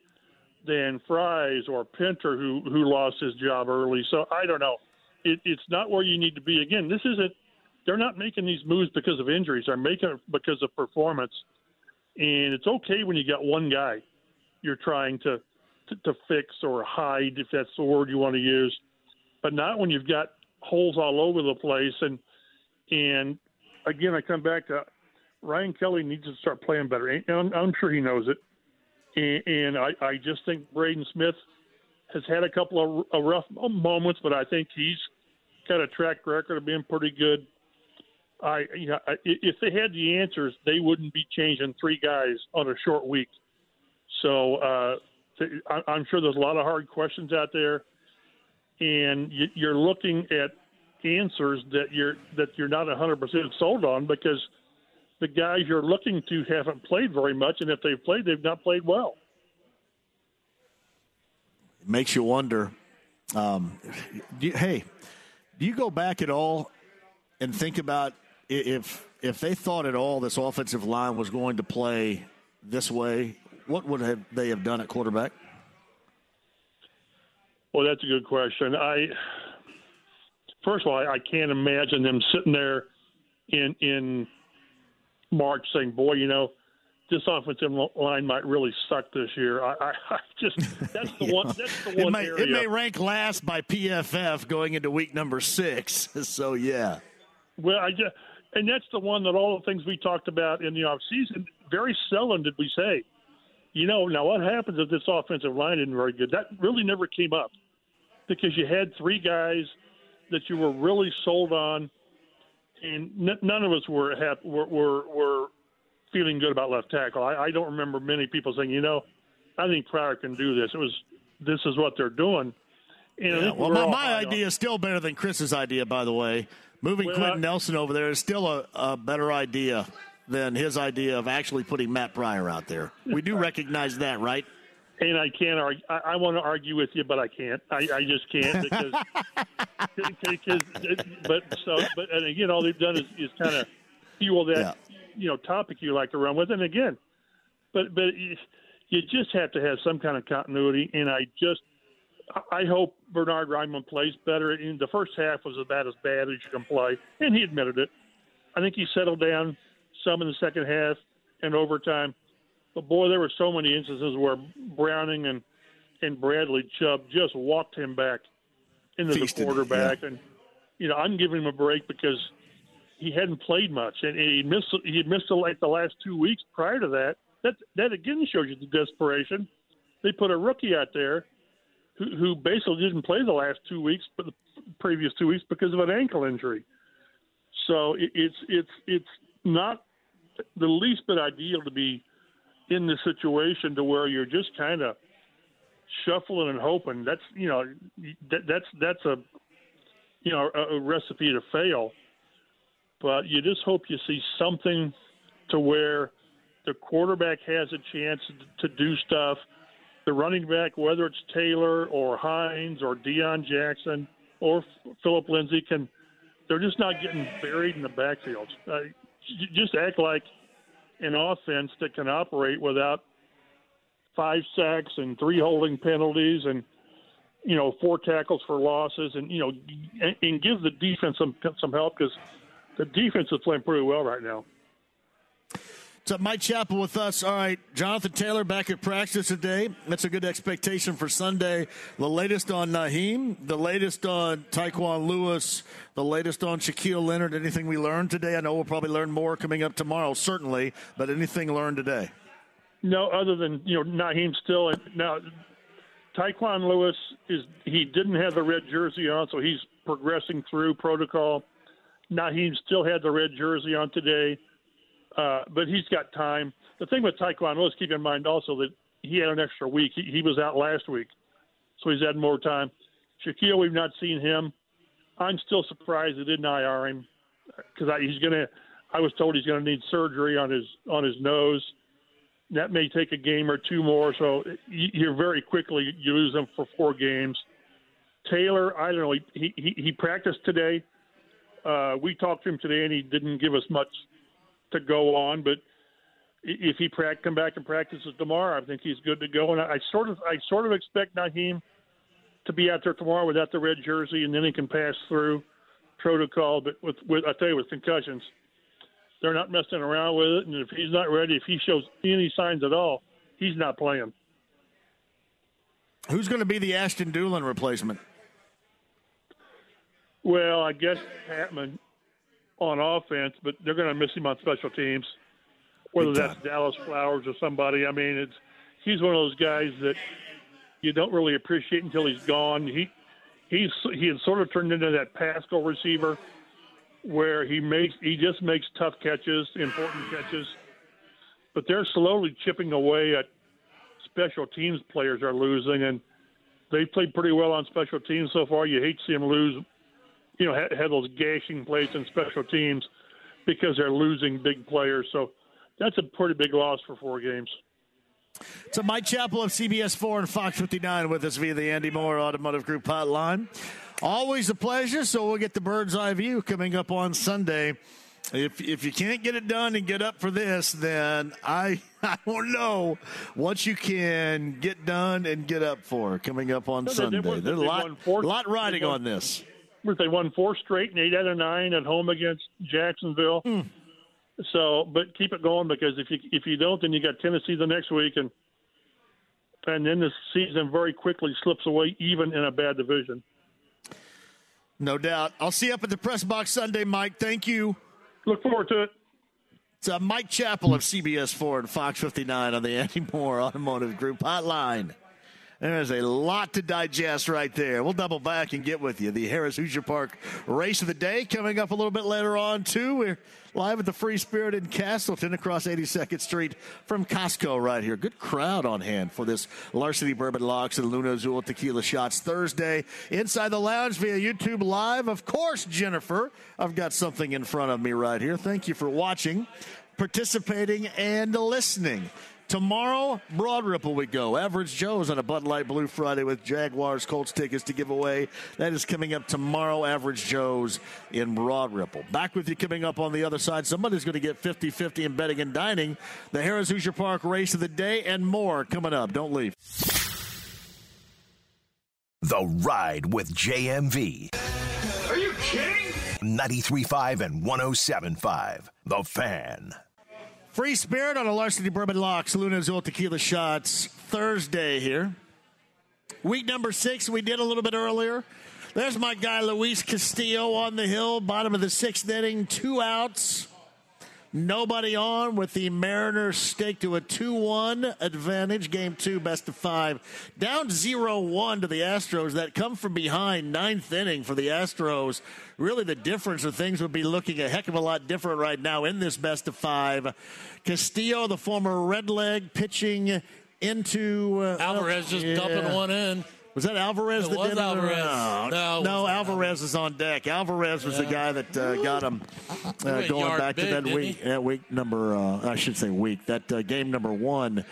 than Fries or Pinter, who who lost his job early? So I don't know. It, it's not where you need to be. Again, this isn't. They're not making these moves because of injuries. They're making it because of performance. And it's okay when you got one guy you're trying to to, to fix or hide, if that's the word you want to use, but not when you've got holes all over the place. And and again, I come back to Ryan Kelly needs to start playing better. And I'm, I'm sure he knows it. And, and I, I just think Braden Smith has had a couple of, of rough moments, but I think he's got a track record of being pretty good. I, you know, if they had the answers, they wouldn't be changing three guys on a short week. So uh, I'm sure there's a lot of hard questions out there, and you- you're looking at answers that you're that you're not 100% sold on because the guys you're looking to haven't played very much, and if they've played, they've not played well. It makes you wonder. Um, do you, hey, do you go back at all and think about if if they thought at all this offensive line was going to play this way? What would have they have done at quarterback? Well, that's a good question. I first of all, I, I can't imagine them sitting there in in March saying, "Boy, you know, this offensive line might really suck this year." I, I, I just that's the one. That's the It one may, area. it may rank last by PFF going into week number six. So yeah, Well, I just, and that's the one that all the things we talked about in the off season. Very seldom did we say, you know, now what happens if this offensive line isn't very good? That really never came up because you had three guys that you were really sold on, and n- none of us were, hap- were were were feeling good about left tackle. I, I don't remember many people saying, you know, I think Pryor can do this. It was this is what they're doing. And Yeah, well, my, my high on- idea is still better than Chris's idea, by the way. Moving Well, Quenton I- Nelson over there is still a, a better idea than his idea of actually putting Matt Pryor out there. We do recognize that, right? and I can't argue. I, I want to argue with you, but I can't. I, I just can't because because. But so, but and again, all they've done is, is kind of fuel that you know topic you like to run with. And again, but but you, you just have to have some kind of continuity. And I just I hope Bernhard Raimann plays better. In the first half was about as bad as you can play, and he admitted it. I think he settled down some in the second half and overtime. But boy, there were so many instances where Browning and and Bradley Chubb just walked him back into Feasted, the quarterback, and you know I'm giving him a break because he hadn't played much, and he missed he had missed like the last two weeks prior to that. That that again shows you the desperation. They put a rookie out there who, who basically didn't play the last two weeks, but the previous two weeks because of an ankle injury. So it, it's it's it's not the least bit ideal to be in the situation to where you're just kind of shuffling and hoping. That's you know that, that's that's a you know a, a recipe to fail. But you just hope you see something to where the quarterback has a chance to do stuff. The running back, whether it's Taylor or Hines or Deon Jackson or Philip Lindsay, can they're just not getting buried in the backfield. Uh, just act like an offense that can operate without five sacks and three holding penalties and you know four tackles for losses and you know and, and give the defense some some help because the defense is playing pretty well right now. So Mike Chappell with us. All right, Jonathan Taylor back at practice today. That's a good expectation for Sunday. The latest on Nyheim, the latest on Taekwon Lewis, the latest on Shaquille Leonard. Anything we learned today? I know we'll probably learn more coming up tomorrow, certainly. But anything learned today? No, other than you know Nyheim still now. Taekwon Lewis is he didn't have the red jersey on, so he's progressing through protocol. Nyheim still had the red jersey on today, uh, but he's got time. The thing with Taekwon Lewis, keep in mind also that he had an extra week. He, he was out last week, so he's had more time. Shaquille, we've not seen him. I'm still surprised they didn't IR him because he's gonna. I was told he's gonna need surgery on his on his nose that may take a game or two more. So you- you're very quickly you lose them for four games. Taylor, I don't know. He he, he practiced today. Uh, we talked to him today, and he didn't give us much to go on. But if he prac- come back and practices tomorrow, I think he's good to go. And I, I sort of I sort of expect Nyheim to be out there tomorrow without the red jersey, and then he can pass through protocol. But with, with I tell you, with concussions, they're not messing around with it. And if he's not ready, if he shows any signs at all, he's not playing. Who's going to be the Ashton Dulin replacement? Well, I guess Pittman on offense, but they're going to miss him on special teams. Whether that's Dallas Flowers or somebody, I mean, it's he's one of those guys that you don't really appreciate until he's gone. He he's he had sort of turned into that Pascal receiver where he makes he just makes tough catches, important catches. But they're slowly chipping away at special teams players are losing, and they played pretty well on special teams so far. You hate to see them lose, you know, had, had those gashing plays in special teams because they're losing big players. So that's a pretty big loss for four games. So Mike Chappell of CBS 4 and Fox 59 with us via the Andy Mohr Automotive Group hotline. Always a pleasure. So we'll get the bird's eye view coming up on Sunday. If if you can't get it done and get up for this, then I I don't know what you can get done and get up for coming up on Sunday. There's a lot lot riding on this. They won four straight and eight out of nine at home against Jacksonville. Hmm. So, but keep it going because if you if you don't, then you got Tennessee the next week, and and then the season very quickly slips away, even in a bad division. No doubt. I'll see you up at the press box Sunday, Mike. Thank you. Look forward to it. It's uh, Mike Chappell of CBS 4 and Fox 59 on the Andy Mohr Automotive Group hotline. There's a lot to digest right there. We'll double back and get with you. The Harrah's Hoosier Park race of the day coming up a little bit later on, too. We're live at the Free Spirit in Castleton across 82nd Street from Costco right here. Good crowd on hand for this Larceny Bourbon Locks and Luna Azul Tequila Shots Thursday. Inside the lounge via YouTube Live. Of course, Jennifer, I've got something in front of me right here. Thank you for watching, participating, and listening. Tomorrow, Broad Ripple we go. Average Joe's on a Bud Light Blue Friday with Jaguars Colts tickets to give away. That is coming up tomorrow, Average Joe's in Broad Ripple. Back with you coming up on the other side. Somebody's going to get 50 50 in betting and dining. The Harrah's Hoosier Park race of the day and more coming up. Don't leave. The Ride with JMV. Are you kidding? 93.5 and 107.5. The Fan. Free Spirit on a Larceny Bourbon Locks, Luna Azul Tequila Shots Thursday here. Week number six, we did a little bit earlier. There's my guy Luis Castillo on the hill, bottom of the sixth inning, two outs. Nobody on with the Mariners stake to a 2 1 advantage. Game two, best of five. Down 0 1 to the Astros. That come from behind, ninth inning for the Astros. Really, the difference of things would be looking a heck of a lot different right now in this best of five. Castillo, the former Red Leg, pitching into. Uh, Alvarez just yeah. dumping one in. Was that Alvarez It that was did it? Alvarez. No, No, no, wasn't Alvarez is on deck. Alvarez was the guy that uh, got him uh, going back big, to that week. he? That week number, uh, I should say week. That uh, game number one.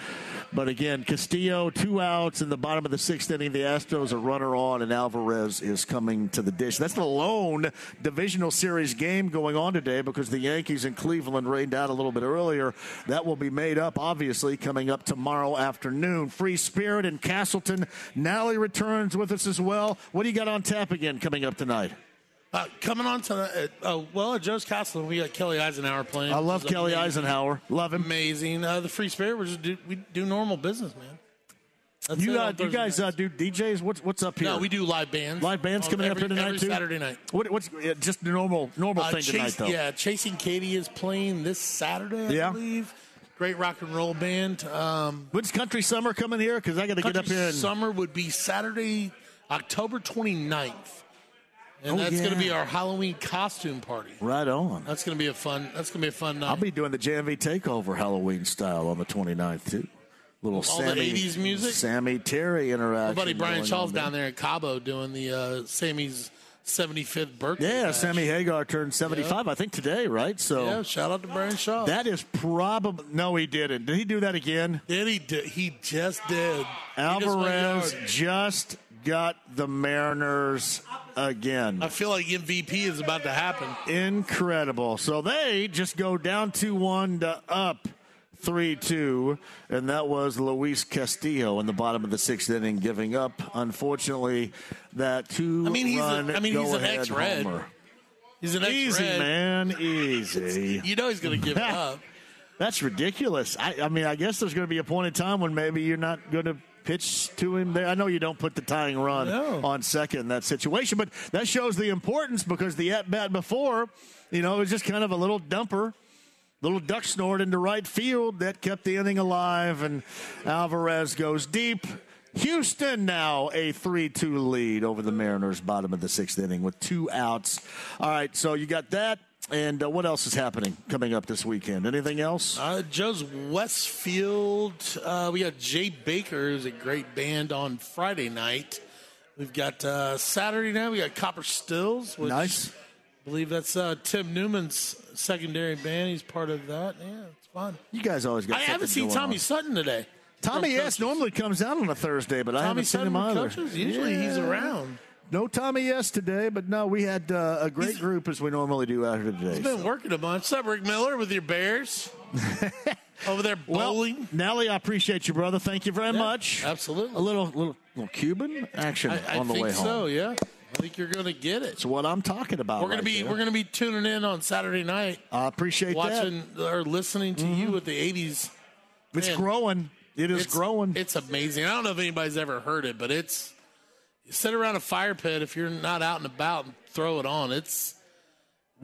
But again, Castillo two outs in the bottom of the sixth inning. The Astros a runner on, and Alvarez is coming to the dish. That's the lone divisional series game going on today because the Yankees in Cleveland rained out a little bit earlier. That will be made up, obviously, coming up tomorrow afternoon. Free Spirit in Castleton. Nally returns with us as well. What do you got on tap again coming up tonight? Uh, coming on to the, uh, uh, well at Joe's Castle, we got Kelly Eisenhower playing. I love Kelly amazing. Eisenhower. Love him. Amazing. Uh, the Free Spirit, we just do we do normal business, man. That's you uh, you guys uh, do DJs? What's what's up here? No, we do live bands. Live bands coming every, up here tonight every too. Saturday night. What, what's uh, just the normal normal Uh, thing tonight though? Yeah, Chasing Katie is playing this Saturday, I Yeah. believe. Great rock and roll band. Um, When's Country Summer coming here? Because I got to get up here. And, Summer would be Saturday, October 29th. And Oh, that's going to be our Halloween costume party. right on. That's going to be a fun. That's going to be a fun night. I'll be doing the JMV Takeover Halloween style on the 29th too. Little All the Sammy, 80s music? Sammy Terry interaction. My buddy Brian Shaw's down there in Cabo doing the uh, Sammy's 75th birthday. Yeah, bash. Sammy Hagar turned 75, I think today, right? So Yeah, shout out to Brian Shaw. that is probably no, he didn't. Did he do that again? did he? Did, he just did. He just Alvarez just got the Mariners again. I feel like MVP is about to happen. Incredible. So they just go down 2 1 to up 3 2. And that was Luis Castillo in the bottom of the sixth inning, giving up, unfortunately, that two I mean, he's a- run I mean, he's an ex-Red. homer. He's an Easy, ex-Red. man. Easy. You know he's going to give up. That's ridiculous. I, I mean, I guess there's going to be a point in time when maybe you're not going to pitch to him there. I know you don't put the tying run on second in that situation, but that shows the importance because the at bat before, you know, it was just kind of a little dumper. Little duck snort into right field that kept the inning alive, and Alvarez goes deep. Houston now a 3 2 lead over the Mariners, bottom of the sixth inning with two outs. All right, so you got that. And uh, what else is happening coming up this weekend? Anything else? Uh, Joe's Westfield. Uh, we got Jay Baker, who's a great band on Friday night. We've got uh, Saturday night. We got Copper Stills. Which Nice. I believe that's uh, Tim Newman's secondary band. He's part of that. Yeah, it's fun. You guys always got I haven't seen Tommy on. Sutton today. Tommy From S Coaches. normally comes out on a Thursday, but I haven't seen him either. Coaches? Usually he's around. No Tommy S today, but no, we had uh, a great group as we normally do here today. He's been working a bunch. What's up, Rick Miller, with your Bears? Over there bowling. Well, Nally, I appreciate you, brother. Thank you very much. Absolutely. A little, little, little Cuban action I, I on the way home. so. Yeah, I think you're going to get it. It's what I'm talking about. We're gonna be there. we're gonna be tuning in on Saturday night, I appreciate watching that. Mm-hmm. or listening to you with the '80s. It's Man, growing. It is it's- growing. It's amazing. I don't know if anybody's ever heard it, but it's sit around a fire pit if you're not out and about and throw it on. It's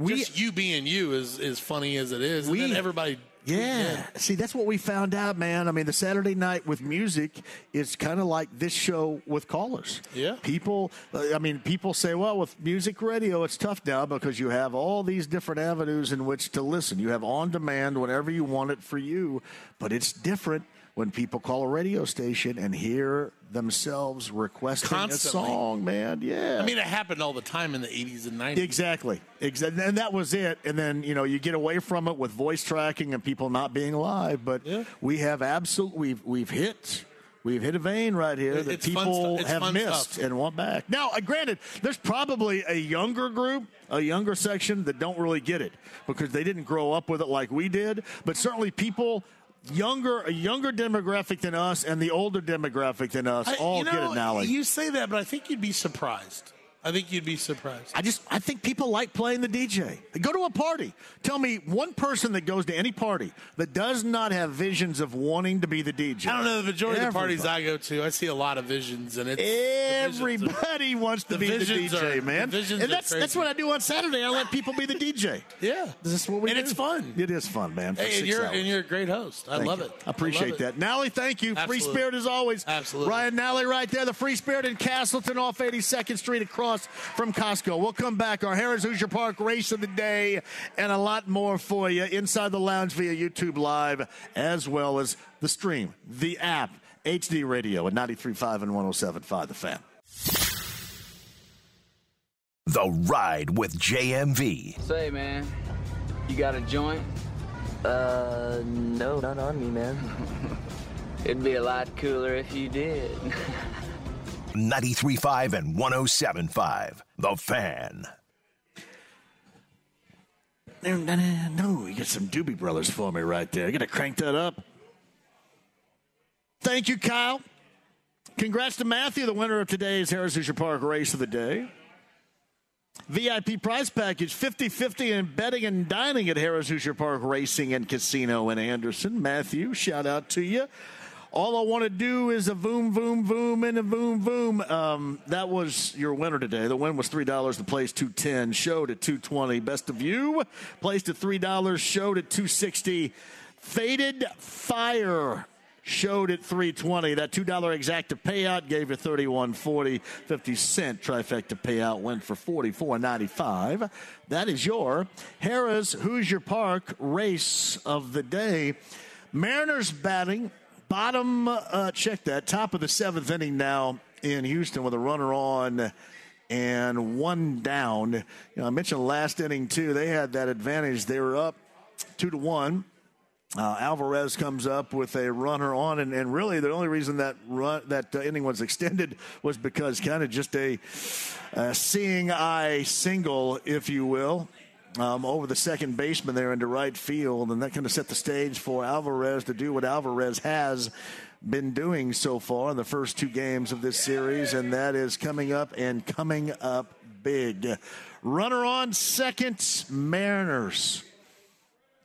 just you being you is as funny as it is. We- and then everybody. Yeah. See, that's what we found out, man. I mean, the Saturday night with music is kind of like this show with callers. Yeah. People, uh, I mean, people say, well, with music radio, it's tough now because you have all these different avenues in which to listen. You have on demand whenever you want it for you, but it's different when people call a radio station and hear themselves requesting Constantly. a song, man. Yeah. I mean, it happened all the time in the '80s and '90s. Exactly. Exactly. And that was it. And then, you know, you get away from it with voice tracking and people not being live. But we have absolute, we've, we've hit. We've hit a vein right here that It's people have missed stuff. and want back. Now, uh, granted, there's probably a younger group, a younger section that don't really get it because they didn't grow up with it like we did. But certainly, people younger, a younger demographic than us, and the older demographic than us I- all you know, get it now. You say that, but I think you'd be surprised. I think you'd be surprised. I just I think people like playing the DJ. Go to a party. Tell me one person that goes to any party that does not have visions of wanting to be the DJ. I don't know the majority of the parties I go to. I see a lot of visions, and it's Everybody wants to be the DJ, are- man. the and that's that's what I do on Saturday. I let people be the DJ. Yeah, this is what we and do. it's fun. It is fun, man. for Hey, and you're hours. and you're a great host. I Thank love you. it. I appreciate it. that. Nally, thank you. Free spirit as always. Absolutely. Ryan Nally right there, the free spirit in Castleton off 82nd Street across from Costco. We'll come back. Our Harrah's Hoosier Park race of the day and a lot more for you inside the lounge via YouTube Live as well as the stream, the app, HD radio at 93.5 and 107.5 The Fan. The Ride with JMV. Say, man, you got a joint? Uh, no, not on me, man. It'd be a lot cooler if you did. 93.5 and 107.5 The Fan. No, you get some Doobie Brothers for me right there. You got to crank that up. Thank you, Kyle. Congrats to Matthew, the winner of today's Harrah's Hoosier Park race of the day. VIP prize package 50 50 in betting and dining at Harrah's Hoosier Park Racing and Casino in Anderson. Matthew, shout out to you. All I want to do is a boom, boom, boom, and a boom, boom. Um, that was your winner today. The win was three dollars. The place two ten. Showed at two twenty. Best of you. Placed at three dollars. Showed at two sixty. Faded fire showed at 320 that $2 exacta payout gave you 31.40 50 cent trifecta payout went for 44.95 that is your harrah's hoosier park race of the day mariners batting bottom uh, check that. Top of the seventh inning now in houston with a runner on and one down. You know i mentioned last inning too. They had that advantage. They were up two to one. Uh, Alvarez comes up with a runner on, and, and really the only reason that run that uh, inning was extended was because kind of just a uh, seeing eye single, if you will, um, over the second baseman there into right field, and that kind of set the stage for Alvarez to do what Alvarez has been doing so far in the first two games of this series, and that is coming up and coming up big. Runner on second, Mariners.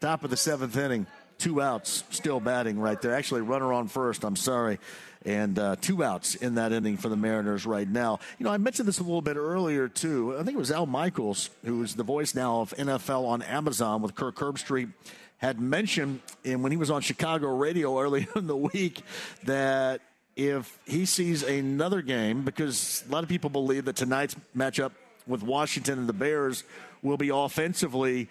Top of the seventh inning. two outs, still batting right there. Actually, runner on first. I'm sorry. And uh, two outs in that inning for the Mariners right now. You know, I mentioned this a little bit earlier, too. I think it was Al Michaels, who is the voice now of NFL on Amazon with Kirk Herbstreit, had mentioned in, when he was on Chicago radio earlier in the week that if he sees another game, because a lot of people believe that tonight's matchup with Washington and the Bears will be offensively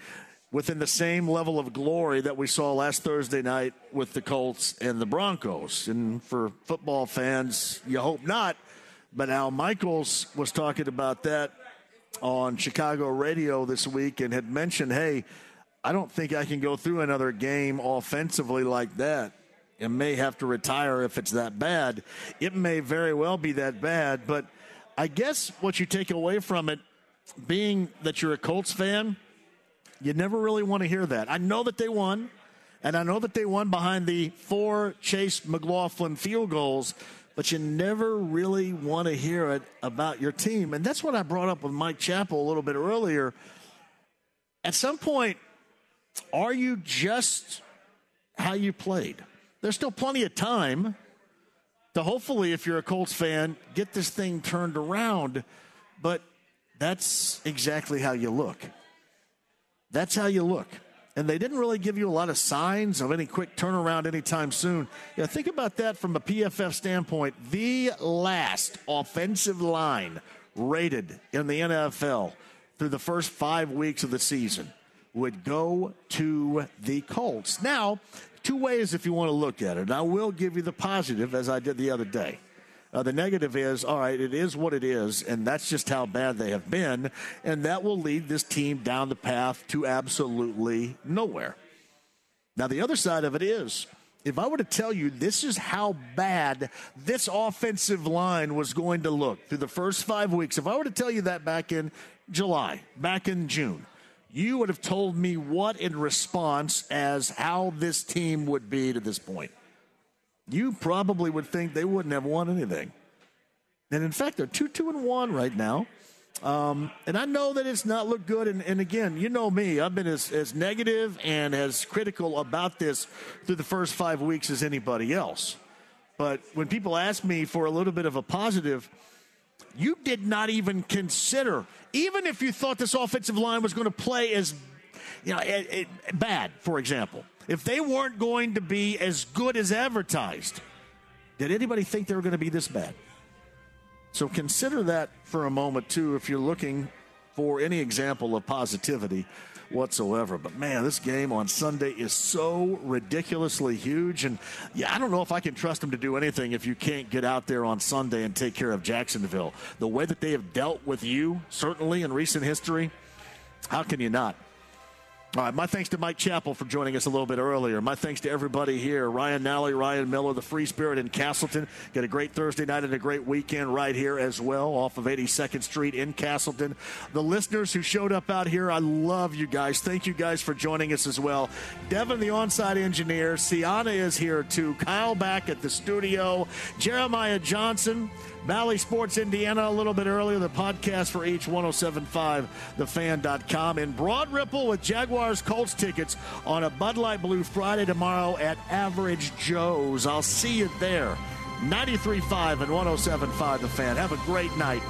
within the same level of glory that we saw last Thursday night with the Colts and the Broncos. And for football fans, you hope not. But Al Michaels was talking about that on Chicago radio this week and had mentioned, hey, I don't think I can go through another game offensively like that and may have to retire if it's that bad. It may very well be that bad, but I guess what you take away from it, being that you're a Colts fan, you never really want to hear that. I know that they won, and I know that they won behind the four Chase McLaughlin field goals, but you never really want to hear it about your team. And that's what I brought up with Mike Chappell a little bit earlier. At some point, are you just how you played? There's still plenty of time to hopefully, if you're a Colts fan, get this thing turned around. But that's exactly how you look. That's how you look. And they didn't really give you a lot of signs of any quick turnaround anytime soon. Yeah, think about that from a PFF standpoint. The last offensive line rated in the NFL through the first five weeks of the season would go to the Colts. Now, two ways if you want to look at it. And I will give you the positive, as I did the other day. Uh, the negative is, all right, it is what it is, and that's just how bad they have been, and that will lead this team down the path to absolutely nowhere. Now, the other side of it is, if I were to tell you this is how bad this offensive line was going to look through the first five weeks, if I were to tell you that back in July, back in June, you would have told me what in response as how this team would be to this point you probably would think they wouldn't have won anything. And in fact, they're two, two, and one right now. Um, and I know that it's not looked good. And, and, again, you know me, I've been as, as negative and as critical about this through the first five weeks as anybody else. But when people ask me for a little bit of a positive, you did not even consider, even if you thought this offensive line was going to play as you know, it, it, bad, for example if they weren't going to be as good as advertised, did anybody think they were going to be this bad? So consider that for a moment, too, if you're looking for any example of positivity whatsoever. But man, this game on Sunday is so ridiculously huge. And yeah, I don't know if I can trust them to do anything if you can't get out there on Sunday and take care of Jacksonville. The way that they have dealt with you, certainly in recent history, how can you not? All right, my thanks to Mike Chappell for joining us a little bit earlier. My thanks to everybody here Ryan Nally, Ryan Miller, the Free Spirit in Castleton. Get a great Thursday night and a great weekend right here as well, off of 82nd Street in Castleton. The listeners who showed up out here, I love you guys. Thank you guys for joining us as well. Devin, the onside engineer. Siana is here too. Kyle back at the studio. Jeremiah Johnson. Bally Sports Indiana a little bit earlier. The podcast for each 1075thefan.com. In Broad Ripple with Jaguars Colts tickets on a Bud Light Blue Friday tomorrow at Average Joe's. I'll see you there. 93.5 and 1075 The Fan. Have a great night.